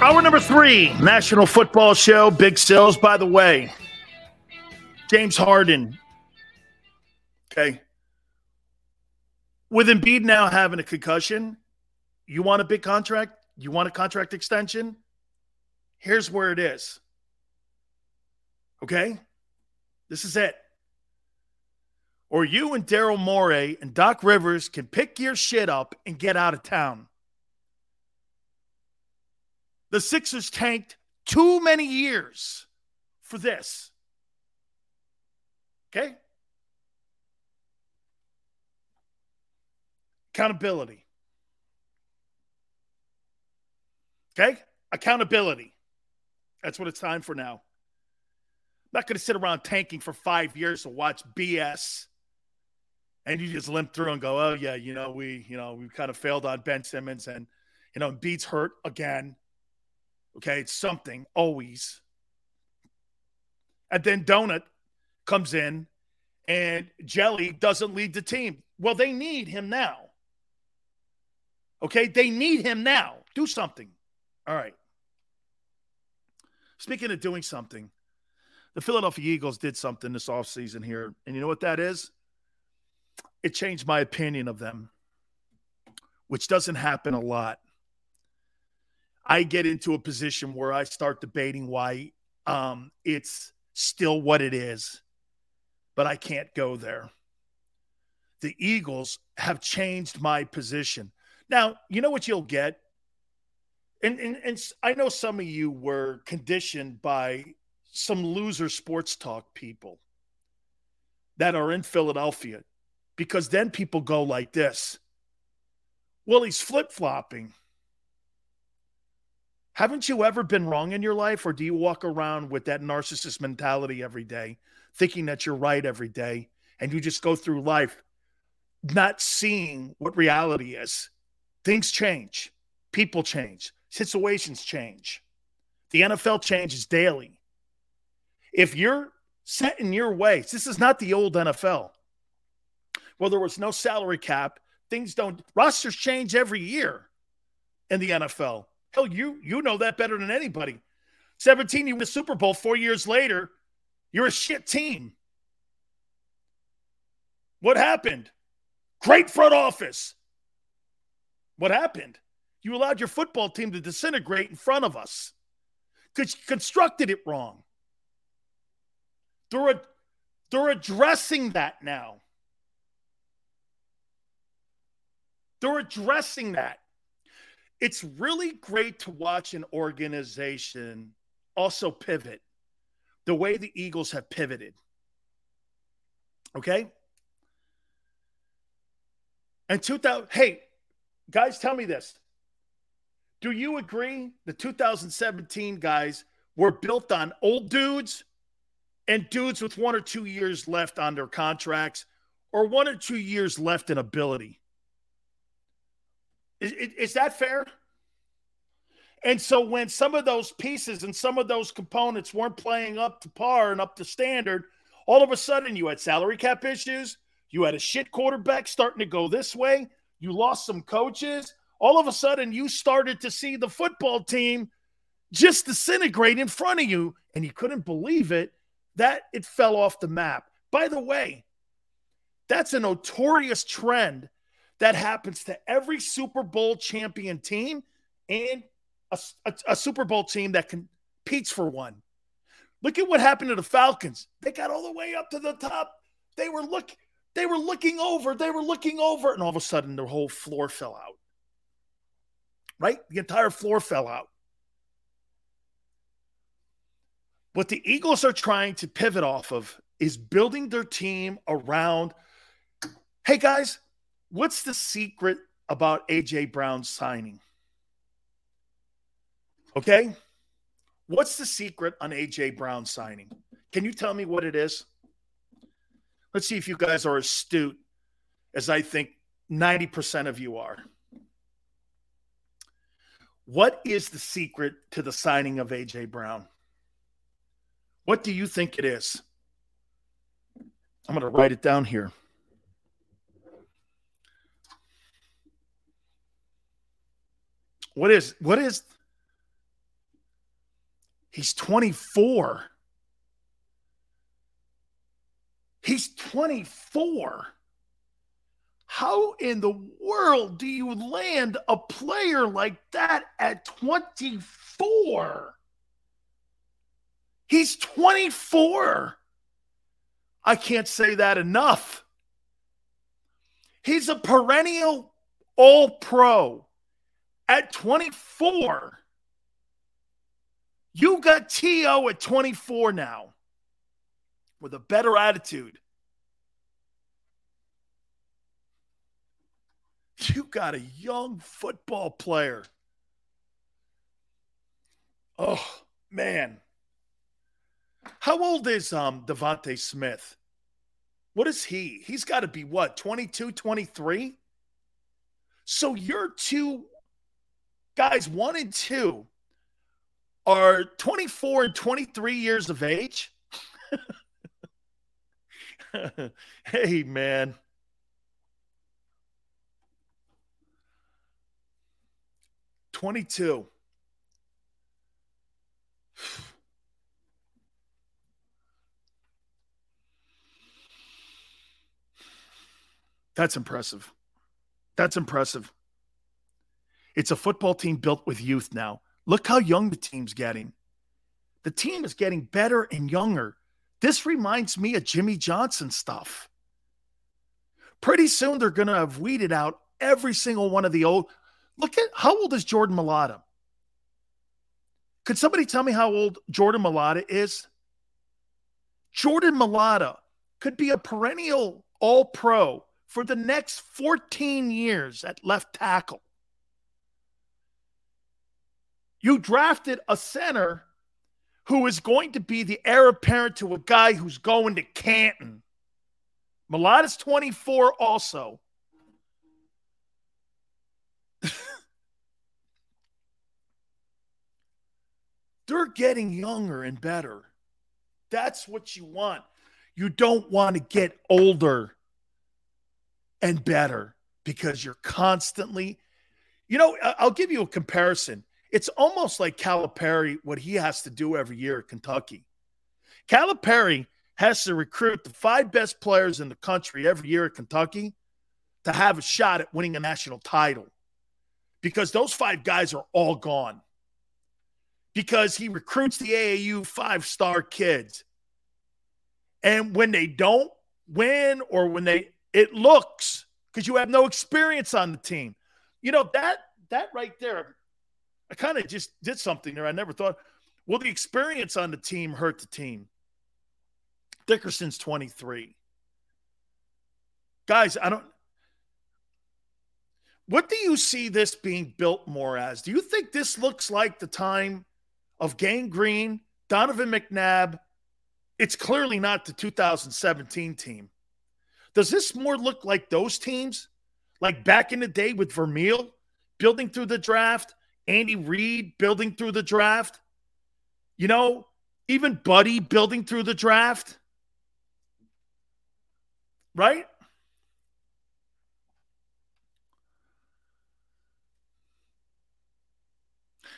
Hour number three, National Football Show, Big Sills, By the way, James Harden. Okay. With Embiid now having a concussion, you want a big contract? You want a contract extension? Here's where it is. Okay? This is it. Or you and Daryl Morey and Doc Rivers can pick your shit up and get out of town. The Sixers tanked too many years for this. Okay? Accountability. Okay? Accountability. That's what it's time for now. I'm not going to sit around tanking for five years to watch BS and you just limp through and go, oh, yeah, you know, we, you know, we kind of failed on Ben Simmons and, you know, Beats hurt again. Okay, it's something always. And then Donut comes in and Jelly doesn't lead the team. Well, they need him now. Okay, they need him now. Do something. All right. Speaking of doing something, the Philadelphia Eagles did something this offseason here. And you know what that is? It changed my opinion of them, which doesn't happen a lot. I get into a position where I start debating why um, it's still what it is, but I can't go there. The Eagles have changed my position. Now, you know what you'll get? And, and, and I know some of you were conditioned by some loser sports talk people that are in Philadelphia because then people go like this. Well, he's flip flopping. Haven't you ever been wrong in your life, or do you walk around with that narcissist mentality every day, thinking that you're right every day, and you just go through life not seeing what reality is? Things change, people change, situations change. The NFL changes daily. If you're set in your ways, this is not the old NFL. Well, there was no salary cap. Things don't, rosters change every year in the NFL. Hell, you you know that better than anybody. 17, you win the Super Bowl four years later. You're a shit team. What happened? Great front office. What happened? You allowed your football team to disintegrate in front of us because you constructed it wrong. They're, they're addressing that now. They're addressing that it's really great to watch an organization also pivot the way the Eagles have pivoted. Okay? And 2000 hey, guys tell me this. Do you agree the 2017 guys were built on old dudes and dudes with one or two years left on their contracts or one or two years left in ability? Is, is that fair? And so when some of those pieces and some of those components weren't playing up to par and up to standard, all of a sudden you had salary cap issues. You had a shit quarterback starting to go this way. You lost some coaches. All of a sudden you started to see the football team just disintegrate in front of you. And you couldn't believe it that it fell off the map. By the way, that's a notorious trend that happens to every Super Bowl champion team and a, a, a, Super Bowl team that competes for one. Look at what happened to the Falcons. They got all the way up to the top. They were look they were looking over, they were looking over, and all of a sudden their whole floor fell out. Right? The entire floor fell out. What the Eagles are trying to pivot off of is building their team around. Hey guys, What's the secret about AJ Brown signing? Okay. What's the secret on AJ Brown signing? Can you tell me what it is? Let's see if you guys are astute as I think 90% of you are. What is the secret to the signing of AJ Brown? What do you think it is? I'm going to write it down here. What is what is He's 24. He's 24. How in the world do you land a player like that at 24? He's 24. I can't say that enough. He's a perennial all pro at 24. You got T.O. at 24 now with a better attitude. You got a young football player. Oh, man. How old is um DeVonta Smith? What is he? He's got to be what, 22, 23? So you're two guys one and two are 24 and 23 years of age. hey, man. Twenty-two. That's impressive. That's impressive. It's a football team built with youth now. Look how young the team's getting. The team is getting better and younger. This reminds me of Jimmy Johnson stuff. Pretty soon they're going to have weeded out every single one of the old. Look at how old is Jordan Mailata? Could somebody tell me how old Jordan Mailata is? Jordan Mailata could be a perennial all pro for the next 14 years at left tackle. You drafted a center who is going to be the heir apparent to a guy who's going to Canton. Mailata's 24 also. They're getting younger and better. That's what you want. You don't want to get older and better because you're constantly, you know, I'll give you a comparison. It's almost like Calipari, what he has to do every year at Kentucky. Calipari has to recruit the five best players in the country every year at Kentucky to have a shot at winning a national title because those five guys are all gone. Because he recruits the AAU five star kids. And when they don't win or when they it looks because you have no experience on the team. You know, that that right there, I kind of just did something there. I never thought, will the experience on the team hurt the team? Dickerson's 23. Guys, I don't what do you see this being built more as? Do you think this looks like the time of Gang Green, Donovan McNabb? It's clearly not the 2017 team. Does this more look like those teams? Like back in the day with Vermeil building through the draft, Andy Reid building through the draft, you know, even Buddy building through the draft? Right?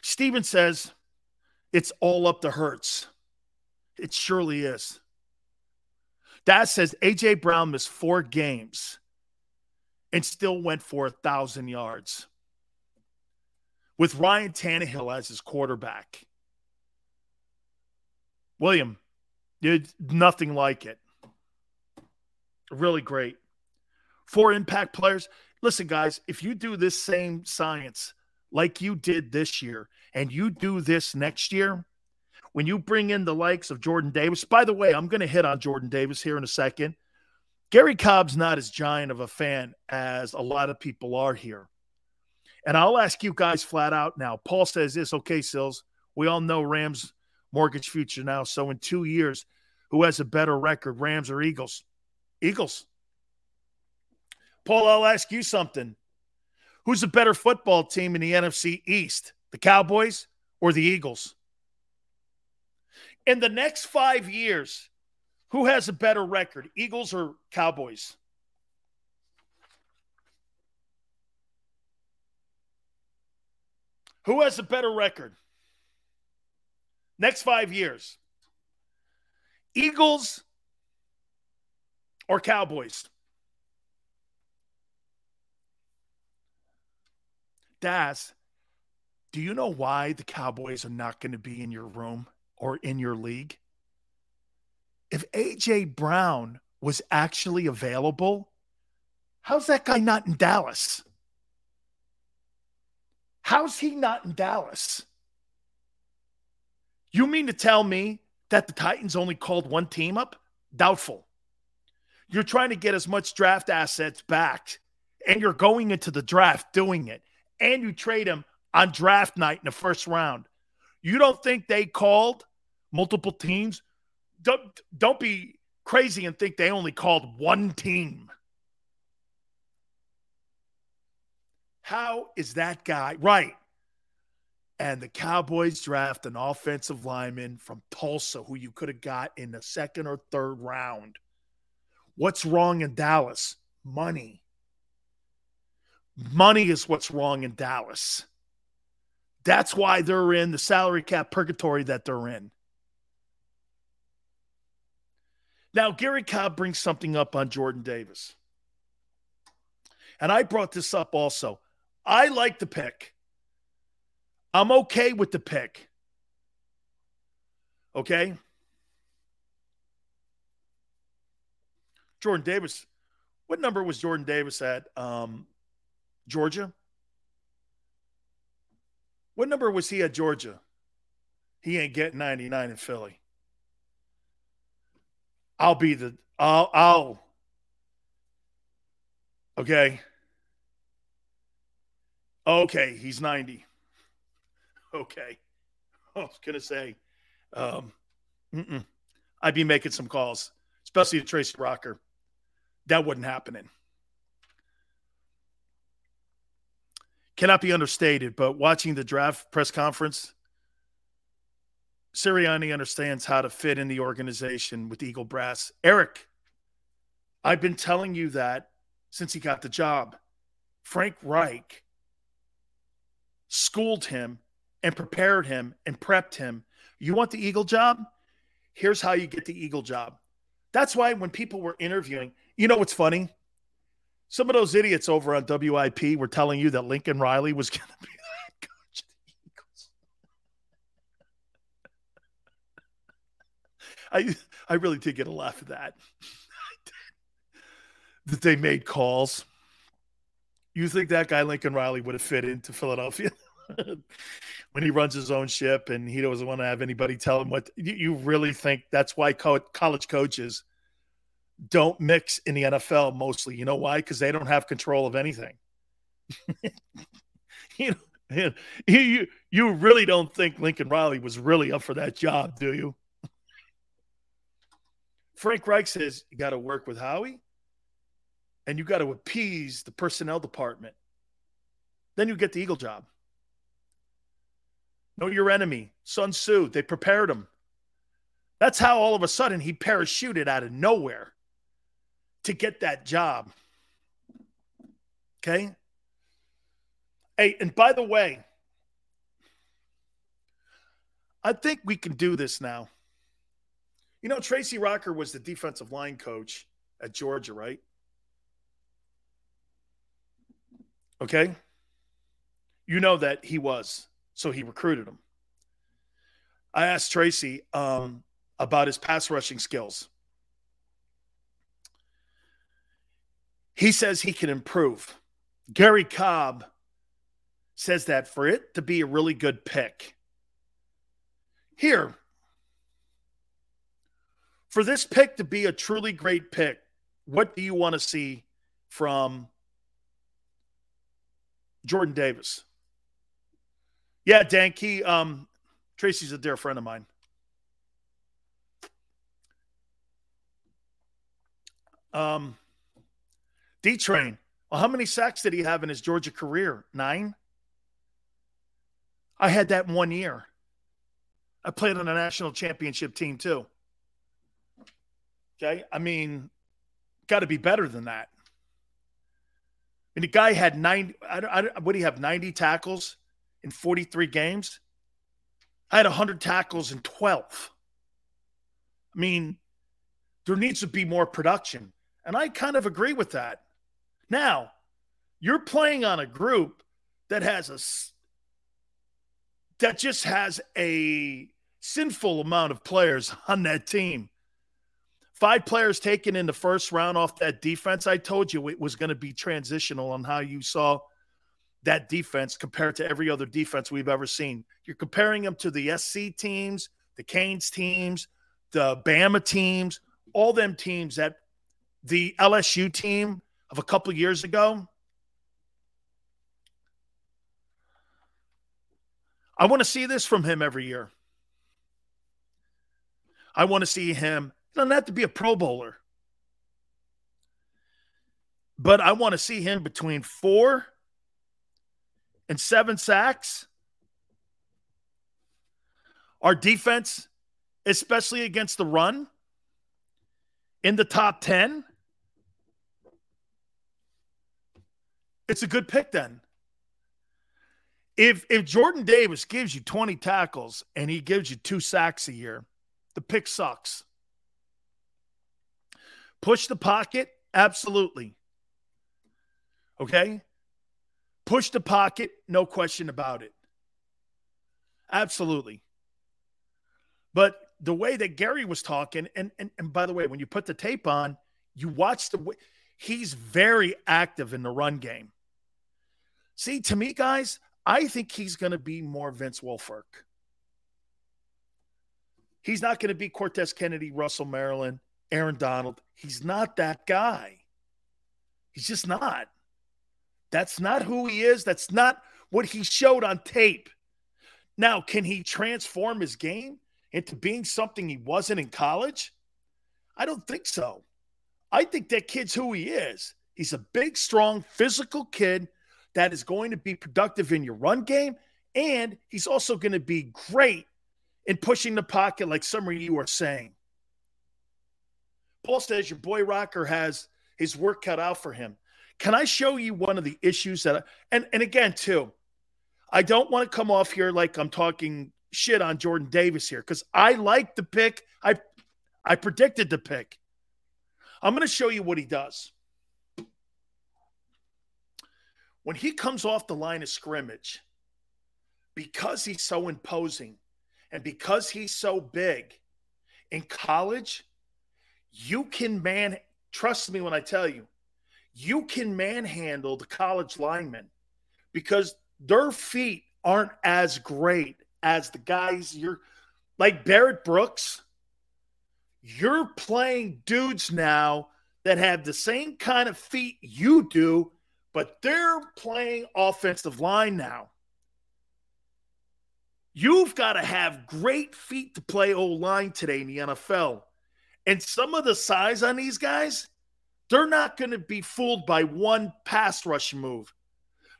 Steven says it's all up to Hurts. It surely is. That says AJ Brown missed four games and still went for a thousand yards with Ryan Tannehill as his quarterback. William, did nothing like it. Really great. Four impact players. Listen, guys, if you do this same science like you did this year and you do this next year, when you bring in the likes of Jordan Davis, by the way, I'm going to hit on Jordan Davis here in a second. Garry Cobb's not as giant of a fan as a lot of people are here. And I'll ask you guys flat out now. Paul says this, okay, Sills. We all know Rams mortgage future now. So in two years, who has a better record, Rams or Eagles? Eagles. Paul, I'll ask you something. Who's a better football team in the NFC East, the Cowboys or the Eagles? in the next five years, who has a better record, Eagles or Cowboys? Who has a better record? Next five years. Eagles or Cowboys? Daz, do you know why the Cowboys are not going to be in your room? or in your league, if AJ Brown was actually available, how's that guy not in Dallas? How's he not in Dallas? You mean to tell me that the Titans only called one team up? Doubtful. You're trying to get as much draft assets back, and you're going into the draft doing it, and you trade him on draft night in the first round. You don't think they called multiple teams? Don't, don't be crazy and think they only called one team. How is that guy right? And the Cowboys draft an offensive lineman from Tulsa who you could have got in the second or third round. What's wrong in Dallas? Money. Money is what's wrong in Dallas. That's why they're in the salary cap purgatory that they're in. Now, Garry Cobb brings something up on Jordan Davis. And I brought this up also. I like the pick. I'm okay with the pick. Okay? Jordan Davis. What number was Jordan Davis at um, Georgia? What number was he at Georgia? He ain't getting 99 in Philly. I'll be the I'll I'll okay. Okay, he's 90. Okay. I was gonna say, um. I'd be making some calls, especially to Tracy Rocker. That wasn't happening. Cannot be understated, but watching the draft press conference, Sirianni understands how to fit in the organization with Eagle Brass. Eric, I've been telling you that since he got the job. Frank Reich schooled him and prepared him and prepped him. You want the Eagle job? Here's how you get the Eagle job. That's why when people were interviewing, you know what's funny? Some of those idiots over on WIP were telling you that Lincoln Riley was going to be the coach of the Eagles. I I really did get a laugh at that. that they made calls. You think that guy Lincoln Riley would have fit into Philadelphia when he runs his own ship and he doesn't want to have anybody tell him what you really think that's why co- college coaches don't mix in the NFL mostly. You know why? Because they don't have control of anything. you, know, you you really don't think Lincoln Riley was really up for that job, do you? Frank Reich says you got to work with Howie and you got to appease the personnel department. Then you get the Eagle job. Know your enemy. Sun Tzu, they prepared him. That's how all of a sudden he parachuted out of nowhere to get that job. Okay? Hey, and by the way, I think we can do this now. You know, Tracy Rocker was the defensive line coach at Georgia, right? Okay? You know that he was, so he recruited him. I asked Tracy um, about his pass rushing skills. He says he can improve. Garry Cobb says that for it to be a really good pick. Here, for this pick to be a truly great pick, what do you want to see from Jordan Davis? Yeah, Danke. Um, Tracy's a dear friend of mine. Um, D Train. Well, how many sacks did he have in his Georgia career? Nine? I had that one year. I played on a national championship team too. Okay. I mean, got to be better than that. And the guy had 90, I, I, what do you have, 90 tackles in 43 games? I had 100 tackles in 12. I mean, there needs to be more production. And I kind of agree with that. Now, you're playing on a group that has a that just has a sinful amount of players on that team. Five players taken in the first round off that defense. I told you it was going to be transitional on how you saw that defense compared to every other defense we've ever seen. You're comparing them to the SC teams, the Canes teams, the Bama teams, all them teams that the LSU team of a couple years ago. I want to see this from him every year. I want to see him. He doesn't have to be a Pro Bowler. But I want to see him between four and seven sacks. Our defense, especially against the run, in the top 10. It's a good pick then. If if Jordan Davis gives you 20 tackles and he gives you two sacks a year, the pick sucks. Push the pocket, absolutely. Okay? Push the pocket, no question about it. Absolutely. But the way that Garry was talking, and, and and by the way, when you put the tape on, you watch the way he's very active in the run game. See, to me, guys, I think he's going to be more Vince Wilfork. He's not going to be Cortez Kennedy, Russell Maryland, Aaron Donald. He's not that guy. He's just not. That's not who he is. That's not what he showed on tape. Now, can he transform his game into being something he wasn't in college? I don't think so. I think that kid's who he is. He's a big, strong, physical kid that is going to be productive in your run game. And he's also going to be great in pushing the pocket, like some of you are saying. Paul says your boy Rocker has his work cut out for him. Can I show you one of the issues that, I, and, and again, too, I don't want to come off here like I'm talking shit on Jordan Davis here because I like the pick. I I predicted the pick. I'm going to show you what he does. When he comes off the line of scrimmage, because he's so imposing and because he's so big in college, you can man, trust me when I tell you, you can manhandle the college linemen because their feet aren't as great as the guys you're like Barrett Brooks. You're playing dudes now that have the same kind of feet you do, but they're playing offensive line now. You've got to have great feet to play O line today in the NFL. And some of the size on these guys, they're not going to be fooled by one pass rush move.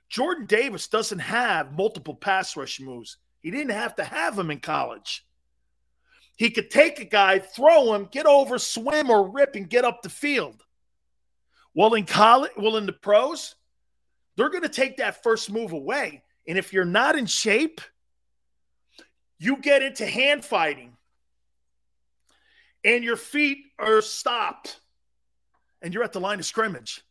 Jordan Davis doesn't have multiple pass rush moves. He didn't have to have them in college. He could take a guy, throw him, get over, swim, or rip and get up the field. Well, in college, well, in the pros, they're going to take that first move away. And if you're not in shape, you get into hand fighting and your feet are stopped and you're at the line of scrimmage.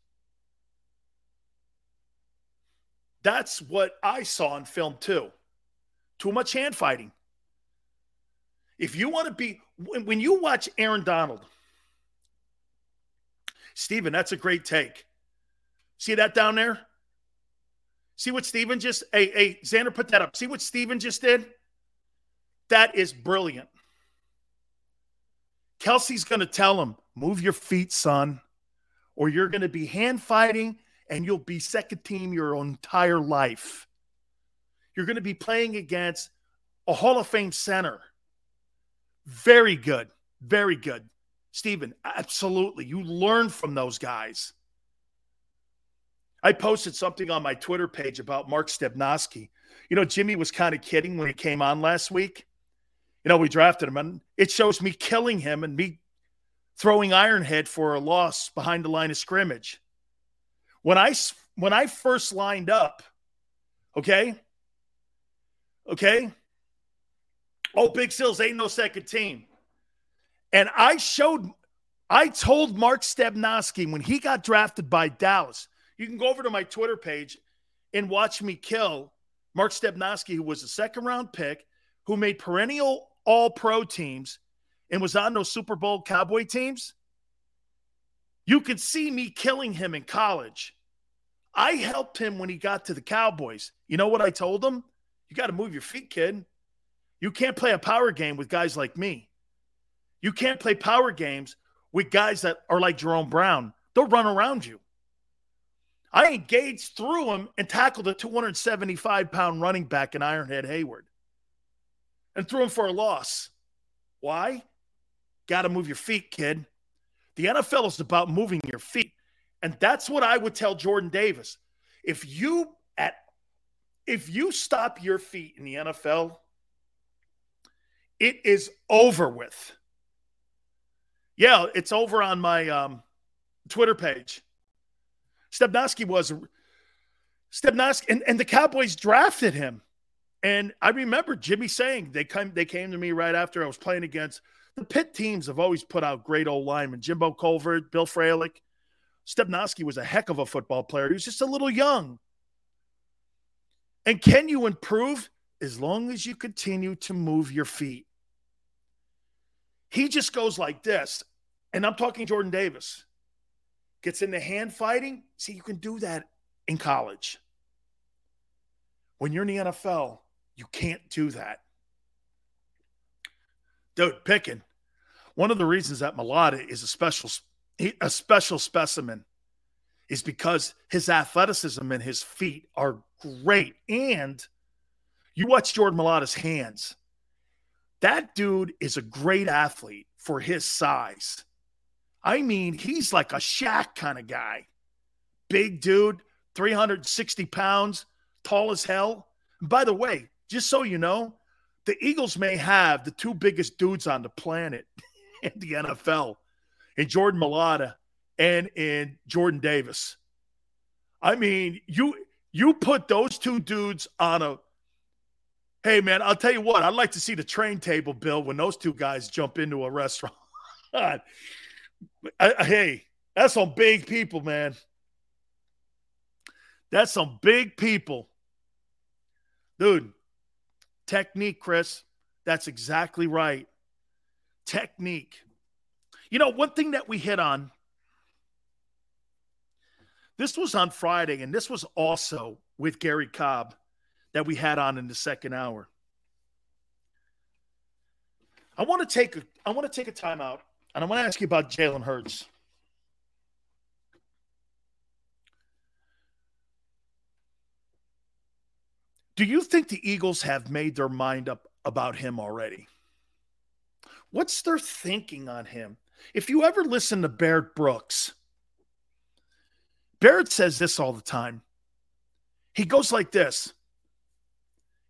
That's what I saw in film too. Too much hand fighting. If you want to be, when you watch Aaron Donald, Stephen, that's a great take. See that down there? See what Stephen just, hey, hey, Xander, put that up. See what Stephen just did? That is brilliant. Kelce's going to tell him, move your feet, son, or you're going to be hand fighting and you'll be second team your entire life. You're going to be playing against a Hall of Fame center. Very good. Very good. Stephen, absolutely. You learn from those guys. I posted something on my Twitter page about Mark Stepnoski. You know, Jimmy was kind of kidding when he came on last week. You know, we drafted him, and it shows me killing him and me throwing Ironhead for a loss behind the line of scrimmage. When I when I first lined up, okay, okay. Oh, Big Sills ain't no second team. And I showed, I told Mark Stepnoski when he got drafted by Dallas, you can go over to my Twitter page and watch me kill Mark Stepnoski, who was a second round pick, who made perennial all pro teams and was on those Super Bowl Cowboy teams. You could see me killing him in college. I helped him when he got to the Cowboys. You know what I told him? You got to move your feet, kid. You can't play a power game with guys like me. You can't play power games with guys that are like Jerome Brown. They'll run around you. I engaged through him and tackled a 275 pound running back in Ironhead Heyward and threw him for a loss. Why? Got to move your feet, kid. The NFL is about moving your feet. And that's what I would tell Jordan Davis. If you at if you stop your feet in the NFL, it is over with. Yeah, it's over on my um, Twitter page. Stepnoski was Stepnoski and, and the Cowboys drafted him. And I remember Jimmy saying they came they came to me right after I was playing against the pit teams have always put out great old linemen. Jimbo Covert, Bill Fralic. Stepnoski was a heck of a football player. He was just a little young. And can you improve? As long as you continue to move your feet. He just goes like this. And I'm talking Jordan Davis. Gets into hand fighting. See, you can do that in college. When you're in the NFL, you can't do that. Dude, picking. One of the reasons that Mailata is a special a special specimen is because his athleticism and his feet are great. And you watch Jordan Mailata's hands. That dude is a great athlete for his size. I mean, he's like a Shaq kind of guy. Big dude, 360 pounds, tall as hell. And by the way, just so you know, the Eagles may have the two biggest dudes on the planet in the NFL in Jordan Mailata and in Jordan Davis. I mean, you you put those two dudes on a Hey man, I'll tell you what, I'd like to see the train table bill when those two guys jump into a restaurant. I, I, hey, that's some big people, man. That's some big people. Dude, technique, Chris. That's exactly right. Technique. You know, one thing that we hit on, this was on Friday, and this was also with Garry Cobb that we had on in the second hour. I want to take a I want to take a timeout and I want to ask you about Jalen Hurts. Do you think the Eagles have made their mind up about him already? What's their thinking on him? If you ever listen to Barrett Brooks, Barrett says this all the time. He goes like this.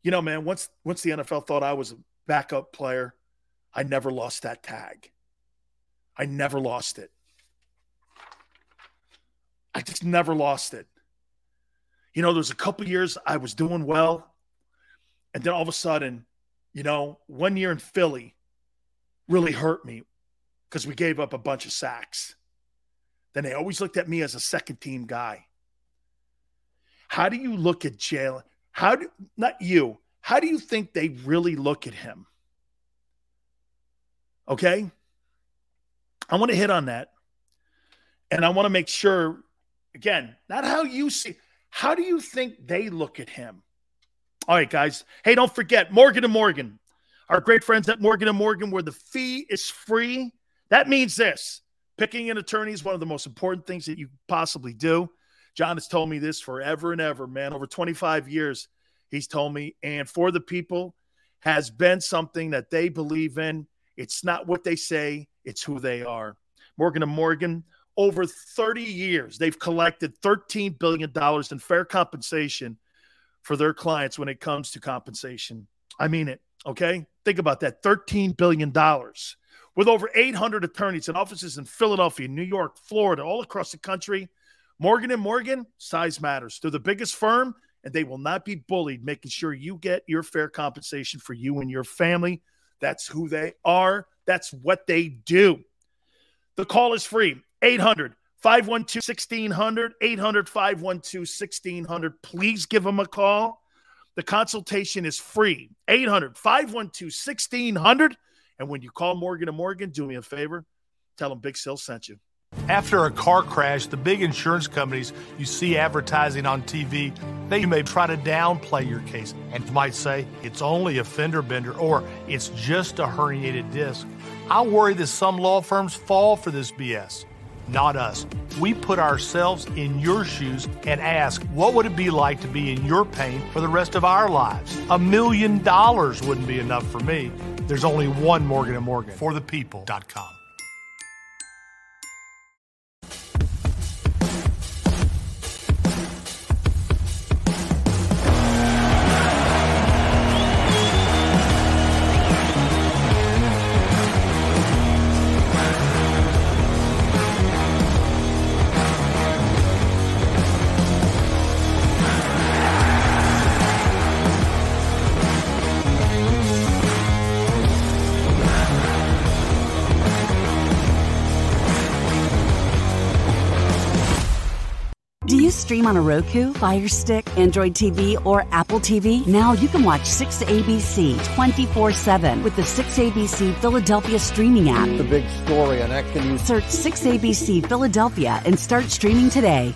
You know, man, once once the NFL thought I was a backup player, I never lost that tag. I never lost it. I just never lost it. You know, there's a couple years I was doing well, and then all of a sudden, you know, one year in Philly really hurt me because we gave up a bunch of sacks. Then they always looked at me as a second team guy. How do you look at Jalen? How do not you? How do you think they really look at him? Okay. I want to hit on that. And I want to make sure, again, not how you see, how do you think they look at him? All right, guys. Hey, don't forget Morgan and Morgan, our great friends at Morgan and Morgan, where the fee is free. That means this picking an attorney is one of the most important things that you possibly do. John has told me this forever and ever, man. Over 25 years, he's told me. And for the people, has been something that they believe in. It's not what they say, it's who they are. Morgan and Morgan, over 30 years, they've collected $13 billion in fair compensation for their clients when it comes to compensation. I mean it. Okay. Think about that $13 billion with over 800 attorneys and offices in Philadelphia, New York, Florida, all across the country. Morgan and Morgan, size matters. They're the biggest firm and they will not be bullied, making sure you get your fair compensation for you and your family. That's who they are. That's what they do. The call is free 800 512 1600, 800 512 1600. Please give them a call. The consultation is free 800 512 1600. And when you call Morgan and Morgan, do me a favor, tell them Big Sill sent you. After a car crash, the big insurance companies you see advertising on TV, they may try to downplay your case and might say it's only a fender bender or it's just a herniated disc. I worry that some law firms fall for this BS. Not us. We put ourselves in your shoes and ask, what would it be like to be in your pain for the rest of our lives? A million dollars wouldn't be enough for me. There's only one Morgan & Morgan for the people.com. on a Roku, Fire Stick, Android TV, or Apple TV? Now you can watch 6ABC 24 7 with the 6ABC Philadelphia streaming app. The big story on Action News. Search 6ABC Philadelphia and start streaming today.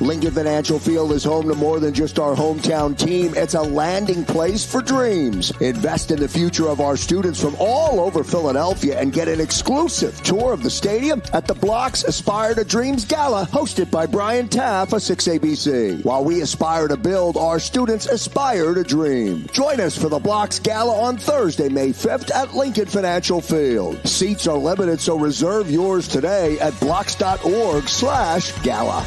Lincoln Financial Field is home to more than just our hometown team. It's a landing place for dreams. Invest in the future of our students from all over Philadelphia and get an exclusive tour of the stadium at the BLOCS Aspire to Dreams Gala, hosted by Brian Taff of 6ABC. While we aspire to build, our students aspire to dream. Join us for the BLOCS Gala on Thursday, May 5th at Lincoln Financial Field. Seats are limited, so reserve yours today at blocs.org slash gala.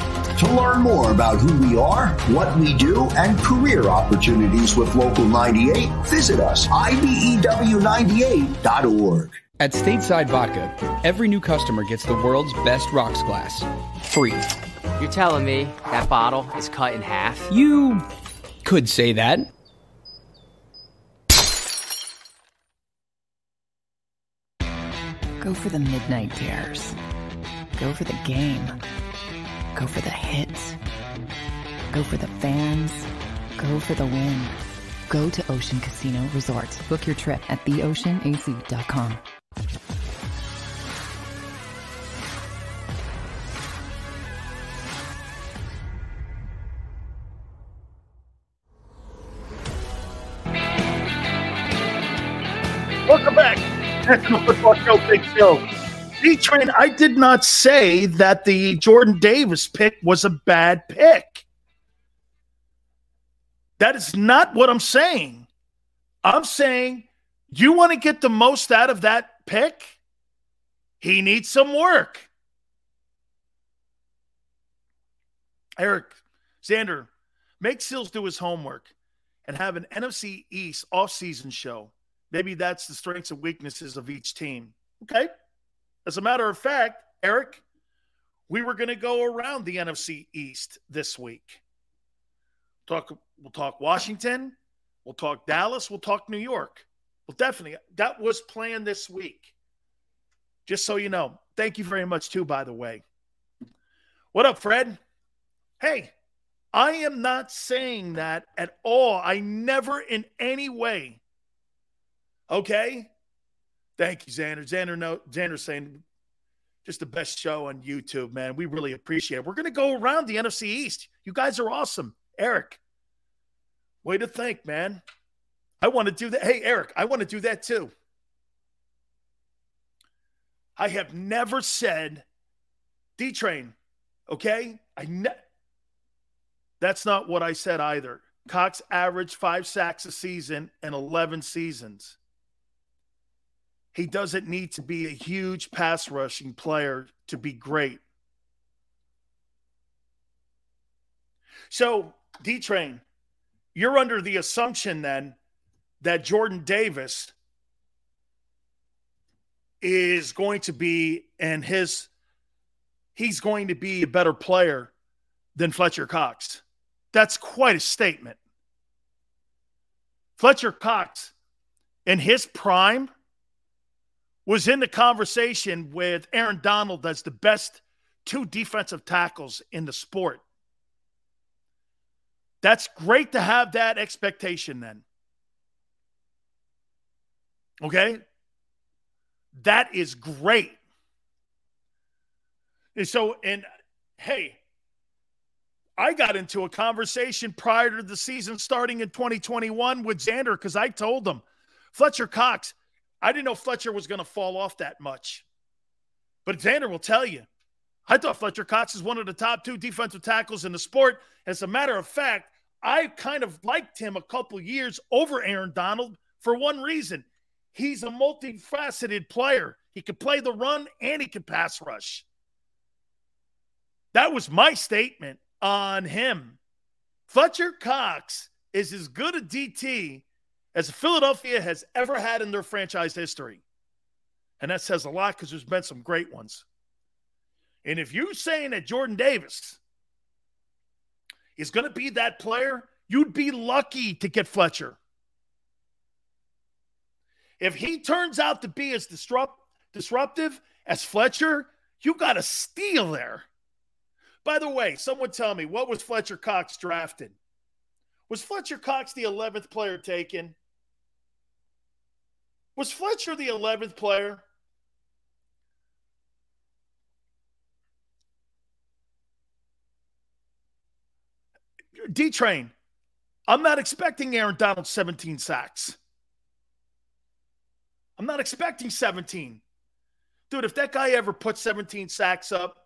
To learn more about who we are, what we do, and career opportunities with Local 98, visit us, IBEW98.org. At Stateside Vodka, every new customer gets the world's best rocks glass. Free. You're telling me that bottle is cut in half? You could say that. Go for the midnight dares. Go for the game. Go for the hits. Go for the fans. Go for the win. Go to Ocean Casino Resort. Book your trip at theoceanac.com. Welcome back. National Football Show, Big Show. Train, I did not say that the Jordan Davis pick was a bad pick. That is not what I'm saying. I'm saying you want to get the most out of that pick? He needs some work. Eric, Xander, make Sills do his homework and have an NFC East offseason show. Maybe that's the strengths and weaknesses of each team. Okay. As a matter of fact, Eric, we were going to go around the NFC East this week. Talk we'll talk Washington, we'll talk Dallas, we'll talk New York. Well, definitely that was planned this week. Just so you know. Thank you very much too by the way. What up, Fred? Hey, I am not saying that at all. I never in any way Okay. Thank you, Xander. Xander, no, Xander saying just the best show on YouTube, man. We really appreciate it. We're going to go around the NFC East. You guys are awesome. Eric, way to think, man. I want to do that. Hey, Eric, I want to do that too. I have never said D train, okay? I ne- That's not what I said either. Cox averaged five sacks a season and 11 seasons. He doesn't need to be a huge pass rushing player to be great. So, D Train, you're under the assumption then that Jordan Davis is going to be, and his, he's going to be a better player than Fletcher Cox. That's quite a statement. Fletcher Cox, in his prime, was in the conversation with Aaron Donald as the best two defensive tackles in the sport. That's great to have that expectation then. Okay? That is great. And so, and hey, I got into a conversation prior to the season starting in 2021 with Xander because I told him Fletcher Cox I didn't know Fletcher was going to fall off that much. But Xander will tell you, I thought Fletcher Cox is one of the top two defensive tackles in the sport. As a matter of fact, I kind of liked him a couple years over Aaron Donald for one reason. He's a multifaceted player. He can play the run and he can pass rush. That was my statement on him. Fletcher Cox is as good a DT as Philadelphia has ever had in their franchise history. And that says a lot because there's been some great ones. And if you're saying that Jordan Davis is going to be that player, you'd be lucky to get Fletcher. If he turns out to be as disrupt, disruptive as Fletcher, you got a steal there. By the way, someone tell me what was Fletcher Cox drafted? Was Fletcher Cox the 11th player taken? Was Fletcher the 11th player? D Train, I'm not expecting Aaron Donald 17 sacks. I'm not expecting 17. Dude, if that guy ever put 17 sacks up,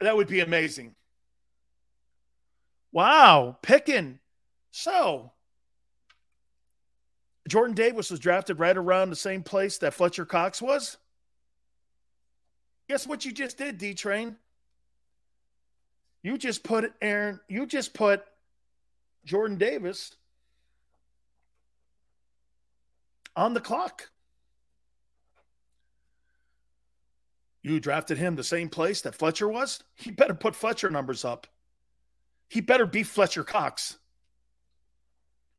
that would be amazing. Wow, picking. So, Jordan Davis was drafted right around the same place that Fletcher Cox was. Guess what you just did, D Train? You just put Aaron, you just put Jordan Davis on the clock. You drafted him the same place that Fletcher was? He better put Fletcher numbers up. He better be Fletcher Cox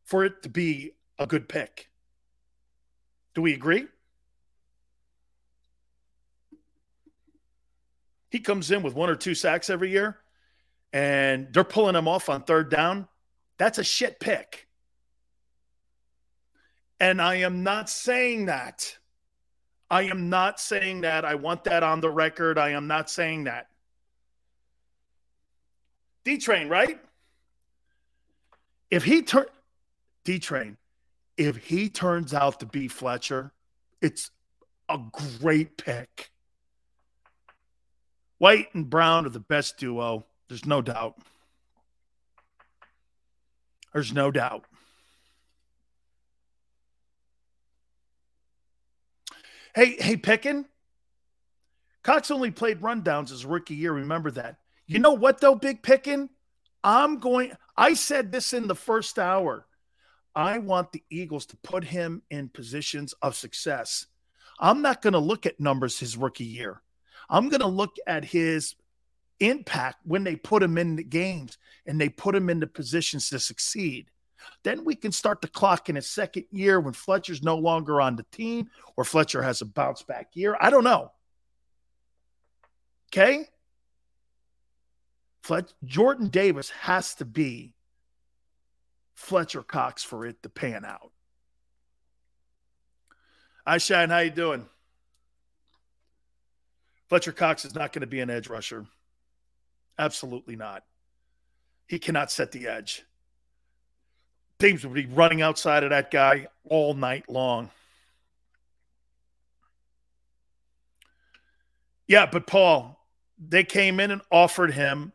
for it to be a good pick. Do we agree? He comes in with one or two sacks every year and they're pulling him off on third down. That's a shit pick. And I am not saying that. I am not saying that. I want that on the record. I am not saying that. D Train, right? If he turn D Train, if he turns out to be Fletcher, it's a great pick. White and Brown are the best duo. There's no doubt. There's no doubt. Hey, hey, Pickin. Cox only played rundowns his rookie year. Remember that. You know what, though, Big Pickin? I'm going, I said this in the first hour. I want the Eagles to put him in positions of success. I'm not going to look at numbers his rookie year. I'm going to look at his impact when they put him in the games and they put him into positions to succeed. Then we can start the clock in his second year when Fletcher's no longer on the team or Fletcher has a bounce back year. I don't know. Okay? Fletch- Jordan Davis has to be Fletcher Cox for it to pan out. I Shine. How you doing? Fletcher Cox is not going to be an edge rusher. Absolutely not. He cannot set the edge. Teams would be running outside of that guy all night long. Yeah, but Paul, they came in and offered him,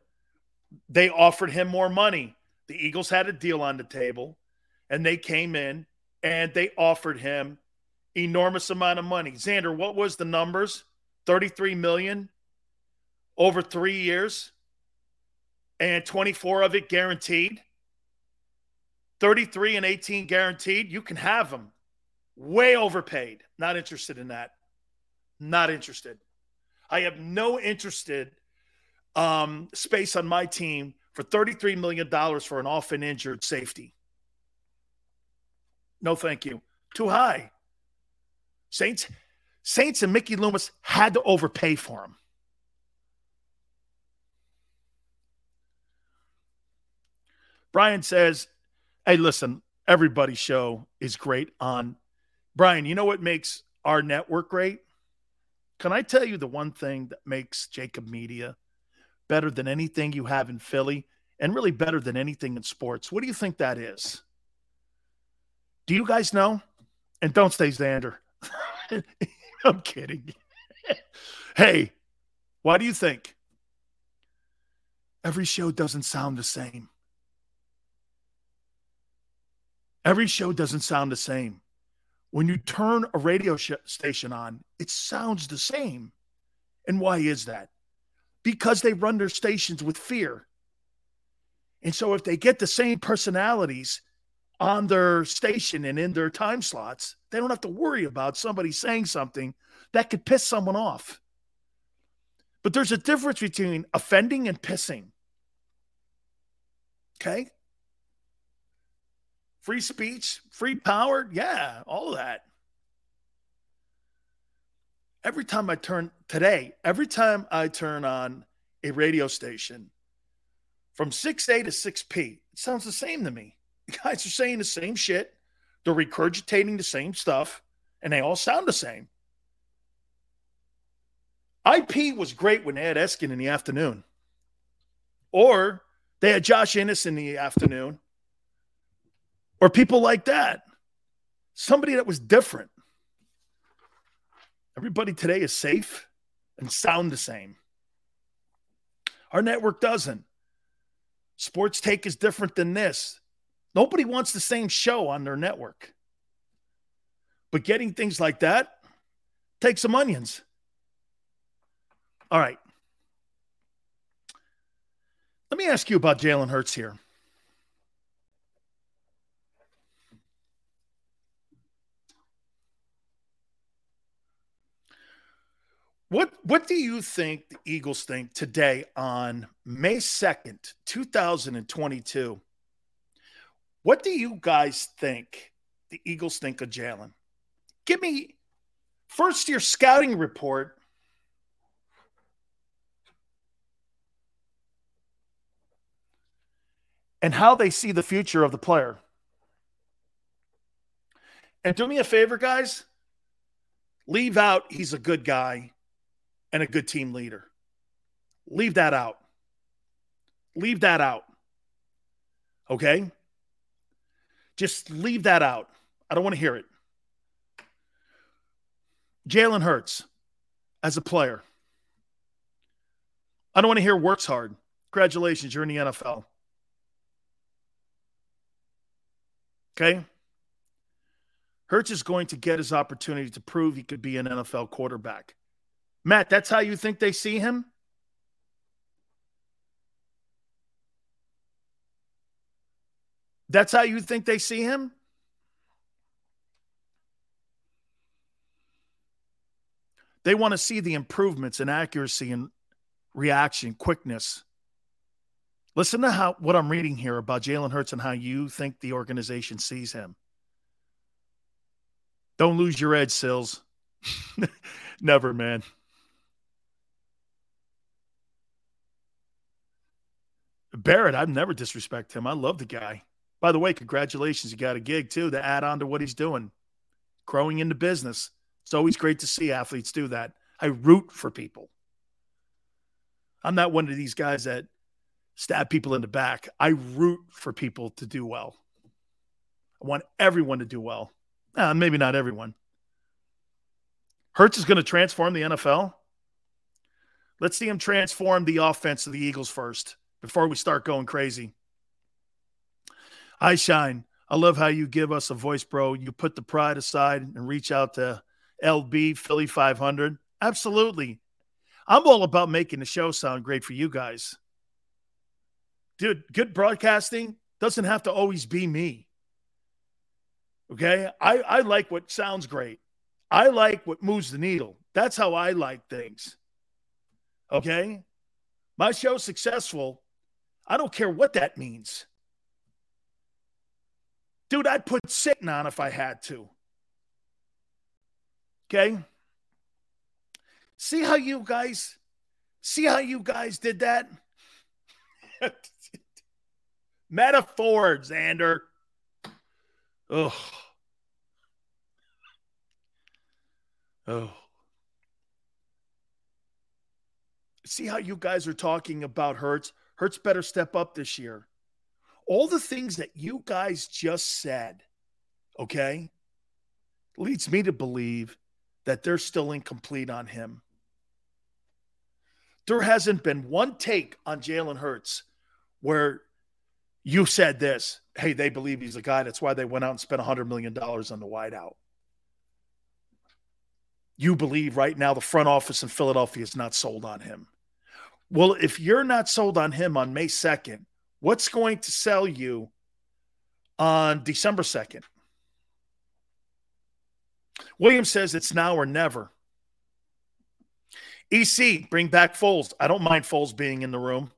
they offered him more money. The Eagles had a deal on the table, and they came in and they offered him enormous amount of money. Xander, what was the numbers? 33 million over three years and 24 of it guaranteed. 33 and 18 guaranteed. You can have them. Way overpaid. Not interested in that. Not interested. I have no interested um, space on my team for $33 million for an often injured safety. No, thank you. Too high. Saints, Saints and Mickey Loomis had to overpay for him. Brian says, Hey, listen, everybody's show is great on Brian. You know what makes our network great? Can I tell you the one thing that makes JAKIB Media better than anything you have in Philly and really better than anything in sports? What do you think that is? Do you guys know? And don't stay Xander. I'm kidding. hey, why do you think every show doesn't sound the same? Every show doesn't sound the same. When you turn a radio sh- station on, it sounds the same. And why is that? Because they run their stations with fear. And so if they get the same personalities on their station and in their time slots, they don't have to worry about somebody saying something that could piss someone off. But there's a difference between offending and pissing. Okay? Free speech, free power, yeah, all of that. Every time I turn today, every time I turn on a radio station from 6A to 6P, it sounds the same to me. The guys are saying the same shit. They're regurgitating the same stuff, and they all sound the same. IP was great when they had Eskin in the afternoon. Or they had Josh Innes in the afternoon or people like that. Somebody that was different. Everybody today is safe and sound the same. Our network doesn't. Sports Take is different than this. Nobody wants the same show on their network. But getting things like that takes some onions. All right. Let me ask you about Jalen Hurts here. What what do you think the Eagles think today on May 2nd, 2022? What do you guys think the Eagles think of Jalen? Give me first your scouting report. And how they see the future of the player. And do me a favor, guys. Leave out he's a good guy and a good team leader. Leave that out. Leave that out. Okay? Just leave that out. I don't want to hear it. Jalen Hurts as a player. I don't want to hear works hard. Congratulations, you're in the NFL. Okay? Hurts is going to get his opportunity to prove he could be an NFL quarterback. Matt, that's how you think they see him? That's how you think they see him? They want to see the improvements in accuracy and reaction, quickness. Listen to how what I'm reading here about Jalen Hurts and how you think the organization sees him. Don't lose your edge, Sills. Never, man. Barrett, I've never disrespect him. I love the guy. By the way, congratulations. You got a gig too to add on to what he's doing. Growing into business. It's always great to see athletes do that. I root for people. I'm not one of these guys that stab people in the back. I root for people to do well. I want everyone to do well. Uh, maybe not everyone. Hurts is going to transform the NFL. Let's see him transform the offense of the Eagles first before we start going crazy. I shine. I love how you give us a voice, bro. You put the pride aside and reach out to LB Philly 500. Absolutely. I'm all about making the show sound great for you guys. Dude, good broadcasting doesn't have to always be me. Okay? I, I like what sounds great. I like what moves the needle. That's how I like things. Okay? My show's successful I don't care what that means. Dude, I'd put sitting on if I had to. Okay? See how you guys see how you guys did that? Metaphors, Xander. Oh. Oh. See how you guys are talking about Hurts? Hurts better step up this year. All the things that you guys just said, okay, leads me to believe that they're still incomplete on him. There hasn't been one take on Jalen Hurts where you said this hey, they believe he's a guy. That's why they went out and spent $100 million on the wideout. You believe right now the front office in Philadelphia is not sold on him. Well, if you're not sold on him on May 2nd, what's going to sell you on December 2nd? Williams says it's now or never. EC, bring back Foles. I don't mind Foles being in the room.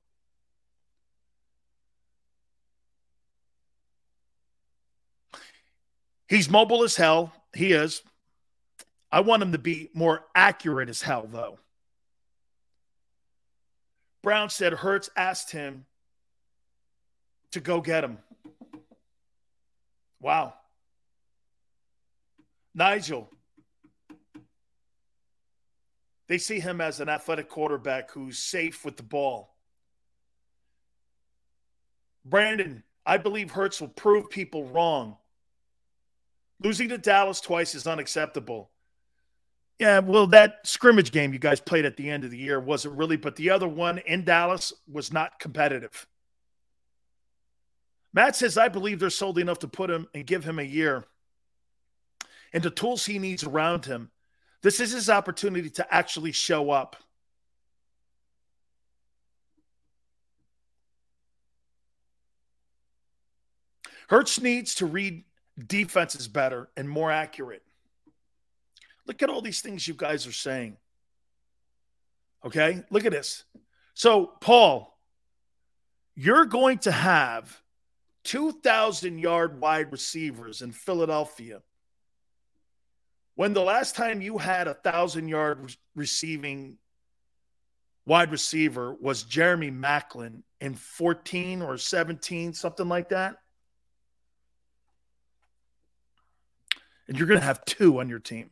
He's mobile as hell. He is. I want him to be more accurate as hell, though. Brown said Hurts asked him to go get him. Wow. Nigel. They see him as an athletic quarterback who's safe with the ball. Brandon, I believe Hurts will prove people wrong. Losing to Dallas twice is unacceptable. Yeah, well, that scrimmage game you guys played at the end of the year wasn't really, but the other one in Dallas was not competitive. Matt says, I believe they're sold enough to put him and give him a year and the tools he needs around him. This is his opportunity to actually show up. Hurts needs to read defenses better and more accurate. Look at all these things you guys are saying. Okay, look at this. So, Paul, you're going to have 2,000 yard wide receivers in Philadelphia. When the last time you had a thousand yard receiving wide receiver was Jeremy Maclin in 14 or 17, something like that. And you're going to have two on your team.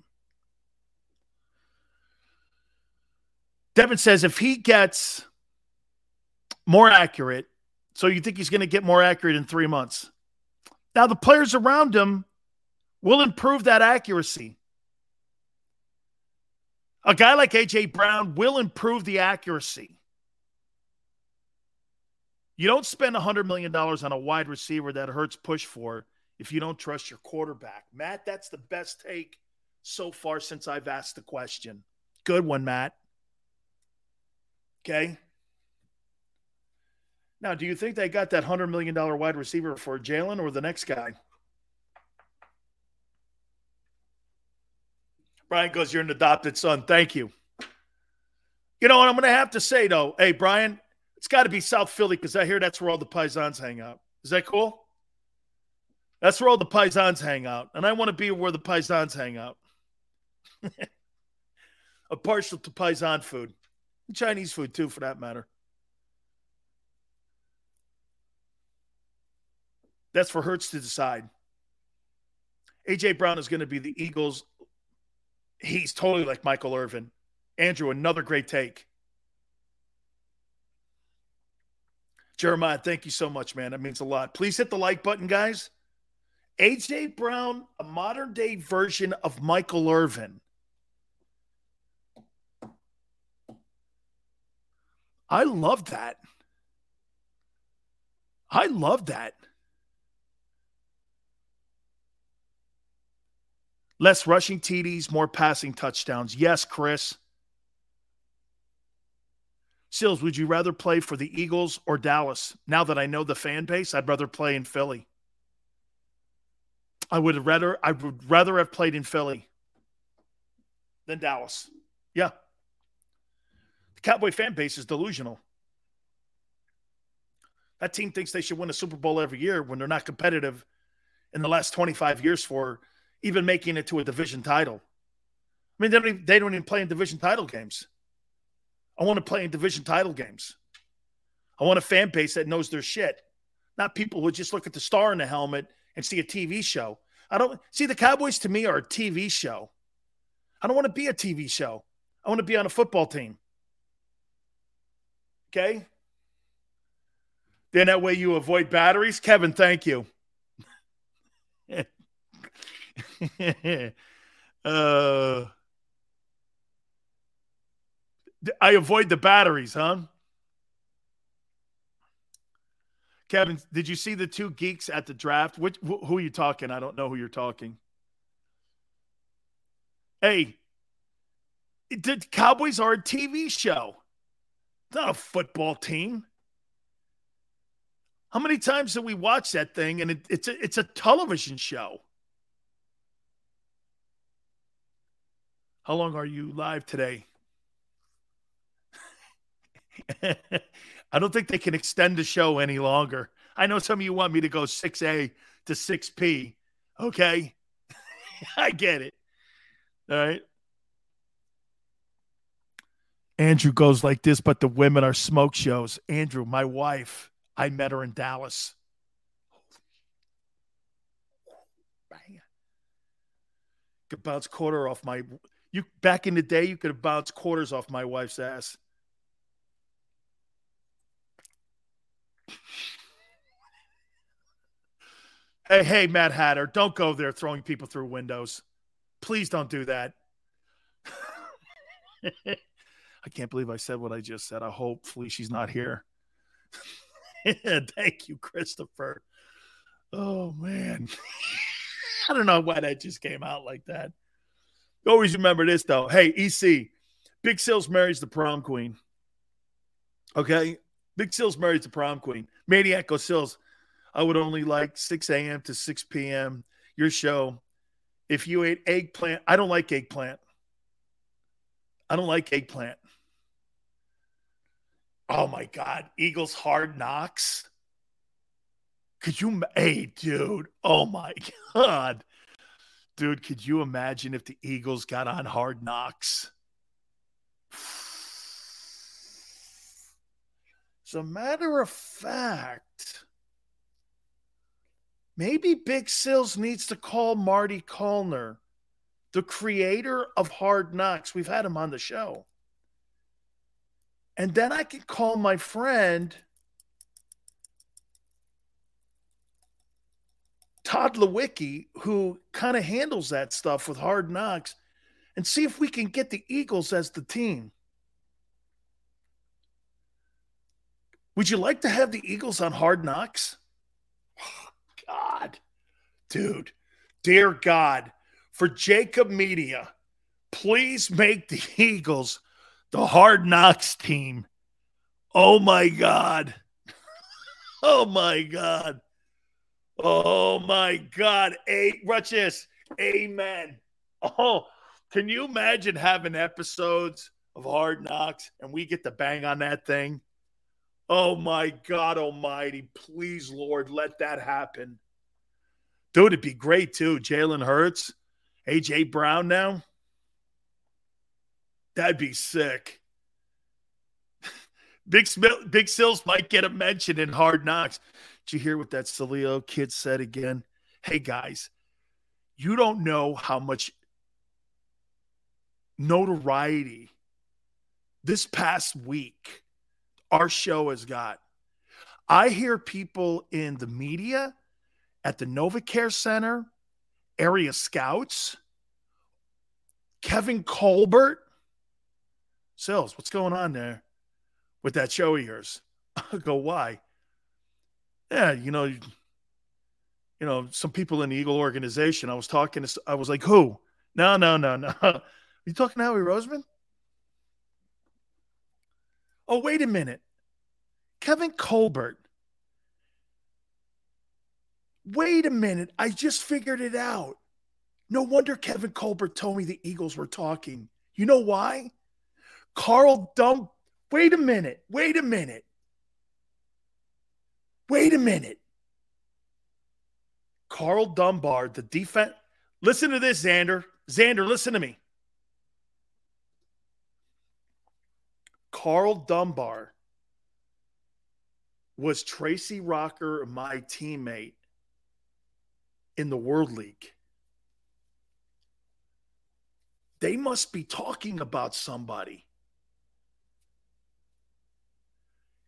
Devin says if he gets more accurate, so you think he's going to get more accurate in three months. Now, the players around him will improve that accuracy. A guy like A.J. Brown will improve the accuracy. You don't spend $100 million on a wide receiver that Hurts push for if you don't trust your quarterback. Matt, that's the best take so far since I've asked the question. Good one, Matt. Okay. Now, do you think they got that $100 million wide receiver for Jalen or the next guy? Brian goes, You're an adopted son. Thank you. You know what I'm going to have to say, though? Hey, Brian, it's got to be South Philly because I hear that's where all the Paisans hang out. Is that cool? That's where all the Paisans hang out. And I want to be where the Paisans hang out. I'm partial to Paisan food, Chinese food, too, for that matter. That's for Hurts to decide. AJ Brown is going to be the Eagles. He's totally like Michael Irvin. Andrew, another great take. Jeremiah, thank you so much, man. That means a lot. Please hit the like button, guys. AJ Brown, a modern day version of Michael Irvin. I love that. I love that. Less rushing TDs, more passing touchdowns. Yes, Chris. Sills, would you rather play for the Eagles or Dallas? Now that I know the fan base, I'd rather play in Philly. I would rather I would rather have played in Philly than Dallas. Yeah. Cowboy fan base is delusional. That team thinks they should win a Super Bowl every year when they're not competitive in the last 25 years for even making it to a division title. I mean, they don't even, they don't even play in division title games. I want to play in division title games. I want a fan base that knows their shit, not people who just look at the star in the helmet and see a TV show. I don't see the Cowboys to me are a TV show. I don't want to be a TV show. I want to be on a football team. Okay? Then that way you avoid batteries. Kevin, thank you. uh, I avoid the batteries, huh? Kevin, did you see the two geeks at the draft? Which wh- who are you talking? I don't know who you're talking. Hey, the Cowboys are a TV show, not a football team. How many times do we watch that thing? And it, it's a, it's a television show. How long are you live today? I don't think they can extend the show any longer. I know some of you want me to go 6A to 6P. Okay. I get it. All right. Andrew goes like this, but the women are smoke shows. Andrew, my wife, I met her in Dallas. Could bounce quarter off my you back in the day, you could have bounced quarters off my wife's ass. Hey, hey, Matt Hatter, don't go there throwing people through windows. Please don't do that. I can't believe I said what I just said. I hopefully she's not here. Thank you, Christopher. Oh man. I don't know why that just came out like that. Always remember this though. Hey, EC, Big Sills marries the prom queen. Okay? Big Sills marries the prom queen. Maniac Sills, I would only like 6 a.m. to 6 p.m. Your show. If you ate eggplant, I don't like eggplant. I don't like eggplant. Oh my God. Eagles hard knocks. Could you, hey, dude. Oh my God. Dude, could you imagine if the Eagles got on hard knocks? As a matter of fact, maybe Big Sills needs to call Marty Callner, the creator of Hard Knocks. We've had him on the show. And then I can call my friend Todd Lewicki, who kind of handles that stuff with Hard Knocks, and see if we can get the Eagles as the team. Would you like to have the Eagles on Hard Knocks? Oh, God, dude, dear God, for JAKIB Media, please make the Eagles the Hard Knocks team. Oh my God. oh my God. Oh my God. A watch this. Amen. Oh, can you imagine having episodes of Hard Knocks and we get to bang on that thing? Oh my God Almighty. Please, Lord, let that happen. Dude, it'd be great too. Jalen Hurts, AJ Brown now. That'd be sick. Big Smil- Big Sills might get a mention in Hard Knocks. Did you hear what that Sileo kid said again? Hey guys, you don't know how much notoriety this past week our show has got. I hear people in the media, at the NovaCare Center, area scouts, Kevin Colbert. Sills, what's going on there with that show of yours? I go, why? Yeah, you know, you know, some people in the Eagle organization. I was talking to, I was like, who? No, no, no, no. Are you talking to Howie Roseman? Oh, wait a minute. Kevin Colbert. Wait a minute. I just figured it out. No wonder Kevin Colbert told me the Eagles were talking. You know why? Carl Dumb. Wait a minute. Wait a minute. Wait a minute. Karl Dunbar, the defense. Listen to this, Xander. Xander, listen to me. Karl Dunbar was Tracy Rocker, my teammate in the World League. They must be talking about somebody.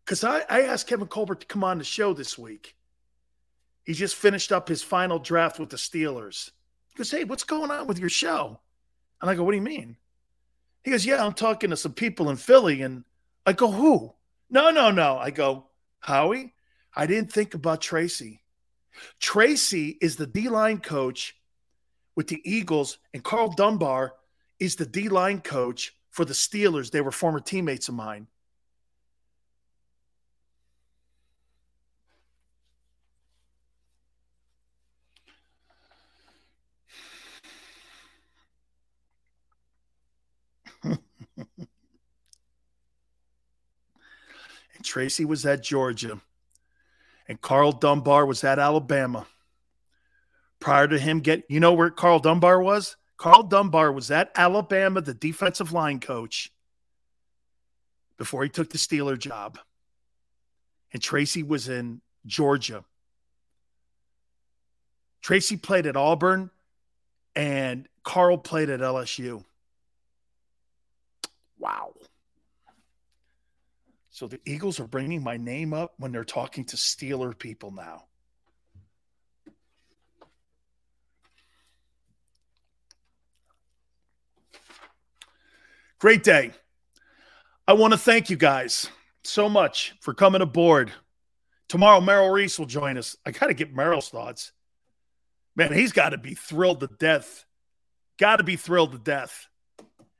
Because I, I asked Kevin Colbert to come on the show this week. He just finished up his final draft with the Steelers. He goes, Hey, what's going on with your show? And I go, What do you mean? He goes, Yeah, I'm talking to some people in Philly. And I go, Who? No, no, no. I go, Howie, I didn't think about Tracy. Tracy is the D line coach with the Eagles, and Karl Dunbar is the D line coach for the Steelers. They were former teammates of mine. Tracy was at Georgia, and Karl Dunbar was at Alabama. Prior to him get, you know where Karl Dunbar was? Karl Dunbar was at Alabama, the defensive line coach, before he took the Steeler job. And Tracy was in Georgia. Tracy played at Auburn, and Karl played at LSU. Wow. So the Eagles are bringing my name up when they're talking to Steeler people now. Great day. I want to thank you guys so much for coming aboard. Tomorrow, Merrill Reese will join us. I got to get Merrill's thoughts. Man, he's got to be thrilled to death. Got to be thrilled to death.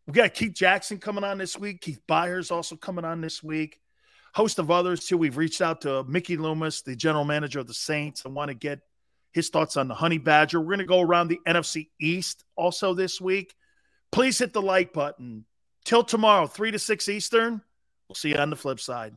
We got Keith Jackson coming on this week. Keith Byars also coming on this week. Host of others too. We've reached out to Mickey Loomis, the general manager of the Saints. I want to get his thoughts on the Honey Badger. We're going to go around the NFC East also this week. Please hit the like button. Till tomorrow, 3 to 6 Eastern. We'll see you on the flip side.